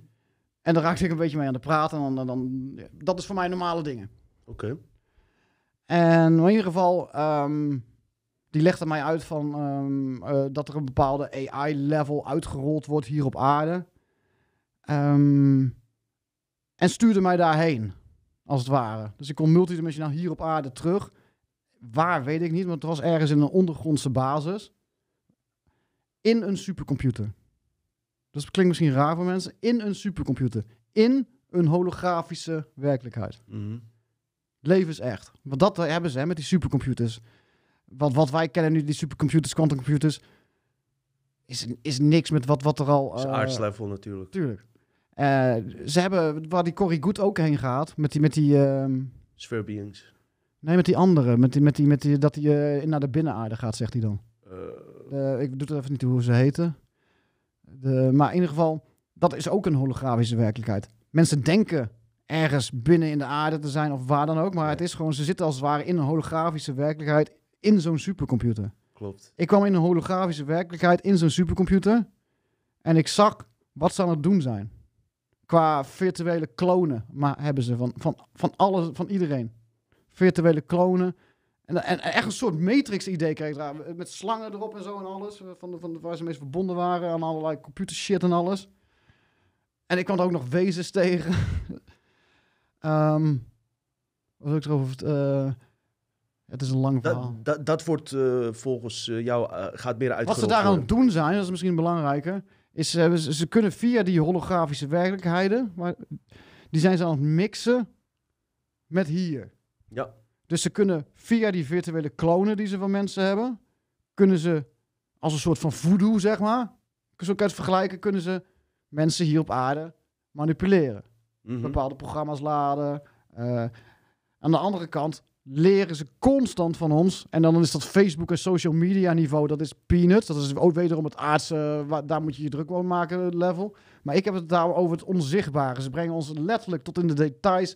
En daar raakte ik een beetje mee aan de praten. En dan, dan, ja, dat is voor mij normale dingen. Oké. En in ieder geval, ehm, die legde mij uit van ehm, eh, dat er een bepaalde AI-level uitgerold wordt hier op aarde. Ehm, en stuurde mij daarheen, als het ware. Dus ik kon multidimensionaal hier op aarde terug. Waar, weet ik niet, want het was ergens in een ondergrondse basis. In een supercomputer. Dus het klinkt misschien raar voor mensen. In een supercomputer. In een holografische werkelijkheid. Mhm. Leven is echt. Want dat hebben ze hè, met die supercomputers. Wat, wat wij kennen nu, die supercomputers, quantumcomputers, is, is niks met wat, wat er al... Is eh, aardslevel natuurlijk. Tuurlijk. Eh, ze hebben, waar die Corrie Good ook heen gaat, met die, met die, ehm, Sphere beings. nee, met die andere, met die, met die, met die dat hij naar de binnenaarde gaat, zegt hij dan. Eh, Eh, ik doe het even niet hoe ze heten. De, maar in ieder geval, dat is ook een holografische werkelijkheid. Mensen denken ergens binnen in de aarde te zijn of waar dan ook. Maar het is gewoon, ze zitten als het ware in een holografische werkelijkheid in zo'n supercomputer. klopt. Ik kwam in een holografische werkelijkheid in zo'n supercomputer. En ik zag wat ze aan het doen zijn. Qua virtuele klonen maar hebben ze van, van, van, alles, van iedereen. Virtuele klonen. En, en, echt een soort Matrix-idee kreeg daar. Met slangen erop en zo en alles. Van, de, van de, waar ze mee verbonden waren aan allerlei computer shit en alles. En ik kwam er ook nog wezens tegen. Ehm wat wil ik erover eh, Het is een lang verhaal. Dat, dat, dat wordt eh, volgens eh, jou, eh, gaat meer uit. Wat ze daar aan het doen zijn, dat is misschien belangrijker, is ze, ze kunnen via die holografische werkelijkheden, maar die zijn ze aan het mixen met hier. Ja. Dus ze kunnen via die virtuele klonen die ze van mensen hebben, kunnen ze als een soort van voodoo, zeg maar, zo kan je het vergelijken, kunnen ze mensen hier op aarde manipuleren Mhm. bepaalde programma's laden. Aan de andere kant leren ze constant van ons. En dan is dat Facebook en social media niveau, dat is peanuts. Dat is ook wederom het aardse, wa- daar moet je je druk over maken level. Maar ik heb het daar over het onzichtbare. Ze brengen ons letterlijk tot in de details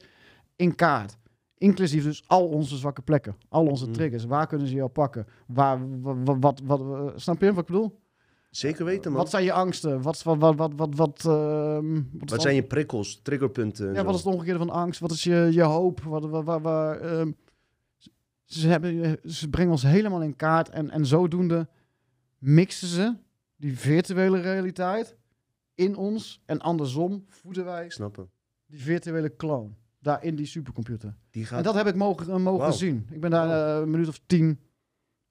in kaart. Inclusief dus al onze zwakke plekken, al onze Mm. triggers. Waar kunnen ze jou pakken? Waar, wat, wat, wat, wat- snap je wat ik bedoel? Zeker weten, man. Wat zijn je angsten? Wat, wat, wat, wat, wat, wat, ehm, wat, Wat zijn je prikkels, triggerpunten? en ja, zo? wat is het omgekeerde van angst? Wat is je, je hoop? Wat, wat, wat, waar, ehm, ze, hebben, ze brengen ons helemaal in kaart en, en zodoende mixen ze die virtuele realiteit in ons en andersom voeden wij Ik snap hem. die virtuele kloon daar in die supercomputer. Die gaat... En dat heb ik mogen, eh, mogen zien. Ik ben daar eh, een minuut of tien.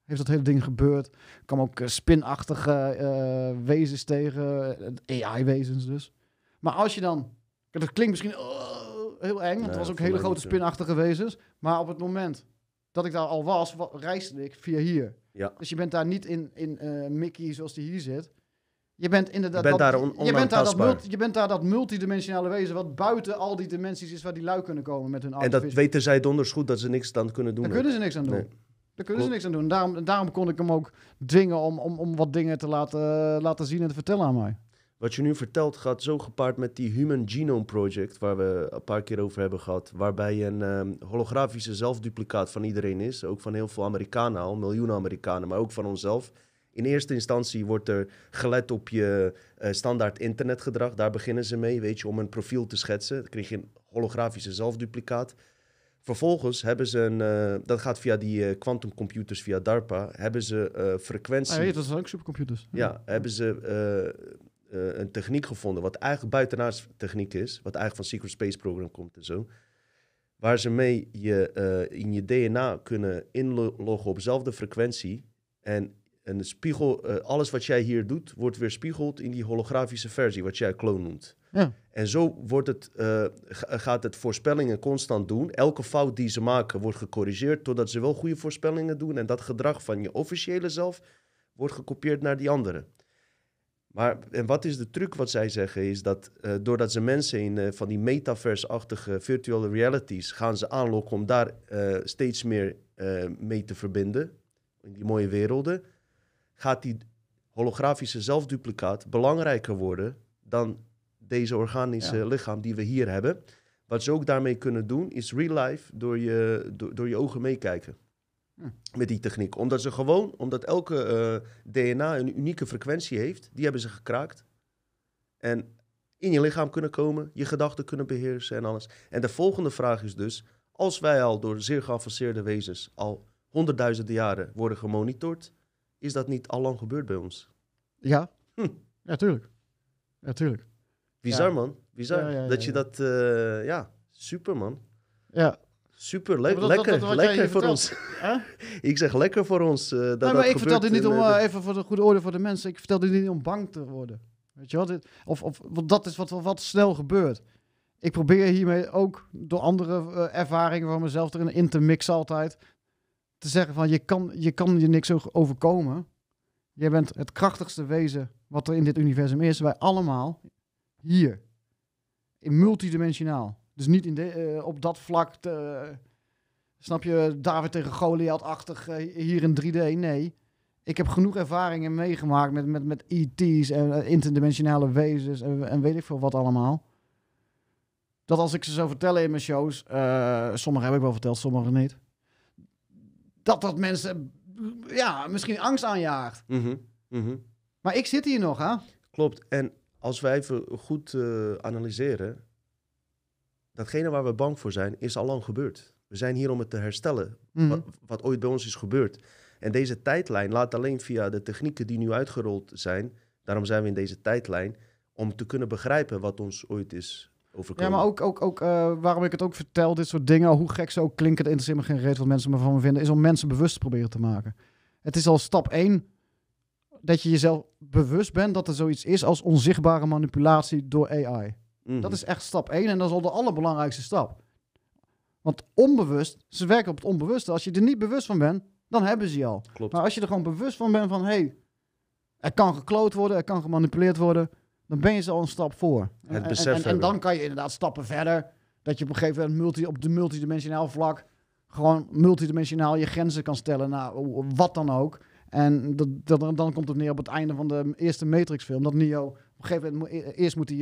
Heeft dat hele ding gebeurd. Ik kwam ook eh, spinachtige eh, wezens tegen. eh, AI-wezens dus. Maar als je dan... Dat klinkt misschien oh, heel eng. Want Nee, het was ook hele grote spinachtige wezens. Maar op het moment dat ik daar al was, wa- reisde ik via hier. Ja. Dus je bent daar niet in, in eh, Mickey zoals die hier zit. Je bent inderdaad... Je bent dat, daar on- je, bent daar dat multi- je bent daar dat multidimensionale wezen... wat buiten al die dimensies is waar die lui kunnen komen met hun En dat weten zij donders goed dat ze niks dan kunnen doen. daar kunnen ze niks aan doen. Nee. Daar kunnen ze niks aan doen. Daarom, daarom kon ik hem ook dwingen om, om, om wat dingen te laten, laten zien en te vertellen aan mij. Wat je nu vertelt gaat zo gepaard met die Human Genome Project, waar we een paar keer over hebben gehad. Waarbij een ehm, holografische zelfduplicaat van iedereen is. Ook van heel veel Amerikanen al, miljoenen Amerikanen, maar ook van onszelf. In eerste instantie wordt er gelet op je eh, standaard internetgedrag. Daar beginnen ze mee, weet je, om een profiel te schetsen. Dan krijg je een holografische zelfduplicaat. Vervolgens hebben ze een, eh, dat gaat via die eh, quantumcomputers, via DARPA, hebben ze frequentie. Ah, dat zijn ook supercomputers. Ja, hebben ze eh, een techniek gevonden, wat eigenlijk buitenaards techniek is, wat eigenlijk van Secret Space Program komt en zo. Waar ze mee je, eh, in je DNA kunnen inloggen op dezelfde frequentie. En een spiegel, eh, alles wat jij hier doet, wordt weer spiegeld in die holografische versie, wat jij clone noemt. Ja. En zo wordt het, ga- gaat het voorspellingen constant doen. Elke fout die ze maken wordt gecorrigeerd, totdat ze wel goede voorspellingen doen. En dat gedrag van je officiële zelf wordt gekopieerd naar die andere. Maar en wat is de truc wat zij zeggen is dat eh, doordat ze mensen in eh, van die metaverse-achtige virtual realities gaan ze aanlokken om daar eh, steeds meer mee te verbinden in die mooie werelden, gaat die holografische zelfduplicaat belangrijker worden dan deze organische Ja. lichaam die we hier hebben. Wat ze ook daarmee kunnen doen, is real life door je, door, door je ogen meekijken. Met die techniek. Omdat ze gewoon, omdat elke eh, DNA een unieke frequentie heeft, die hebben ze gekraakt. En in je lichaam kunnen komen, je gedachten kunnen beheersen en alles. En de volgende vraag is dus, als wij al door zeer geavanceerde wezens al honderdduizenden jaren worden gemonitord, is dat niet al lang gebeurd bij ons? Ja. Hm. Ja, tuurlijk. Ja, tuurlijk. Bizar Ja. man, bizar. Ja, ja, ja, dat je dat, eh, ja, super man. Ja. Super, le- dat- lekker, dat lekker voor ons. Ik zeg lekker voor ons. eh, dat Nee, dat maar ik vertel dit niet in, om, eh, eh, even voor de goede orde voor de mensen, ik vertel dit niet om bang te worden. Weet je wat? Dit- Of, of, want dat is wat, wat snel gebeurt. Ik probeer hiermee ook door andere eh, ervaringen van mezelf erin in te mixen altijd. Te zeggen van, je kan je, kan je niks overkomen. Jij bent het krachtigste wezen wat er in dit universum is. Wij allemaal hier. In multidimensionaal. Dus niet in de, eh, op dat vlak, te- snap je, David tegen Goliath-achtig eh, hier in 3D. Nee, ik heb genoeg ervaringen meegemaakt met, met, met ET's en eh, interdimensionale wezens en, en weet ik veel wat allemaal. Dat als ik ze zou vertellen in mijn shows, eh sommige heb ik wel verteld, sommige niet. Dat dat mensen, ja, misschien angst aanjaagt. Mhm, mhm. Maar ik zit hier nog, hè? Klopt. En als wij even goed eh, analyseren, datgene waar we bang voor zijn, is al lang gebeurd. We zijn hier om het te herstellen, Mhm. wat, wat ooit bij ons is gebeurd. En deze tijdlijn laat alleen via de technieken die nu uitgerold zijn, daarom zijn we in deze tijdlijn, om te kunnen begrijpen wat ons ooit is Ja, overkomen. maar ook, ook, ook eh, waarom ik het ook vertel, dit soort dingen, hoe gek ze ook klinken, dat interesseert me geen reet wat mensen me van me vinden, is om mensen bewust te proberen te maken. Het is al stap 1 dat je jezelf bewust bent dat er zoiets is als onzichtbare manipulatie door AI. Mhm. Dat is echt stap 1 en dat is al de allerbelangrijkste stap. Want onbewust, ze werken op het onbewuste. Als je er niet bewust van bent, dan hebben ze je al. Klopt. Maar als je er gewoon bewust van bent van, hé, hey, er kan gekloot worden, er kan gemanipuleerd worden, dan ben je ze al een stap voor. En- en, dan kan je inderdaad stappen verder. Dat je op een gegeven moment multi, op de multidimensionaal vlak gewoon multidimensionaal je grenzen kan stellen naar wat dan ook. En dat, dat, dan komt het neer op het einde van de eerste Matrix-film. Dat Neo een gegeven moment... mo- e- Eerst moet hij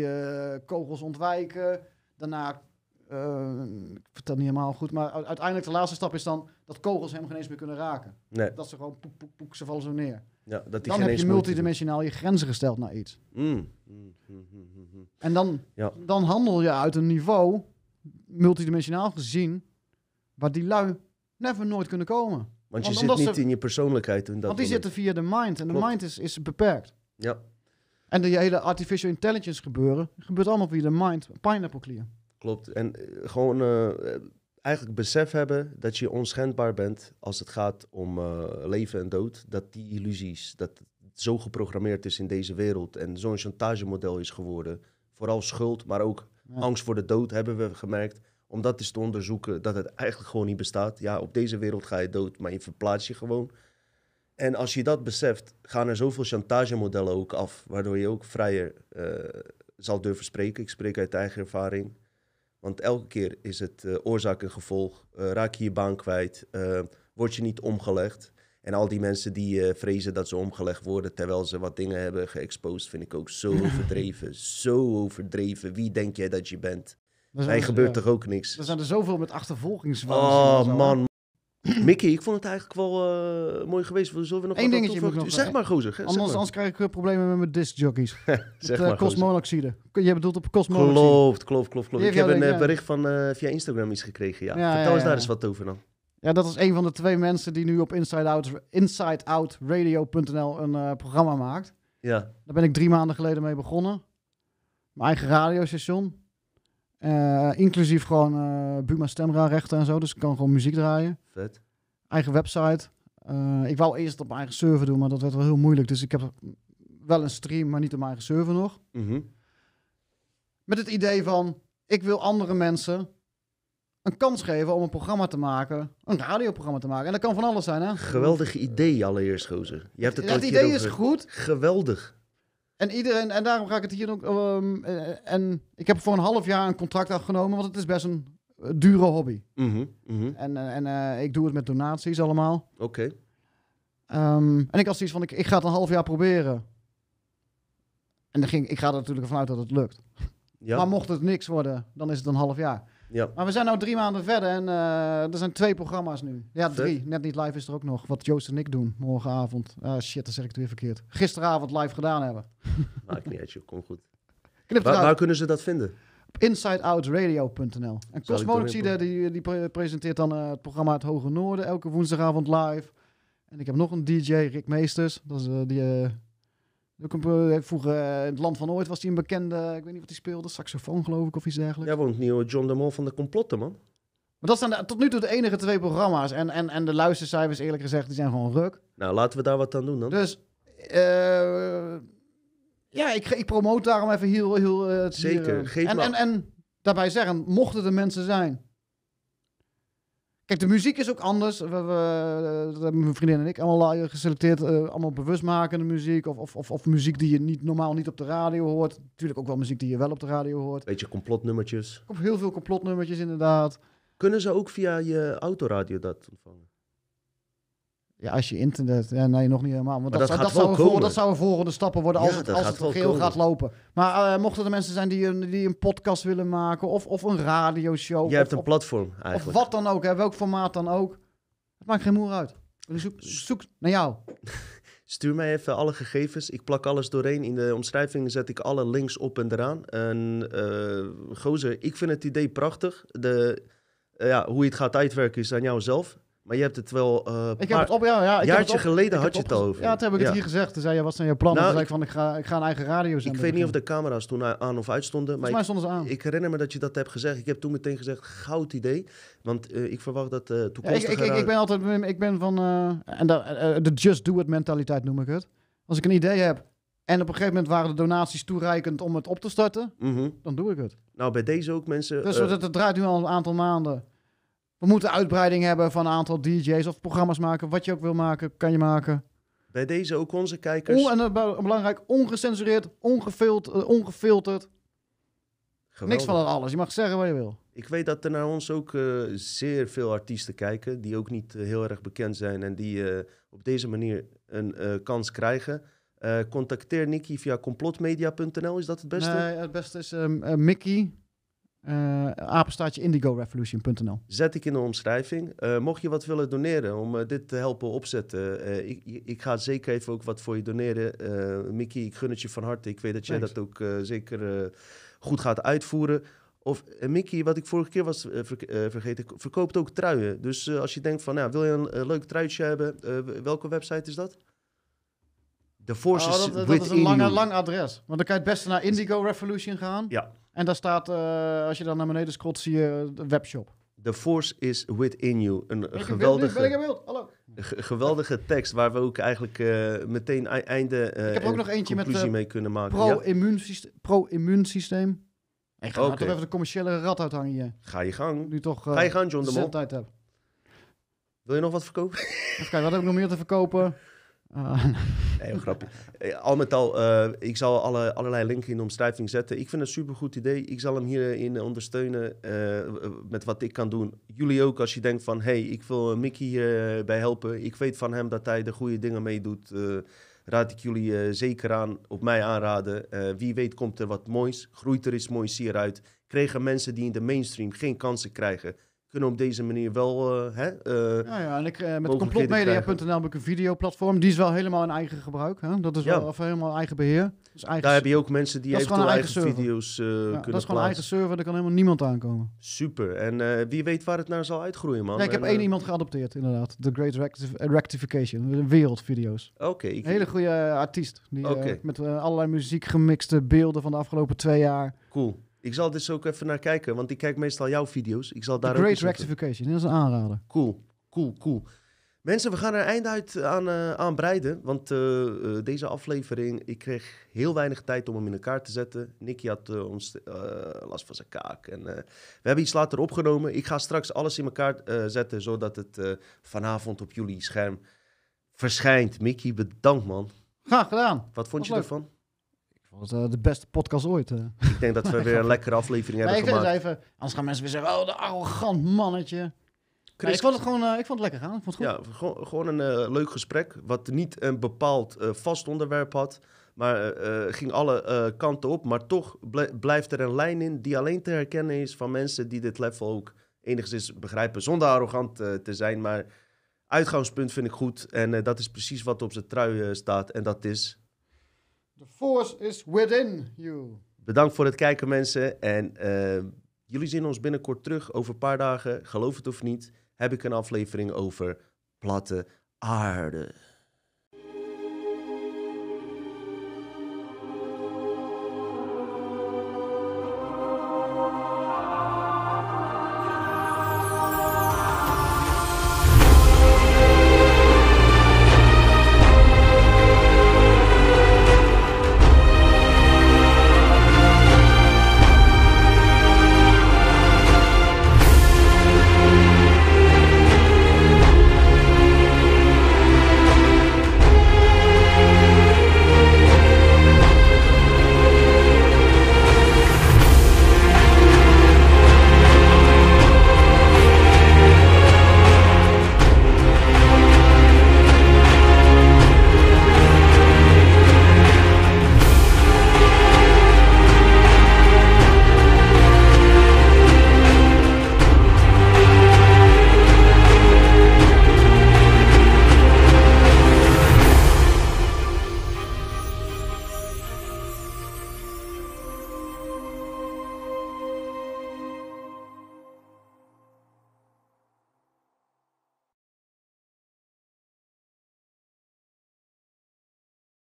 eh, kogels ontwijken. Daarna... eh, ik vertel niet helemaal goed, maar uiteindelijk de laatste stap is dan dat kogels hem geen eens meer kunnen raken. nee, Dat ze gewoon poek, poek, poek, ze vallen zo neer. ja, dat die Dan heb je multidimensionaal je grenzen gesteld naar iets. Mm, mm, mm. En dan, Ja. dan handel je uit een niveau, multidimensionaal gezien, waar die lui never nooit kunnen komen. Want je zit niet ze- in je persoonlijkheid. In dat Want die moment. zitten via de mind en de mind is, is beperkt. Ja, En de hele artificial intelligence gebeuren, gebeurt allemaal via de mind. Pineapple clear. klopt. En eh, gewoon eh, eigenlijk besef hebben dat je onschendbaar bent als het gaat om eh, leven en dood. Dat die illusies, dat het zo geprogrammeerd is in deze wereld en zo'n chantagemodel is geworden. Vooral schuld, maar ook Ja. angst voor de dood hebben we gemerkt. Om dat eens te onderzoeken, dat het eigenlijk gewoon niet bestaat. Ja, op deze wereld ga je dood, maar je verplaatst je gewoon. En als je dat beseft, gaan er zoveel chantagemodellen ook af, waardoor je ook vrijer eh, zal durven spreken. Ik spreek uit eigen ervaring. Want elke keer is het eh, oorzaak en gevolg. Eh, raak je je baan kwijt, word je niet omgelegd. En al die mensen die vrezen dat ze omgelegd worden terwijl ze wat dingen hebben geëxposed, vind ik ook zo overdreven. zo overdreven. Wie denk jij dat je bent? Er Mij zijn, gebeurt ja, toch ook niks? Er zijn er zoveel met achtervolgingswaanzin en Oh man. Mickey, ik vond het eigenlijk wel eh, mooi geweest. Zullen we nog Eén dingetje moet nog- Zeg maar, gozer. Zeg Anders, maar. anders krijg ik eh, problemen met mijn discjockeys. zeg maar, uh. Je bedoelt op koolmonoxide. Klopt, klopt, klopt, klopt. Ik heb een eh, ja. bericht van eh, via Instagram iets gekregen. Ja. Ja, Vertel eens daar eens wat over dan. Ja, dat is een van de twee mensen die nu op Inside Out, InsideOutRadio.nl een programma maakt. Ja, Daar ben ik drie maanden geleden mee begonnen. Mijn eigen radiostation. Eh, inclusief gewoon eh Buma stemraarrechten en zo. Dus ik kan gewoon muziek draaien. vet. Eigen website. Eh, ik wou eerst op mijn eigen server doen, maar dat werd wel heel moeilijk. Dus ik heb wel een stream, maar niet op mijn eigen server nog. Mhm. Met het idee van, ik wil andere mensen een kans geven om een programma te maken. Een radioprogramma te maken. En dat kan van alles zijn, hè? Geweldig idee allereerst, gozer. Je hebt het, Het ooit idee is goed. Geweldig. En iedereen, en daarom ga ik het hier ook. ehm, eh, en ik heb voor een half jaar een contract afgenomen, want het is best een eh, dure hobby. Mhm, mhm. En, eh, en ik doe het met donaties allemaal. Oké. Ehm, en ik had zoiets van, ik, ik ga het een half jaar proberen. En dan ging, ik ga er natuurlijk vanuit dat het lukt. Ja. Maar mocht het niks worden, dan is het een half jaar. Ja. Maar we zijn nu drie maanden verder en eh, er zijn twee programma's nu. Ja, Vet. drie. Net niet live is er ook nog. Wat Joost en ik doen morgenavond. Ah shit, dan zeg ik het weer verkeerd. Gisteravond live gedaan hebben. Maakt niet uit, joh. Kom goed. Knip Waar, kunnen ze dat vinden? Op insideoutradio.nl. En Cosmology, die, die pre- presenteert dan eh, het programma Het Hoge Noorden elke woensdagavond live. En ik heb nog een DJ, Rick Meesters. Dat is eh, die. Vroeger eh, in het land van ooit was hij een bekende, ik weet niet wat hij speelde, saxofoon geloof ik of iets dergelijks. Jij woont nieuwe John de Mol van de complotten, man. Maar dat zijn de- tot nu toe de enige twee programma's. En, en, en de luistercijfers, eerlijk gezegd, die zijn gewoon ruk. Nou, laten we daar wat aan doen dan. Dus eh, ja, ik, ik promote daarom even heel, heel eh, Zeker. hier, eh. Geef en, en, en daarbij zeggen, mochten er mensen zijn. Kijk, de muziek is ook anders. We, we, dat hebben mijn vriendin en ik allemaal eh, geselecteerd. eh, allemaal bewustmakende muziek. Of, of, of, of muziek die je niet, normaal niet op de radio hoort. Natuurlijk ook wel muziek die je wel op de radio hoort. Beetje complotnummertjes. Heel veel complotnummertjes inderdaad. Kunnen ze ook via je autoradio dat ontvangen? Ja, als je internet... Ja, nee, nog niet helemaal. Want dat, dat zou, dat, wel zou voor, dat zouden volgende stappen worden als Ja, het, dat als het komen. gaat lopen. Maar eh, mochten er mensen zijn die een, die een podcast willen maken... of, of een radioshow... Jij hebt of, een of, platform of eigenlijk. wat dan ook, hè, welk formaat dan ook. Het maakt geen moer uit. Dus zoek, zoek naar jou. Stuur mij even alle gegevens. Ik plak alles doorheen. In de omschrijving zet ik alle links op en eraan. En eh gozer, ik vind het idee prachtig. De, eh, ja, hoe je het gaat uitwerken is aan jou zelf. Maar je hebt het wel... eh Ik heb het op, ja, ja. Ik heb jaartje het op- geleden ik heb had je het over. Ja, toen heb ik het hier gezegd. Toen zei je, wat zijn je plannen? Nou, toen zei ik van, ik ga, ik ga een eigen radio Ik weet niet of de camera's toen aan of uitstonden. Maar Volgens mij ik, stonden ze aan. ik herinner me dat je dat hebt gezegd. Ik heb toen meteen gezegd, goud idee. Want eh, ik verwacht dat eh Ja, ik, toekomstige... ik, ik, ik ben altijd, ik ben van, eh, en de, de just do it mentaliteit noem ik het. Als ik een idee heb en op een gegeven moment waren de donaties toereikend om het op te starten, Mhm. dan doe ik het. Nou, bij deze ook mensen... Dus het, het draait nu al een aantal maanden. We moeten uitbreiding hebben van een aantal DJ's of programma's maken. Wat je ook wil maken, kan je maken. bij deze ook onze kijkers... En be- belangrijk, ongecensureerd, ongefilterd, eh, ongefilterd. Niks van dat alles. Je mag zeggen wat je wil. Ik weet dat er naar ons ook eh, zeer veel artiesten kijken... die ook niet eh, heel erg bekend zijn... en die op deze manier een kans krijgen. Contacteer Nicky via complotmedia.nl. Is dat het beste? Nee, het beste is ehm, eh, Mickey, eh apenstaartje indigorevolution.nl. Zet ik in de omschrijving. Eh, mocht je wat willen doneren om eh, dit te helpen opzetten, eh, ik, ik- ga zeker even ook wat voor je doneren. Eh Mickey, ik gun het je van harte. Ik weet dat jij Thanks. dat ook eh, zeker eh, goed gaat uitvoeren. Of Mickey, wat ik vorige keer was ver- vergeten, verkoopt ook truien. Dus als je denkt van, nou, wil je een leuk truitje hebben, eh, welke website is dat? The Forces Oh, dat, dat is een lang, You. lang adres. Want dan kan je het beste naar Indigo Revolution gaan. Ja. En daar staat, eh, als je dan naar beneden scrolt, zie je de webshop. The Force is Within You. Een ik beeld geweldige... Beeld? Hallo. Geweldige tekst waar we ook eigenlijk eh, meteen ei- einde eh Ik heb ook en nog eentje met, conclusie eh, mee kunnen maken. Pro-immuunsysteem. Pro-immuunsysteem. Ik ga nou Oké. toch even de commerciële rat uithangen hier. ga je gang. Nu toch uh, Ga je gang, John de Mol. tijd heb. Wil je nog wat verkopen? Even kijken, wat heb ik nog meer te verkopen? Nee, een grapje. Eh, Al met al, eh, ik zal alle, allerlei linken in de omschrijving zetten. Ik vind het een supergoed idee. Ik zal hem hierin ondersteunen eh, met wat ik kan doen. Jullie ook, als je denkt van... hey, ik wil Mickey hierbij bij helpen. Ik weet van hem dat hij de goede dingen mee doet. eh, raad ik jullie zeker aan, op mij aanraden. Wie weet komt er wat moois. Groeit er iets moois hieruit. Kregen mensen die in de mainstream geen kansen krijgen... kunnen op deze manier wel... eh, hè, eh, ja, ja, en ik, eh, met complotmedia.nl heb ik een videoplatform. Die is wel helemaal in eigen gebruik. Hè? Dat is Ja. wel of helemaal eigen beheer. Dus eigen, Daar heb je ook mensen die eventueel eigen, video's ja, kunnen dat is gewoon plaatsen. eigen server, daar kan helemaal niemand aankomen. Super. En wie weet waar het naar zal uitgroeien, man. Ja, ik heb En, één iemand geadopteerd, inderdaad. The Great Rectif- Rectification. Wereldvideo's. Oké, ik- Een hele goede artiest. Die, Oké. met allerlei muziek gemixte beelden van de afgelopen twee jaar. cool. Ik zal dus ook even naar kijken, want ik kijk meestal jouw video's. Ik zal daar Great Rectification. Dat is een aanrader. Cool, cool, cool. Mensen, we gaan er eind uit aan, aan breiden. Want eh, eh, deze aflevering, ik kreeg heel weinig tijd om hem in elkaar te zetten. Nicky had ons, last van zijn kaak. En, we hebben iets later opgenomen. Ik ga straks alles in elkaar zetten, zodat het vanavond op jullie scherm verschijnt. Mickey, bedankt man. Graag gedaan. Wat vond Was je leuk. ervan? Het eh, de beste podcast ooit. eh. Ik denk dat we weer een lekkere aflevering Nee, hebben het gemaakt. even, anders gaan mensen weer zeggen, oh, de arrogant mannetje. Nee, Chris- ik vond het gewoon, eh, ik vond het lekker gaan. Ik vond het goed. Ja, gewoon, gewoon een leuk gesprek. Wat niet een bepaald vast onderwerp had. Maar ging alle kanten op. Maar toch bl- blijft er een lijn in die alleen te herkennen is van mensen die dit level ook enigszins begrijpen. Zonder arrogant te zijn. Maar uitgangspunt vind ik goed. En dat is precies wat op zijn trui staat. En dat is The force is within you. Bedankt voor het kijken, mensen. En eh, jullie zien ons binnenkort terug. Over een paar dagen, geloof het of niet, heb ik een aflevering over platte aarde.